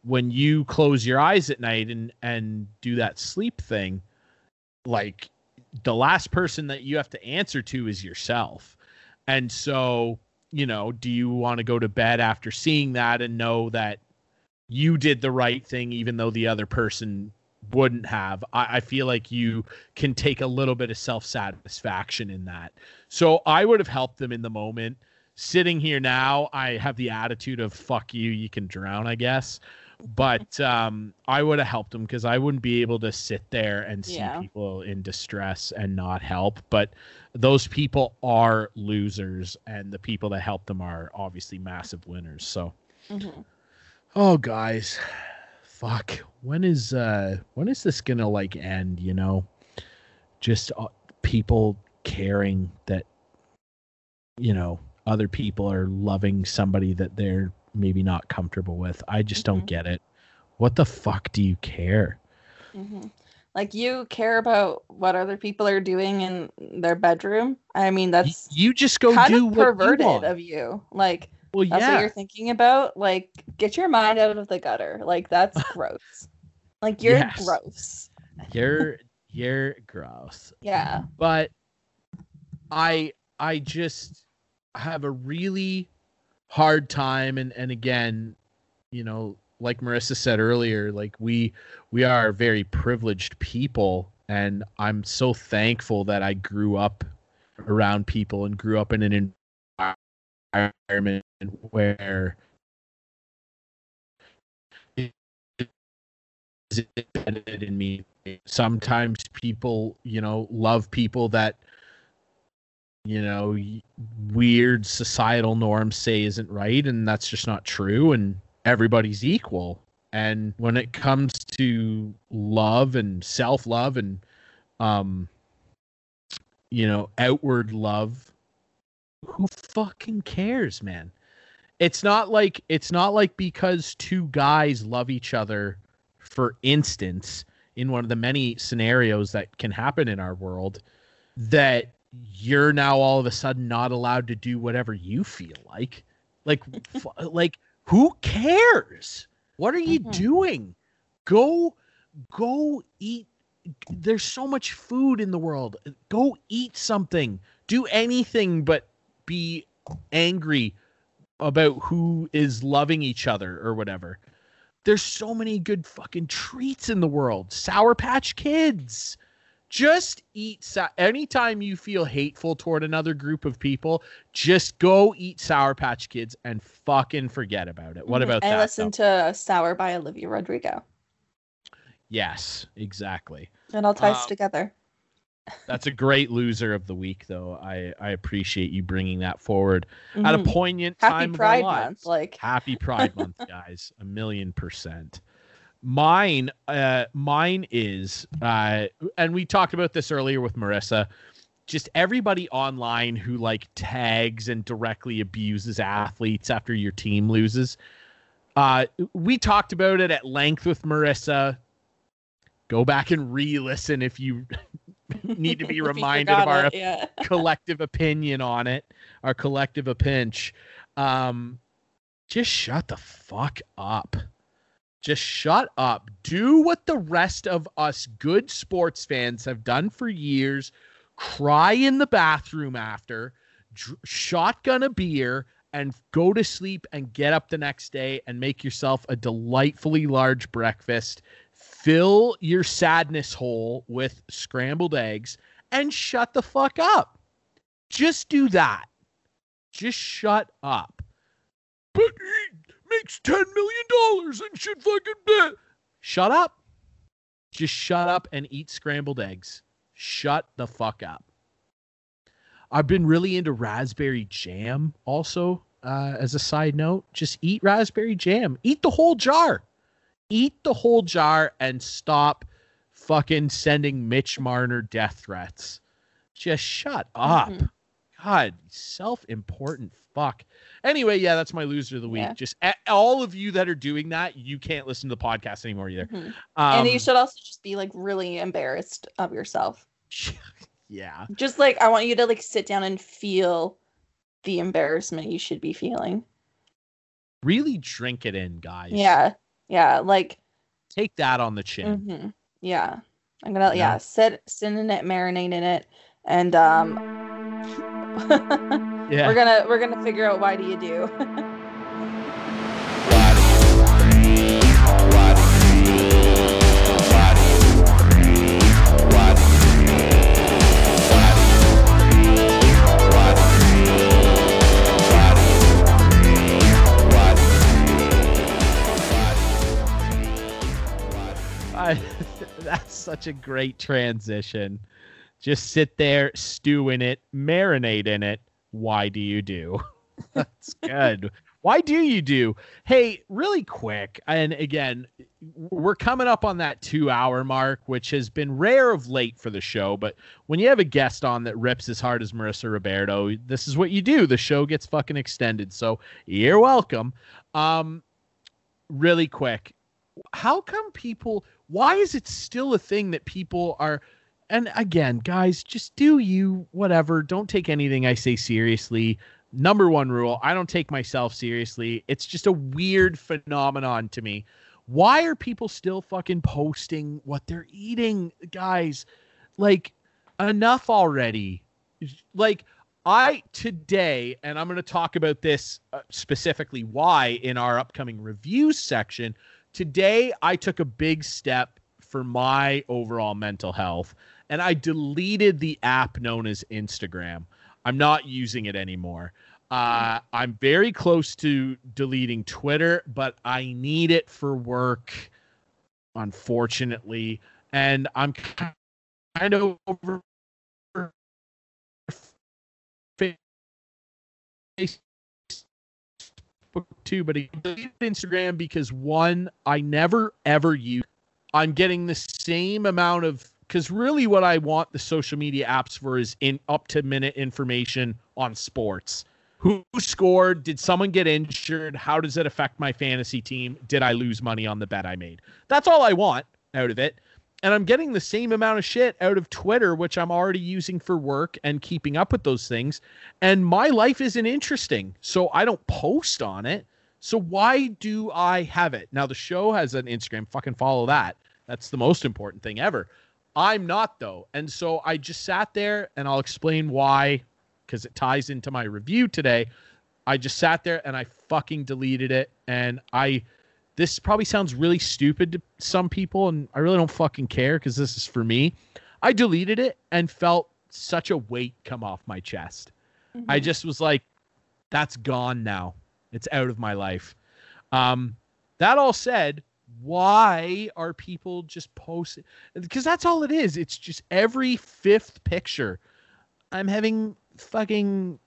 Speaker 3: when you close your eyes at night and and do that sleep thing, like the last person that you have to answer to is yourself. And so, you know, do you want to go to bed after seeing that and know that you did the right thing, even though the other person wouldn't have? I, I feel like you can take a little bit of self satisfaction in that. So I would have helped them in the moment. Sitting here now, I have the attitude of fuck you, you can drown, I guess. But um, I would have helped them because I wouldn't be able to sit there and see
Speaker 5: Yeah.
Speaker 3: people in distress and not help. But those people are losers, and the people that help them are obviously massive winners. So,
Speaker 5: Mhm.
Speaker 3: oh, guys, fuck, when is uh when is this gonna like end? You know, just uh, people caring that you know other people are loving somebody that they're maybe not comfortable with. I just
Speaker 5: Mm-hmm.
Speaker 3: don't get it. What the fuck do you care?
Speaker 5: Mhm. Like you care about what other people are doing in their bedroom. I mean, that's
Speaker 3: You just go
Speaker 5: kind
Speaker 3: do
Speaker 5: of
Speaker 3: what you
Speaker 5: perverted
Speaker 3: want.
Speaker 5: of you. Like
Speaker 3: Well,
Speaker 5: that's
Speaker 3: yeah.
Speaker 5: what you're thinking about. Like get your mind out of the gutter. Like that's gross. Like you're
Speaker 3: Yes.
Speaker 5: gross.
Speaker 3: You're you're gross.
Speaker 5: Yeah.
Speaker 3: but i i just have a really hard time and and again you know like marissa said earlier like we we are very privileged people and i'm so thankful that i grew up around people and grew up in an environment where is embedded in me. Sometimes people, you know, love people that, you know, weird societal norms say isn't right, and that's just not true. And everybody's equal. And when it comes to love and self love and, um, you know, outward love, who fucking cares, man? It's not like it's not like because two guys love each other for instance in one of the many scenarios that can happen in our world that you're now all of a sudden not allowed to do whatever you feel like. Like f- like who cares? What are you
Speaker 5: Mhm.
Speaker 3: doing? Go go eat there's so much food in the world. Go eat something. Do anything but be angry about who is loving each other or whatever there's so many good fucking treats in the world. Sour Patch Kids. Just eat sa- anytime you feel hateful toward another group of people, just go eat Sour Patch Kids and fucking forget about it. What
Speaker 5: Mhm.
Speaker 3: about
Speaker 5: I
Speaker 3: that?
Speaker 5: I listened to Sour by Olivia Rodrigo.
Speaker 3: Yes, exactly.
Speaker 5: And all ties
Speaker 3: Um,
Speaker 5: together.
Speaker 3: That's a great loser of the week, though. I I appreciate you bringing that forward at a
Speaker 5: Mhm.
Speaker 3: poignant
Speaker 5: Happy
Speaker 3: time. our
Speaker 5: Pride. Month. Like
Speaker 3: Happy Pride Month, guys. A million percent. Mine, uh, mine is, uh, and we talked about this earlier with Marissa. Just everybody online who like tags and directly abuses athletes after your team loses. Uh, we talked about it at length with Marissa. Go back and re-listen if you need to be reminded of our
Speaker 5: it, yeah.
Speaker 3: collective opinion on it, our collective a pinch. Um, just shut the fuck up. Just shut up. Do what the rest of us good sports fans have done for years. Cry in the bathroom after, dr- shotgun a beer, and go to sleep and get up the next day and make yourself a delightfully large breakfast. Fill your sadness hole with scrambled eggs and shut the fuck up. Just do that. Just shut up. But he makes $10 million and should fucking bet. Shut up. Just shut up and eat scrambled eggs. Shut the fuck up. I've been really into raspberry jam also, uh, as a side note. Just eat raspberry jam. Eat the whole jar. Eat the whole jar and stop fucking sending Mitch Marner death threats. Just shut up.
Speaker 5: Mhm.
Speaker 3: God, self important fuck. Anyway, yeah, that's my loser of the week.
Speaker 5: Yeah.
Speaker 3: Just a- all of you that are doing that, you can't listen to the podcast anymore either.
Speaker 5: Mhm.
Speaker 3: Um,
Speaker 5: and you should also just be like really embarrassed of yourself.
Speaker 3: yeah.
Speaker 5: Just like I want you to like sit down and feel the embarrassment you should be feeling.
Speaker 3: Really drink it in, guys.
Speaker 5: Yeah. Yeah. Like
Speaker 3: Take that on the chin.
Speaker 5: mhm, yeah. I'm gonna yeah,
Speaker 3: Yeah.
Speaker 5: sit sit in it, marinate in it, and um
Speaker 3: Yeah.
Speaker 5: we're gonna we're gonna figure out why do you do.
Speaker 3: that's such a great transition. Just sit there, stew in it, marinate in it. Why do you do? that's good. Why do you do? Hey, really quick, and again, we're coming up on that two hour mark, which has been rare of late for the show. But when you have a guest on that rips as hard as Marissa Roberto, this is what you do. The show gets fucking extended. So you're welcome. Um, really quick, how come people why is it still a thing that people are and again guys just do you whatever. Don't take anything i say seriously. Number one rule i don't take myself seriously. It's just a weird phenomenon to me. Why are people still fucking posting what they're eating guys? Like enough already. Like i today and i'm going to talk about this uh, specifically why in our upcoming reviews section today I took a big step for my overall mental health and I deleted the app known as Instagram. I'm not using it anymore. Uh, I'm very close to deleting Twitter, but I need it for work, unfortunately. And I'm kind of over too, but I deleted Instagram because one, I never ever use. I'm getting the same amount of because really what I want the social media apps for is in up to minute information on sports. Who scored? Did someone get injured? How does it affect my fantasy team? Did I lose money on the bet I made? That's all I want out of it. And I'm getting the same amount of shit out of Twitter, which I'm already using for work and keeping up with those things. And my life isn't interesting. So I don't post on it. So why do I have it? Now the show has an Instagram. Fucking follow that. That's the most important thing ever. I'm not though. And so I just sat there and I'll explain why because it ties into my review today. I just sat there and I fucking deleted it and I this probably sounds really stupid to some people and I really don't fucking care cuz this is for me. I deleted it and felt such a weight come off my chest. I mm-hmm. just was like that's gone now. It's out of my life. Um that all said, why are people just posting because that's all it is. It's just every fifth picture I'm having fucking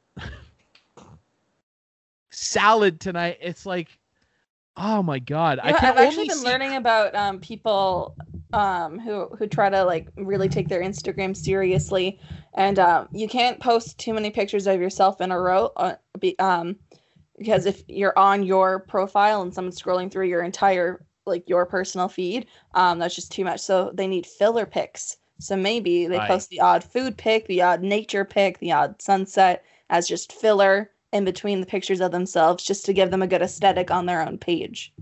Speaker 3: salad tonight. It's like, oh my god!
Speaker 5: You know,
Speaker 3: I can
Speaker 5: I've actually been
Speaker 3: see-
Speaker 5: learning about um, people um, who who try to like really take their Instagram seriously, and um, you can't post too many pictures of yourself in a row, uh, be, um, because if you're on your profile and someone's scrolling through your entire like your personal feed, um, that's just too much. So they need filler pics. So maybe they
Speaker 3: Right.
Speaker 5: post the odd food pic, the odd nature pic, the odd sunset as just filler in between the pictures of themselves, just to give them a good aesthetic on their own page.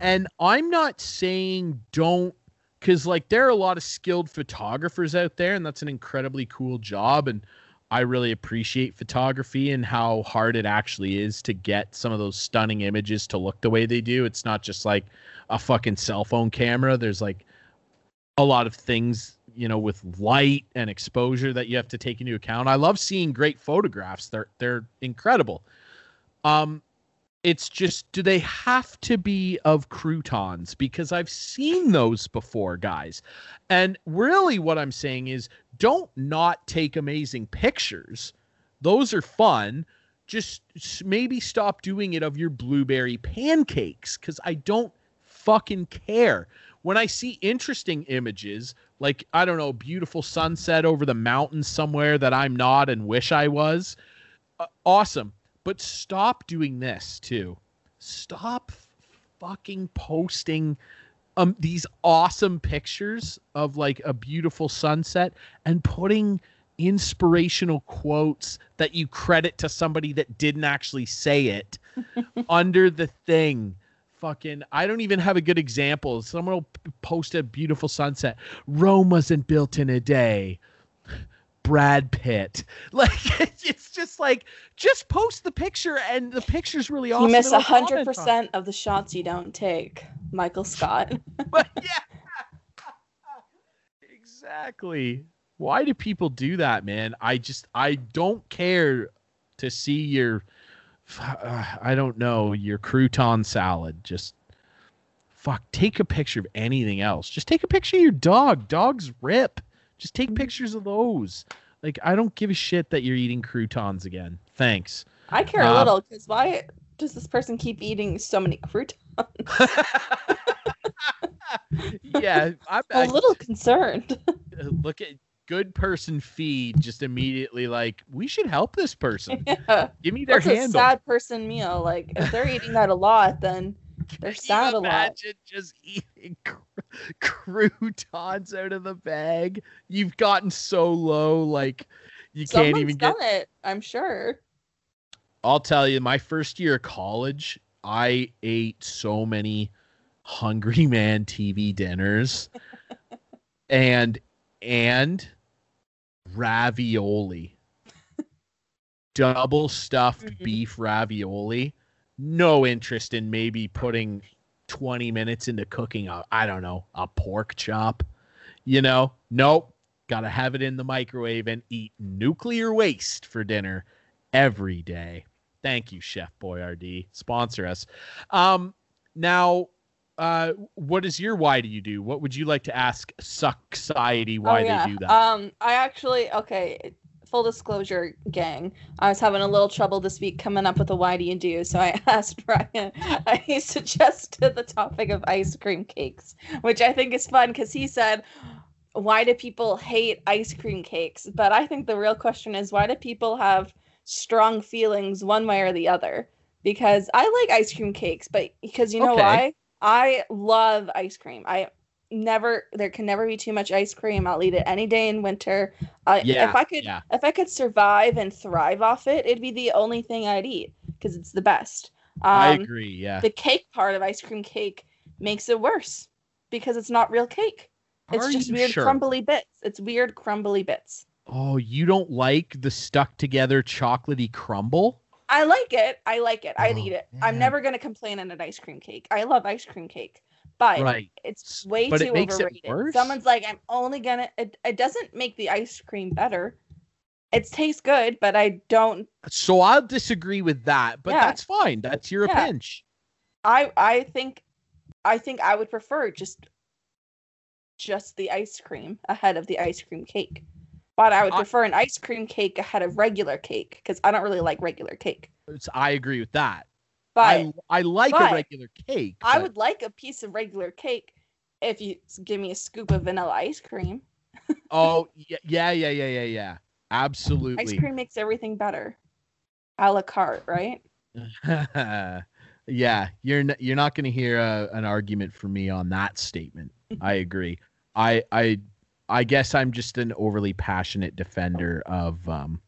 Speaker 3: and I'm not saying don't because like there are a lot of skilled photographers out there and that's an incredibly cool job and I really appreciate photography and how hard it actually is to get some of those stunning images to look the way they do. It's not just like a fucking cell phone camera. There's like a lot of things, you know, with light and exposure that you have to take into account. I love seeing great photographs. They're they're incredible. Um it's just do they have to be of croutons because I've seen those before, guys. And really what I'm saying is don't not take amazing pictures. Those are fun. Just maybe stop doing it of your blueberry pancakes cuz I don't fucking care. When I see interesting images, like I don't know, beautiful sunset over the mountains somewhere that I'm not and wish I was, uh, awesome. But stop doing this too. Stop fucking posting um these awesome pictures of like a beautiful sunset and putting inspirational quotes that you credit to somebody that didn't actually say it under the thing. Fucking i don't even have a good example. Someone will post a beautiful sunset. Rome wasn't built in a day. Brad pitt. Like it's just like just post the picture and the picture's really awesome
Speaker 5: you miss
Speaker 3: and
Speaker 5: a
Speaker 3: I'll comment
Speaker 5: hundred percent of the shots you don't take, Michael Scott.
Speaker 3: but yeah. Exactly. Why do people do that man? I just i don't care to see your uh, i don't know your crouton salad. Just fuck take a picture of anything else. Just take a picture of your dog. Dogs rip. Just take pictures of those. Like i don't give a shit that you're eating croutons again. Thanks.
Speaker 5: I care a
Speaker 3: Uh,
Speaker 5: little because why does this person keep eating so many croutons?
Speaker 3: yeah I'm,
Speaker 5: a little concerned.
Speaker 3: look at good person feed just immediately like we should help this person
Speaker 5: yeah.
Speaker 3: give me their
Speaker 5: That's a sad person meal. Like if they're eating that a lot, then they're sad a lot.
Speaker 3: imagine just eating cr- croutons out of the bag you've gotten so low like you
Speaker 5: Someone's
Speaker 3: can't even get
Speaker 5: it. I'm sure.
Speaker 3: I'll tell you my first year of college i ate so many hungry man tv dinners and and ravioli. Double stuffed
Speaker 5: Mhm.
Speaker 3: beef ravioli. No interest in maybe putting 20 minutes into cooking a i don't know a pork chop. You know nope. Gotta have it in the microwave and eat nuclear waste for dinner every day thank you chef boyardee sponsor us um now uh what is your why do you do what would you like to ask society why
Speaker 5: oh, yeah.
Speaker 3: they do that
Speaker 5: Um, I actually okay. Full disclosure, gang. I was having a little trouble this week coming up with a why do you do. So I asked Ryan. I suggested the topic of ice cream cakes, which I think is fun because he said, "Why do people hate ice cream cakes?" But I think the real question is, why do people have strong feelings one way or the other? Because I like ice cream cakes, but because you know
Speaker 3: Okay.
Speaker 5: why? I love ice cream. I never there can never be too much ice cream. I'll eat it any day in winter.
Speaker 3: Yeah,
Speaker 5: if I could
Speaker 3: yeah.
Speaker 5: if I could survive and thrive off it, it'd be the only thing I'd eat because it's the best. Um,
Speaker 3: i agree yeah
Speaker 5: The cake part of ice cream cake makes it worse because it's not real cake. It's
Speaker 3: Are
Speaker 5: just weird
Speaker 3: sure?
Speaker 5: crumbly bits. It's weird crumbly bits.
Speaker 3: Oh you don't like the stuck together chocolatey crumble
Speaker 5: I like it. I like it. I'd
Speaker 3: Oh,
Speaker 5: eat it. I'm never gonna complain on an ice cream cake. I love ice cream cake, but
Speaker 3: right
Speaker 5: it's way
Speaker 3: but
Speaker 5: too
Speaker 3: it makes it
Speaker 5: overrated.
Speaker 3: worse?
Speaker 5: Someone's like, I'm only gonna. It, it doesn't make the ice cream better. It tastes good, but I don't.
Speaker 3: So I'll disagree with that, but
Speaker 5: Yeah.
Speaker 3: that's fine. That's your
Speaker 5: Yeah.
Speaker 3: pinch.
Speaker 5: I I think, I think I would prefer just, just the ice cream ahead of the ice cream cake. But I would
Speaker 3: I-
Speaker 5: prefer an ice cream cake ahead of regular cake because I don't really like regular cake.
Speaker 3: It's, I agree with that.
Speaker 5: But
Speaker 3: I I like a regular cake.
Speaker 5: I
Speaker 3: but-
Speaker 5: would like a piece of regular cake if you give me a scoop of vanilla ice cream.
Speaker 3: Oh yeah, yeah, yeah, yeah, yeah, yeah. Absolutely.
Speaker 5: Ice cream makes everything better. A la carte, right?
Speaker 3: yeah, you're n- you're not going to hear a, an argument from me on that statement. I agree. I I I guess I'm just an overly passionate defender of um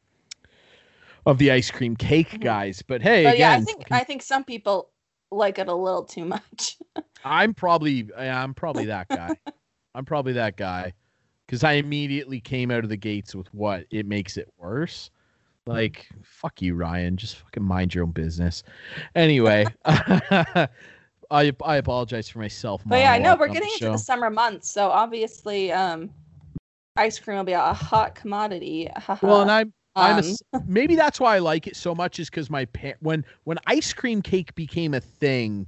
Speaker 3: of the ice cream cake
Speaker 5: Mhm.
Speaker 3: guys. But hey,
Speaker 5: but yeah, I
Speaker 3: again,
Speaker 5: think I think some people like it a little too much.
Speaker 3: I'm probably I'm probably that guy. I'm probably that guy. because I immediately came out of the gates with what it makes it worse. Like, fuck you, Ryan. Just fucking mind your own business. Anyway, I I apologize for myself.
Speaker 5: But yeah, I know we're getting into the summer months, so obviously, um, ice cream will be a hot commodity.
Speaker 3: Well, and I'm I'm a
Speaker 5: Um,
Speaker 3: maybe that's why I like it so much is because my pa- when when ice cream cake became a thing,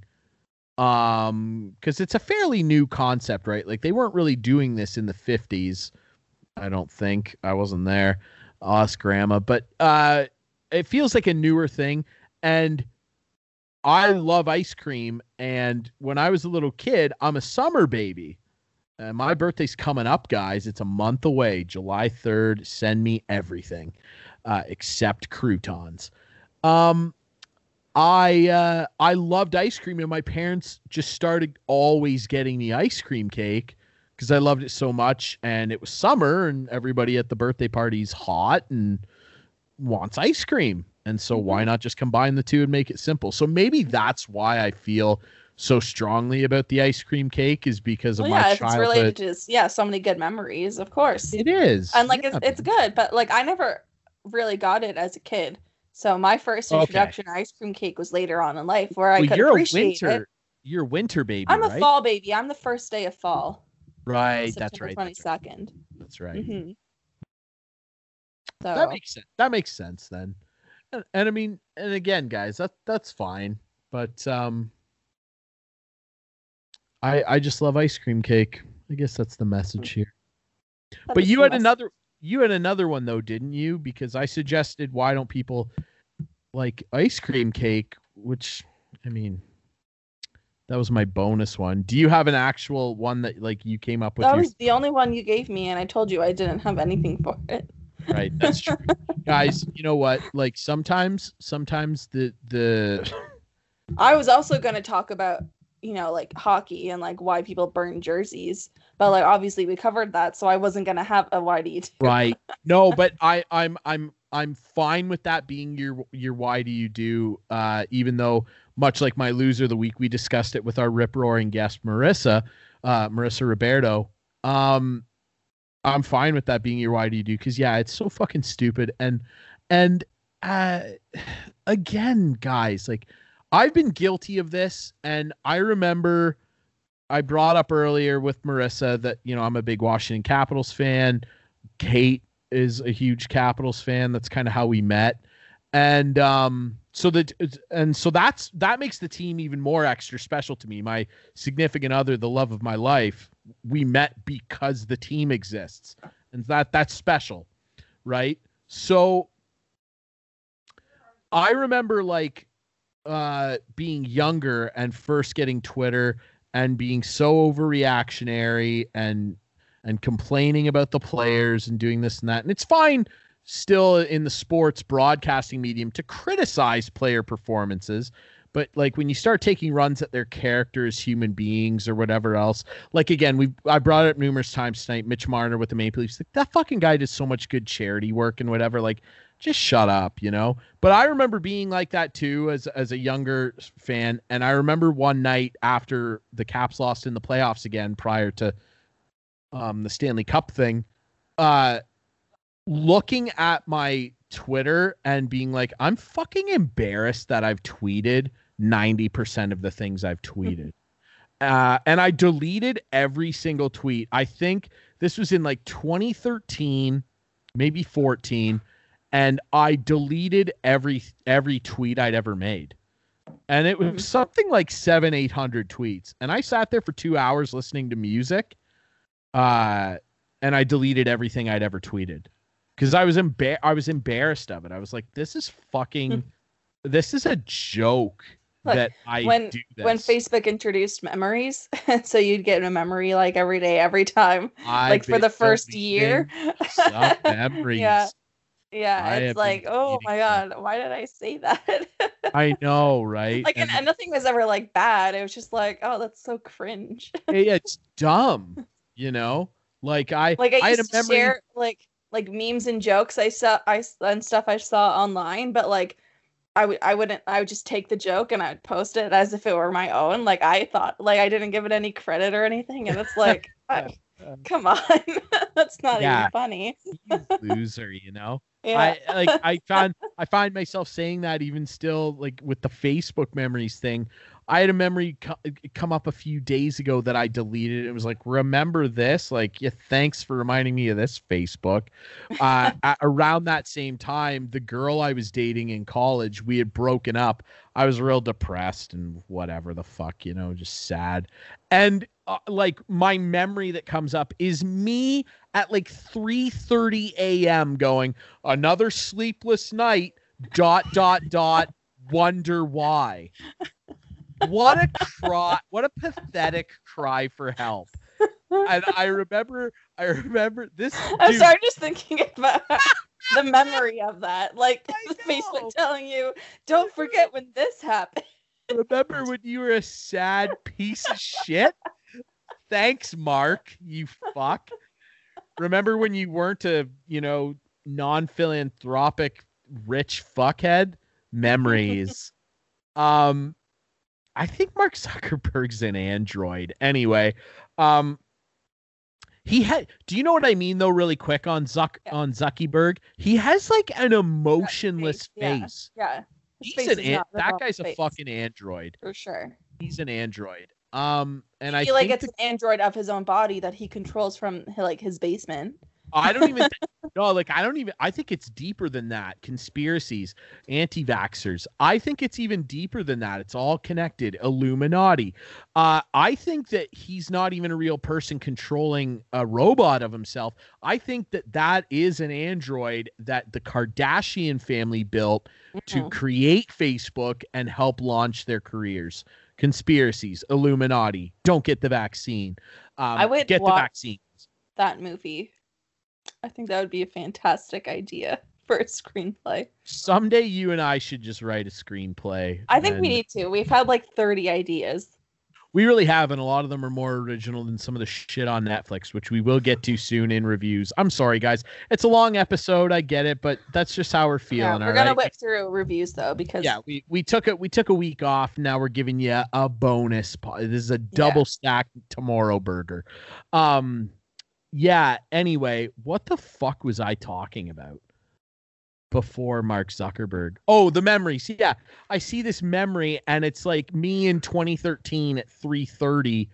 Speaker 3: um, because it's a fairly new concept, right? Like they weren't really doing this in the fifties. I don't think I wasn't there. Ask grandma, but uh, it feels like a newer thing, and I love ice cream. And when I was a little kid, I'm a summer baby. Uh, my birthday's coming up, guys. It's a month away, July 3rd. Send me everything uh, except croutons. Um, I uh, I loved ice cream, and my parents just started always getting me ice cream cake because I loved it so much. And it was summer, and everybody at the birthday party's hot and wants ice cream. And so why not just combine the two and make it simple? So maybe that's why I feel so strongly about the ice cream cake is because of
Speaker 5: well,
Speaker 3: my
Speaker 5: yeah, if it's
Speaker 3: childhood.
Speaker 5: related to yeah, so many good memories, of course.
Speaker 3: It is.
Speaker 5: and like
Speaker 3: yeah,
Speaker 5: it's, it's good but like i never really got it as a kid so my first
Speaker 3: Okay.
Speaker 5: introduction to ice cream cake was later on in life where i
Speaker 3: well,
Speaker 5: could
Speaker 3: you're a winter.
Speaker 5: it
Speaker 3: You're winter baby,
Speaker 5: i'm a
Speaker 3: right?
Speaker 5: fall baby i'm the first day of fall
Speaker 3: Right. That's right. That's right.
Speaker 5: 22nd
Speaker 3: That's right.
Speaker 5: Mhm. so
Speaker 3: That makes sense. That makes sense then. And, and I mean, and again, guys, that that's fine. But um, I I just love ice cream cake. I guess that's the message mm. here.
Speaker 5: that
Speaker 3: But you had another you had another one though, didn't you? Because I suggested why don't people like ice cream cake, which I mean that was my bonus one. Do you have an actual one that like you came up with
Speaker 5: that was the only one you gave me and i told you i didn't have anything for it
Speaker 3: right that's true guys you know what like sometimes sometimes the the
Speaker 5: i was also going to talk about you know like hockey and like why people burn jerseys. But like obviously we covered that so i wasn't going to have a why do you do
Speaker 3: right. No but i i'm i'm i'm fine with that being your your why do you do uh even though much like my loser of the week we discussed it with our rip roaring guest marissa uh marissa roberto. Um i'm fine with that being your why do you do because yeah it's so fucking stupid. And and uh again guys like i've been guilty of this and i remember i brought up earlier with marissa that you know i'm a big washington capitals fan. Kate is a huge capitals fan. That's kind of how we met. And um so that and so that's that makes the team even more extra special to me. My significant other the love of my life we met because the team exists. And that that's special right? So i remember like uh being younger and first getting twitter and being so overreactionary and and complaining about the players and doing this and that. And it's fine still in the sports broadcasting medium to criticize player performances but like when you start taking runs at their character as human beings or whatever else like again we i brought it up numerous times tonight mitch marner with the maple leafs like that fucking guy does so much good charity work and whatever like just shut up you know but i remember being like that too as as a younger fan and i remember one night after the caps lost in the playoffs again prior to um the stanley cup thing uh looking at my Twitter and being like, I'm fucking embarrassed that I've tweeted 90% of the things I've tweeted. uh, and I deleted every single tweet. I think this was in like 2013, maybe 14, and I deleted every every tweet I'd ever made. And it was something like seven, eight hundred tweets. And I sat there for two hours listening to music. Uh, and I deleted everything I'd ever tweeted because I was embar- I was embarrassed of it. I was like, this is fucking, this is a joke
Speaker 5: Look,
Speaker 3: that I
Speaker 5: when
Speaker 3: do this.
Speaker 5: when Facebook introduced memories, so you'd get a memory like every day, every time,
Speaker 3: I
Speaker 5: like for the first year.
Speaker 3: memories.
Speaker 5: Yeah, yeah.
Speaker 3: I have
Speaker 5: like, oh my god, why did I say that?
Speaker 3: I know, right?
Speaker 5: like, and,
Speaker 3: And-
Speaker 5: nothing was ever like bad. It was just like, oh, that's so cringe.
Speaker 3: hey, it's dumb, you know. Like I,
Speaker 5: like I
Speaker 3: I had
Speaker 5: used
Speaker 3: a
Speaker 5: to
Speaker 3: memory.
Speaker 5: share like like memes and jokes I saw I and stuff I saw online, but like I would I wouldn't I would just take the joke and I would post it as if it were my own. Like I thought like I didn't give it any credit or anything, and it's like I, Come on, that's not
Speaker 3: Yeah.
Speaker 5: even funny.
Speaker 3: Loser, you know.
Speaker 5: Yeah.
Speaker 3: I like I found I find myself saying that even still like with the Facebook memories thing. I had a memory co- come up a few days ago that I deleted. It was like, remember this? Like, yeah, thanks for reminding me of this Facebook. Uh, a- around that same time, the girl I was dating in college, we had broken up. I was real depressed and whatever the fuck, you know, just sad. And uh, like my memory that comes up is me at like 3:30 a.m. going another sleepless night dot dot dot wonder why what a cry what a pathetic cry for help and i remember i remember this
Speaker 5: I'm
Speaker 3: dude,
Speaker 5: sorry, just thinking about the memory of that. Like Facebook telling you, don't forget when this happened.
Speaker 3: remember when you were a sad piece of shit thanks mark you fuck. Remember when you weren't a you know non-philanthropic rich fuckhead? Memories. Um i think mark zuckerberg's an android. Anyway um he had do you know what i mean though really quick on zuck
Speaker 5: Yeah.
Speaker 3: on zuckerberg? He has like an emotionless
Speaker 5: Yeah.
Speaker 3: face.
Speaker 5: Yeah, his
Speaker 3: He's
Speaker 5: face
Speaker 3: an an- that guy's a fucking android.
Speaker 5: For sure.
Speaker 3: he's an android um and i
Speaker 5: feel like
Speaker 3: think
Speaker 5: it's an android of his own body that he controls from like his basement.
Speaker 3: I don't even think, no, like I don't even I think it's deeper than that. Conspiracies, anti-vaxxers. I think it's even deeper than that. It's all connected. Illuminati. Uh I think that he's not even a real person controlling a robot of himself. I think that that is an android that the Kardashian family built to
Speaker 5: Mhm.
Speaker 3: create Facebook and help launch their careers. Conspiracies, Illuminati. Don't get the vaccine. Um,
Speaker 5: I would
Speaker 3: get the vaccine.
Speaker 5: That movie. I think that would be a fantastic idea for a screenplay.
Speaker 3: Someday you and I should just write a screenplay.
Speaker 5: I think we need to. We've had like 30 ideas.
Speaker 3: We really have, and a lot of them are more original than some of the shit on Netflix, which we will get to soon in reviews. I'm sorry, guys. It's a long episode. I get it, but that's just how we're feeling.
Speaker 5: Yeah, we're gonna
Speaker 3: right?
Speaker 5: whip through reviews though because
Speaker 3: Yeah, we, we took it. We took a week off. Now we're giving you a bonus. This is a double stack tomorrow burger. Um, yeah. Anyway, what the fuck was I talking about before Mark Zuckerberg? Oh, the memories. Yeah, I see this memory, and it's like me in 2013 at 3:30,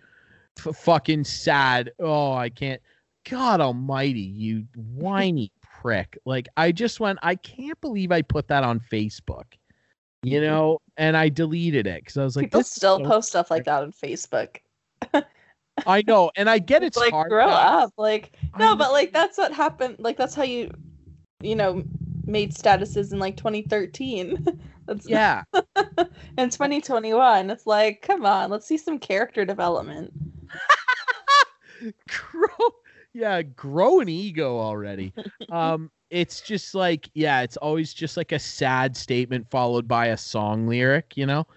Speaker 3: f- fucking sad. Oh, I can't. God Almighty, you whiny prick! Like I just went. I can't believe I put that on Facebook. You mm-hmm. know, and I deleted it because I was like,
Speaker 5: people still
Speaker 3: so
Speaker 5: post stuff like that on Facebook.
Speaker 3: I know, and I get it's
Speaker 5: like
Speaker 3: hard.
Speaker 5: grow up. Like
Speaker 3: I
Speaker 5: no, but
Speaker 3: know.
Speaker 5: like that's what happened. Like that's how you, you know, made statuses in like 2013. that's
Speaker 3: Yeah,
Speaker 5: in 2021. It's like, come on, let's see some character development.
Speaker 3: grow. Yeah, grow an ego already. Um, it's just like, yeah, it's always just like a sad statement followed by a song lyric. You know.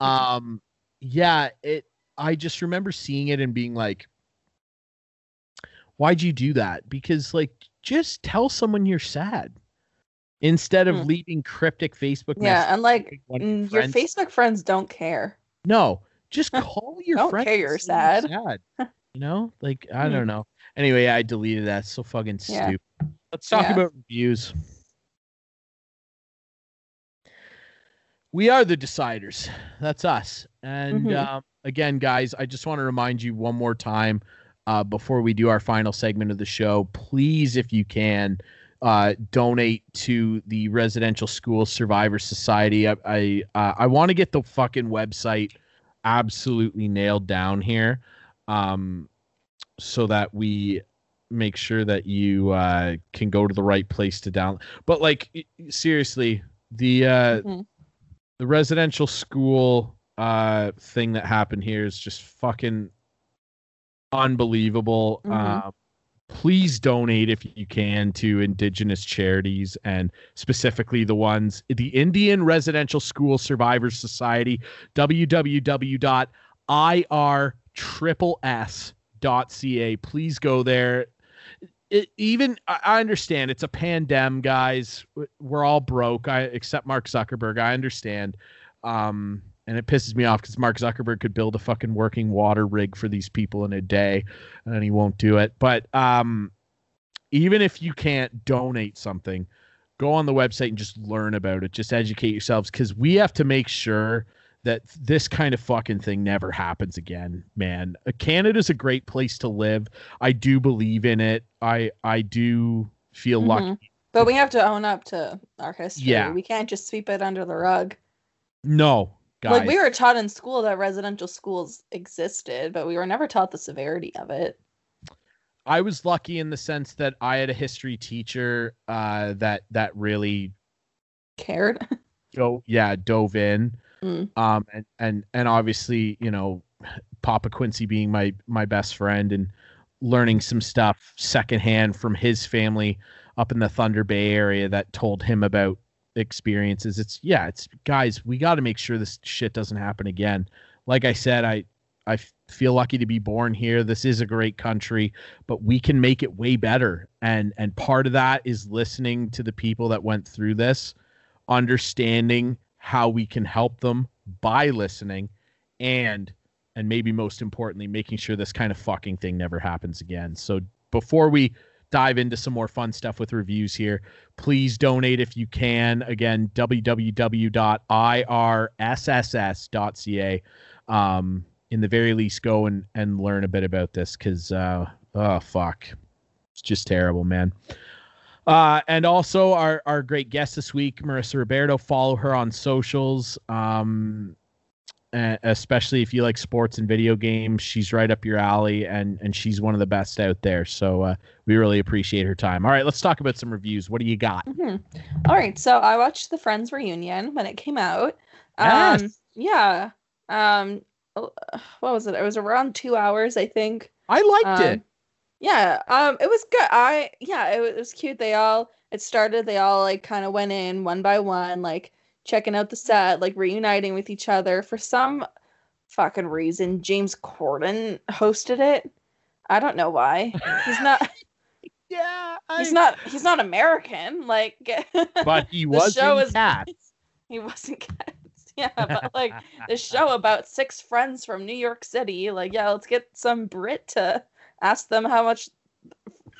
Speaker 3: um, yeah, it. I just remember seeing it and being like, "Why'd you do that?" Because like, just tell someone you're sad instead of
Speaker 5: Hmm.
Speaker 3: leaving cryptic Facebook
Speaker 5: yeah,
Speaker 3: messages.
Speaker 5: and like
Speaker 3: one your
Speaker 5: mm, your Facebook friends don't care.
Speaker 3: No, just call your
Speaker 5: Don't
Speaker 3: friends.
Speaker 5: care
Speaker 3: and
Speaker 5: you're sad.
Speaker 3: sad. You know, like I
Speaker 5: Hmm.
Speaker 3: don't know. Anyway, I deleted that. So fucking
Speaker 5: Yeah.
Speaker 3: stupid. Let's talk
Speaker 5: Yeah.
Speaker 3: about reviews. We are the deciders. That's us. And
Speaker 5: Mhm.
Speaker 3: um, again, guys, I just want to remind you one more time uh, before we do our final segment of the show. Please, if you can, uh, donate to the Residential School Survivor Society. I I, uh, I want to get the fucking website absolutely nailed down here, um, so that we make sure that you uh, can go to the right place to download. But like seriously, the uh,
Speaker 5: Mhm.
Speaker 3: the residential school uh, thing that happened here is just fucking unbelievable.
Speaker 5: Mhm.
Speaker 3: Uh, please donate if you can to indigenous charities and specifically the ones the Indian Residential School Survivors Society www.irss.ca please go there. It, even I I understand it's a pandemic guys. We're all broke I except Mark Zuckerberg I understand. Um and it pisses me off because Mark Zuckerberg could build a fucking working water rig for these people in a day, and he won't do it. But um, even if you can't donate something, go on the website and just learn about it. Just educate yourselves because we have to make sure that this kind of fucking thing never happens again, man. Uh, Canada's a great place to live. I do believe in it. I I do feel
Speaker 5: Mhm.
Speaker 3: lucky.
Speaker 5: But we have to own up to our history.
Speaker 3: Yeah.
Speaker 5: We can't just sweep it under the rug.
Speaker 3: No, guys.
Speaker 5: Like we were taught in school that residential schools existed, but we were never taught the severity of it.
Speaker 3: I was lucky in the sense that I had a history teacher uh, that that really
Speaker 5: Cared.
Speaker 3: go yeah dove in
Speaker 5: Mm.
Speaker 3: um and and and obviously you know papa quincy being my my best friend and learning some stuff secondhand from his family up in the thunder bay area that told him about experiences. It's yeah it's guys we got to make sure this shit doesn't happen again. Like i said I I feel lucky to be born here. This is a great country but we can make it way better. And and part of that is listening to the people that went through this understanding how we can help them by listening and and maybe most importantly making sure this kind of fucking thing never happens again. So before we dive into some more fun stuff with reviews here. Please donate if you can. Again www.irsss.ca um in the very least go and and learn a bit about this because uh oh fuck. It's just terrible man. Uh, and also our our great guest this week, Marissa Roberto. Follow her on socials. Um, e- especially if you like sports and video games, she's right up your alley, and and she's one of the best out there. So uh, we really appreciate her time. All right, let's talk about some reviews. What do you got?
Speaker 5: Mhm. All right, so I watched the Friends reunion when it came out.
Speaker 3: Yes.
Speaker 5: Um, yeah. Um, oh, what was it? It was around two hours, I think.
Speaker 3: I liked
Speaker 5: Um,
Speaker 3: it.
Speaker 5: Yeah, um, it was good. I yeah, it, wa- it was cute. They all it started. They all like kind of went in one by one, like checking out the set, like reuniting with each other. For some fucking reason, James Corden hosted it. I don't know why. He's not.
Speaker 3: Yeah,
Speaker 5: he's not. He's not American. Like,
Speaker 3: But he
Speaker 5: the
Speaker 3: was
Speaker 5: show
Speaker 3: in
Speaker 5: is-
Speaker 3: Cats.
Speaker 5: he wasn't cats. Yeah, but like the show about six friends from New York City. Like, yeah, let's get some Brit to ask them how much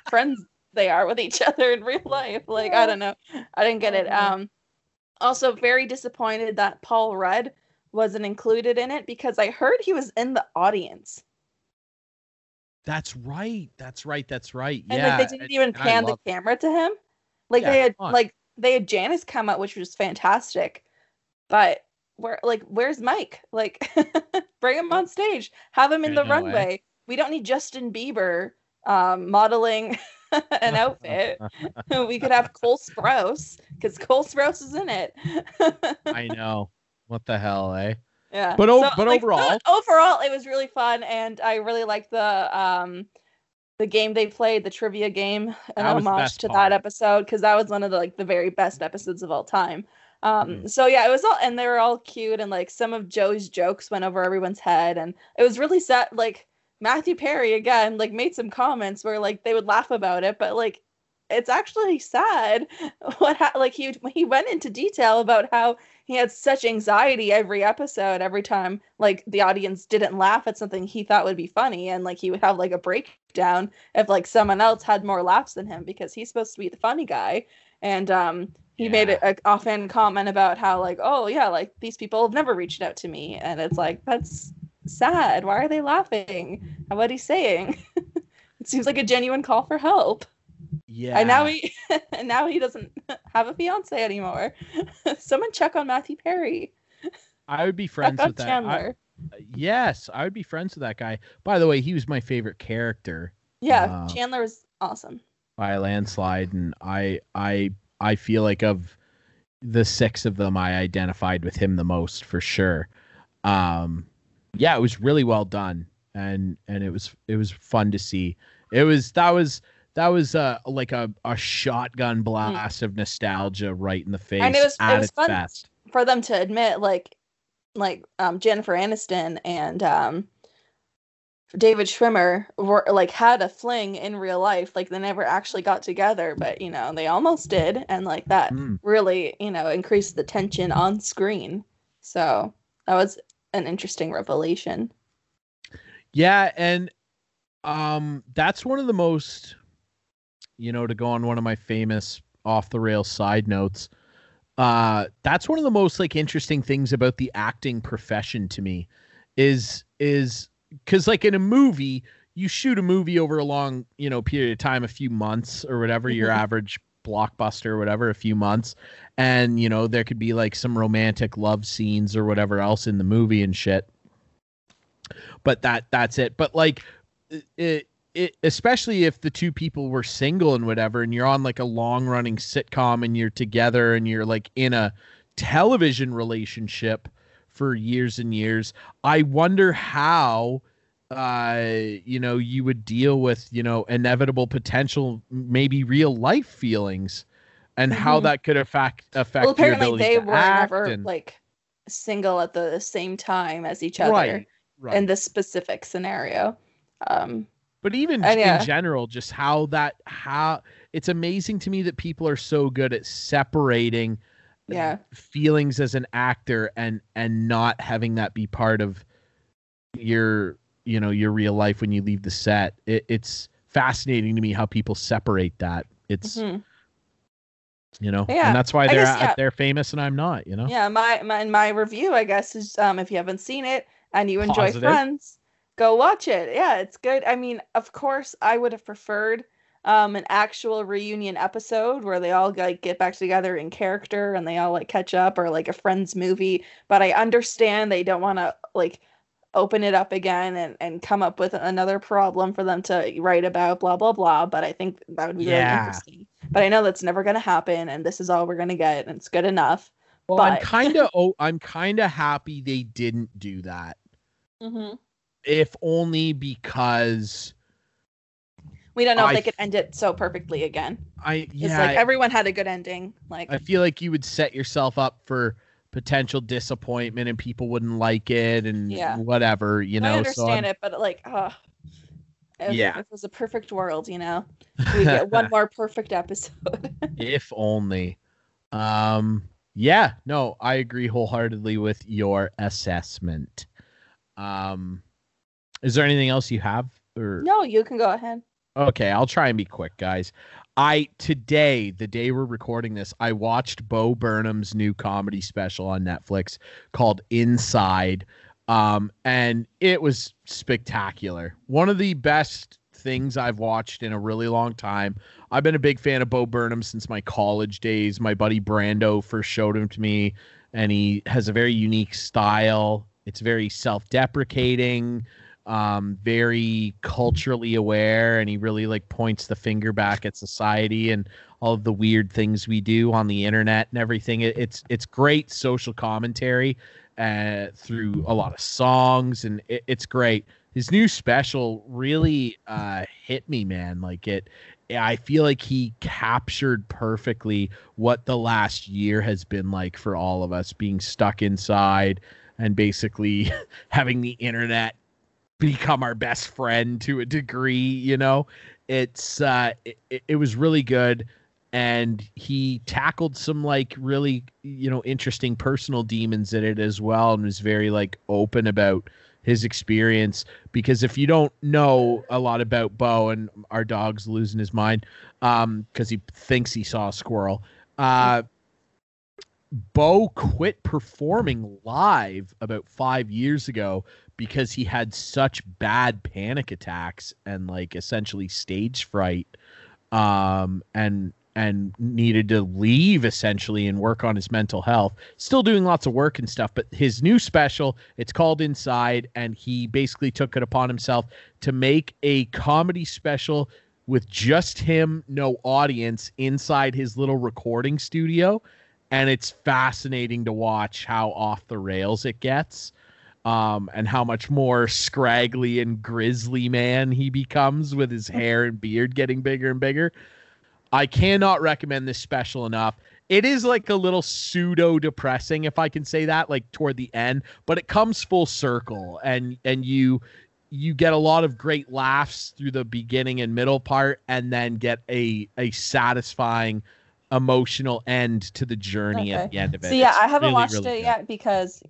Speaker 5: friends they are with each other in real life. Like, I don't know. I didn't get it. Um also very disappointed that Paul Rudd wasn't included in it because I heard he was in the audience.
Speaker 3: That's right. That's right. That's right.
Speaker 5: And
Speaker 3: yeah.
Speaker 5: like they didn't even
Speaker 3: and
Speaker 5: pan the camera to him. Like
Speaker 3: Yeah,
Speaker 5: they had like they had Janice come out, which was fantastic. But where like where's Mike? Like bring him on stage. Have him in the
Speaker 3: eh?
Speaker 5: runway. We don't need Justin Bieber um modeling an outfit. we could have Cole Sprouse because Cole Sprouse is in it.
Speaker 3: I know. What the hell, eh?
Speaker 5: Yeah.
Speaker 3: But o- but overall-
Speaker 5: overall, it was really fun, and I really liked the um the game they played, the trivia game, an homage to
Speaker 3: part.
Speaker 5: that episode because that was one of the like the very best episodes of all time. Um,
Speaker 3: Mm.
Speaker 5: so yeah, it was all, and they were all cute, and like some of Joe's jokes went over everyone's head, and it was really sad. Like Matthew Perry again, like made some comments where like they would laugh about it, but like it's actually sad what ha- like he he went into detail about how he had such anxiety every episode every time like the audience didn't laugh at something he thought would be funny and like he would have like a breakdown if like someone else had more laughs than him because he's supposed to be the funny guy. And um he made a, a offhand comment about how like oh yeah like these people have never reached out to me. And it's like that's sad why are they laughing what he's saying it seems like a genuine call for help
Speaker 3: Yeah.
Speaker 5: and now he and now he doesn't have a fiance anymore. Someone check on Matthew Perry.
Speaker 3: I would be friends
Speaker 5: on
Speaker 3: with that. I-
Speaker 5: Chandler.
Speaker 3: yes, I would be friends with that guy. By the way, he was my favorite character
Speaker 5: yeah,
Speaker 3: uh,
Speaker 5: Chandler was awesome.
Speaker 3: by a landslide, and I I I feel like of the six of them, I identified with him the most for sure. Um, yeah, it was really well done, and and it was it was fun to see. It was that was that was uh like a, a shotgun blast of nostalgia right in the face
Speaker 5: Mm. And it was- it was fun
Speaker 3: best.
Speaker 5: For them to admit, like, like um, Jennifer Aniston and um, David Schwimmer were like had a fling in real life. Like they never actually got together, but you know they almost did, and like that
Speaker 3: Mm.
Speaker 5: really you know increased the tension on screen. So that was an interesting revelation.
Speaker 3: Yeah, and um that's one of the most you know, to go on one of my famous off the rail side notes. Uh that's one of the most like interesting things about the acting profession to me is is cuz like in a movie, you shoot a movie over a long, you know, period of time, a few months or whatever your average blockbuster or whatever, a few months. And, you know, there could be like some romantic love scenes or whatever else in the movie and shit. But that that's it. But like it, it especially if the two people were single and whatever and you're on like a long running sitcom and you're together and you're like in a television relationship for years and years i wonder how uh you know you would deal with you know inevitable potential maybe real life feelings and how
Speaker 5: Mhm.
Speaker 3: that could affect affect
Speaker 5: Well,
Speaker 3: your
Speaker 5: apparently
Speaker 3: ability
Speaker 5: they were never
Speaker 3: and-
Speaker 5: like single at the same time as each other
Speaker 3: right right
Speaker 5: in this specific scenario. Um,
Speaker 3: but even
Speaker 5: And yeah.
Speaker 3: in general just how that how it's amazing to me that people are so good at separating
Speaker 5: yeah,
Speaker 3: feelings as an actor and and not having that be part of your you know your real life when you leave the set it, it's fascinating to me how people separate that it's
Speaker 5: mhm.
Speaker 3: you know
Speaker 5: Yeah,
Speaker 3: and that's why they're
Speaker 5: guess, yeah.
Speaker 3: they're famous and i'm not you know
Speaker 5: yeah. My my my review, I guess, is um, if you haven't seen it and you enjoy
Speaker 3: Positive.
Speaker 5: Friends, go watch it. Yeah, it's good. I mean, of course, I would have preferred um an actual reunion episode where they all like get back together in character and they all like catch up or like a friends movie but i understand they don't want to like open it up again and and come up with another problem for them to write about blah blah blah. But i think that would be really interesting. But i know that's never going to happen and this is all we're going to get and it's good enough.
Speaker 3: Well i'm kind of oh i'm kind of happy they didn't do that.
Speaker 5: Mhm.
Speaker 3: if only because
Speaker 5: we don't know
Speaker 3: I
Speaker 5: if they could end it so perfectly again.
Speaker 3: I
Speaker 5: it's
Speaker 3: yeah.
Speaker 5: like everyone had a good ending like
Speaker 3: I feel like you would set yourself up for potential disappointment and people wouldn't like it and
Speaker 5: Yeah.
Speaker 3: whatever, you know.
Speaker 5: I understand
Speaker 3: I'm-
Speaker 5: it, but like, uh, if,
Speaker 3: Yeah.
Speaker 5: if it was a perfect world, you know, we get one more perfect episode.
Speaker 3: if only. Um yeah, no, I agree wholeheartedly with your assessment. Um is there anything else you have or
Speaker 5: no, you can go ahead.
Speaker 3: Okay, I'll try and be quick, guys. I today, the day we're recording this, I watched Bo Burnham's new comedy special on Netflix called Inside. Um, and it was spectacular. One of the best things I've watched in a really long time. I've been a big fan of Bo Burnham since my college days. My buddy Brando first showed him to me, and he has a very unique style. It's very self-deprecating um, very culturally aware, and he really like points the finger back at society and all of the weird things we do on the internet and everything. It, it's it's great social commentary uh, through a lot of songs, and it, it's great. His new special really uh, hit me, man. Like it, I feel like he captured perfectly what the last year has been like for all of us, being stuck inside and basically having the internet become our best friend to a degree you know? It's uh it, it was really good. And he tackled some like really you know interesting personal demons in it as well and was very like open about his experience. Because if you don't know a lot about Bo and our dog's losing his mind um because he thinks he saw a squirrel uh Bo quit performing live about five years ago because he had such bad panic attacks and like essentially stage fright um and and needed to leave essentially and work on his mental health. Still doing lots of work and stuff but his new special it's called inside and he basically took it upon himself to make a comedy special with just him no audience inside his little recording studio. And it's fascinating to watch how off the rails it gets um, and how much more scraggly and grizzly man he becomes with his hair and beard getting bigger and bigger. I cannot recommend this special enough. It is like a little pseudo depressing, if I can say that, like toward the end, but it comes full circle, and and you you get a lot of great laughs through the beginning and middle part, and then get a a satisfying emotional end to the journey at the end of it.
Speaker 5: So yeah,
Speaker 3: It's
Speaker 5: I haven't
Speaker 3: really,
Speaker 5: watched
Speaker 3: really
Speaker 5: it
Speaker 3: good.
Speaker 5: yet because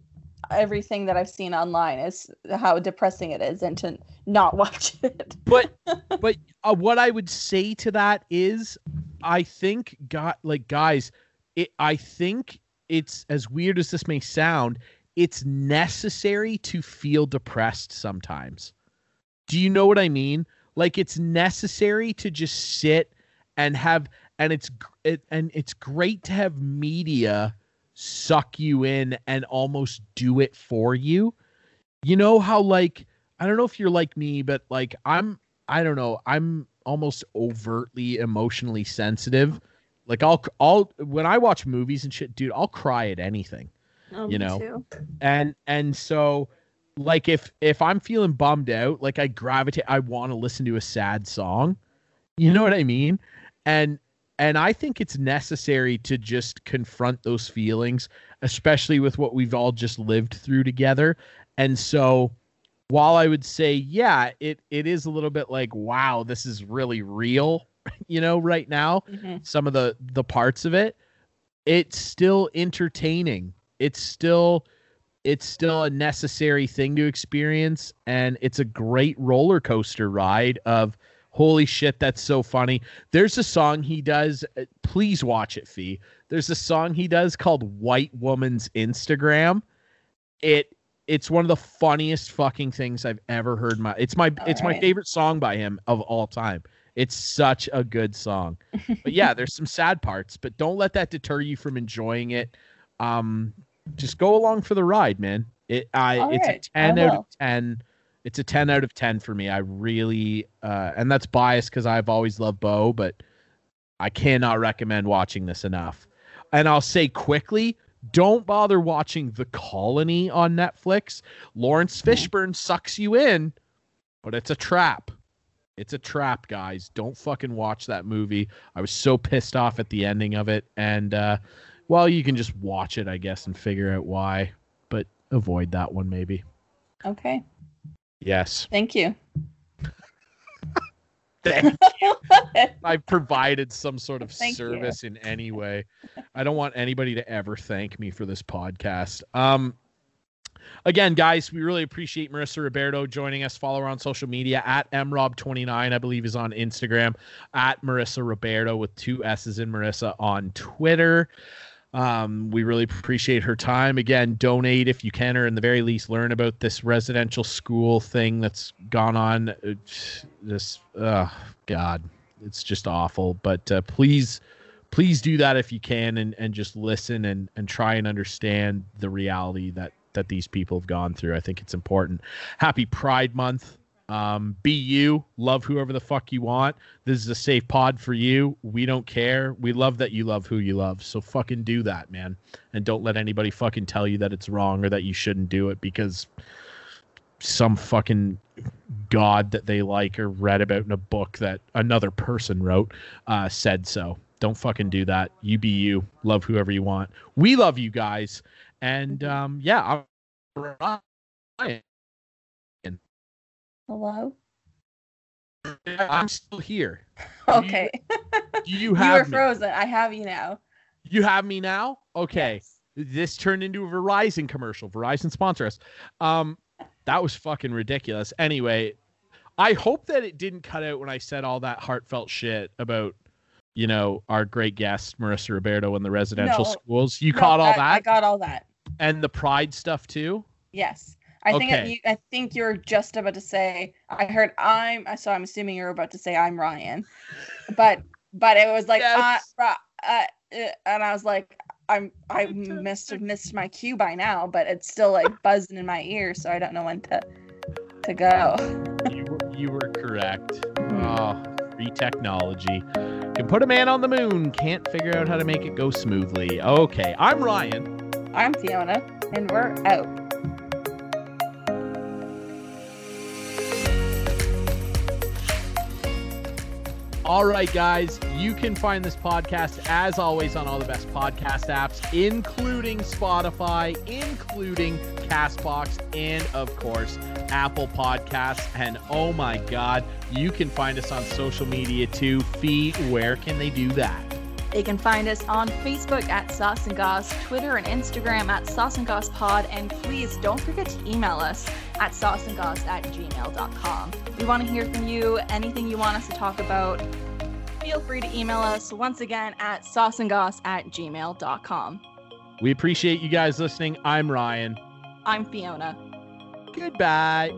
Speaker 5: everything that I've seen online is how depressing it is and to not watch it.
Speaker 3: but but uh, what I would say to that is, I think got like guys, it, I think it's as weird as this may sound, it's necessary to feel depressed sometimes. Do you know what I mean? Like it's necessary to just sit and have and it's it, and it's great to have media suck you in and almost do it for you. You know how like I don't know if you're like me, but like I'm I don't know, I'm almost overtly emotionally sensitive. Like I'll I'll when I watch movies and shit, dude, I'll cry at anything.
Speaker 5: Oh,
Speaker 3: You know.
Speaker 5: too.
Speaker 3: And and so like if if I'm feeling bummed out, like I gravitate I want to listen to a sad song. You know what I mean? And and I think it's necessary to just confront those feelings, especially with what we've all just lived through together. And so while I would say, yeah, it it is a little bit like, wow, this is really real, you know, right now,
Speaker 5: Mhm.
Speaker 3: some of the the parts of it, it's still entertaining. It's still it's still a necessary thing to experience and it's a great roller coaster ride of holy shit that's so funny. There's a song he does uh, please watch it fee. There's a song he does called white woman's instagram. It it's one of the funniest fucking things i've ever heard my it's my it's my favorite song by him of all time. It's such a good song. But yeah there's some sad parts but don't let that deter you from enjoying it. Um just go along for the ride man. It i it's
Speaker 5: Alright,
Speaker 3: a
Speaker 5: I
Speaker 3: 10 out
Speaker 5: will.
Speaker 3: of 10 it's a 10 out of 10 for me. I really uh and that's biased because i've always loved bo but i cannot recommend watching this enough. And i'll say quickly don't bother watching the colony on netflix. Laurence fishburne sucks you in but it's a trap. It's a trap guys. Don't fucking watch that movie. I was so pissed off at the ending of it and uh well you can just watch it i guess and figure out why but avoid that one maybe.
Speaker 5: Okay.
Speaker 3: Yes
Speaker 5: Thank you.
Speaker 3: Thank you. I've provided some sort of
Speaker 5: Thank you.
Speaker 3: service in any way. I don't want anybody to ever thank me for this podcast. Um again, guys, we really appreciate Marissa Roberto joining us. Follow her on social media at mrob29, I believe is on Instagram, at Marissa Roberto with two S's in Marissa on Twitter. Um, we really appreciate her time. Again, donate if you can, or in the very least, learn about this residential school thing that's gone on. It's This, uh, God, it's just awful. But uh, please, please do that if you can, and and just listen and and try and understand the reality that that these people have gone through. I think it's important. Happy Pride Month. Um, be you. Love whoever the fuck you want. This is a safe pod for you. We don't care. We love that you love who you love. So fucking do that, man. And don't let anybody fucking tell you that it's wrong or that you shouldn't do it because some fucking god that they like or read about in a book that another person wrote uh, said so. Don't fucking do that. You be you. Love whoever you want. We love you guys. And um, yeah, I'm Ryan.
Speaker 5: Hello.
Speaker 3: I'm still here.
Speaker 5: Okay.
Speaker 3: You
Speaker 5: You,
Speaker 3: have
Speaker 5: were
Speaker 3: me.
Speaker 5: frozen. I have you now.
Speaker 3: You have me now? Okay. This turned into a Verizon commercial. Verizon sponsor us. Um, that was fucking ridiculous. Anyway, I hope that it didn't cut out when I said all that heartfelt shit about, you know, our great guest Marissa Roberto and the residential
Speaker 5: No.
Speaker 3: schools. You
Speaker 5: No,
Speaker 3: caught all
Speaker 5: I-
Speaker 3: that
Speaker 5: I got all that.
Speaker 3: and the pride stuff too.
Speaker 5: Yes. I think
Speaker 3: Okay.
Speaker 5: you, I think you're just about to say. I heard I'm. So I'm assuming you're about to say I'm Ryan, but but it was like uh, uh, uh, and I was like I'm I missed missed my cue by now, but it's still like buzzing in my ear, so I don't know when to to go.
Speaker 3: You were, you were correct. Oh, free technology. Can put a man on the moon, can't figure out how to make it go smoothly. Okay, I'm Ryan.
Speaker 5: I'm Fiona, and we're out.
Speaker 3: All right, guys, you can find this podcast as always on all the best podcast apps, including Spotify, including Castbox, and of course, Apple Podcasts. And oh my God, you can find us on social media too. Fee, where can they do that?
Speaker 5: They can find us on Facebook at Sauce and Goss, Twitter and Instagram at Sauce and Goss Pod, and please don't forget to email us at sauceandgoss at gmail.com. We want to hear from you, anything you want us to talk about. Feel free to email us once again at sauceandgoss at gmail.com.
Speaker 3: We appreciate you guys listening. I'm Ryan.
Speaker 5: I'm Fiona.
Speaker 3: Goodbye.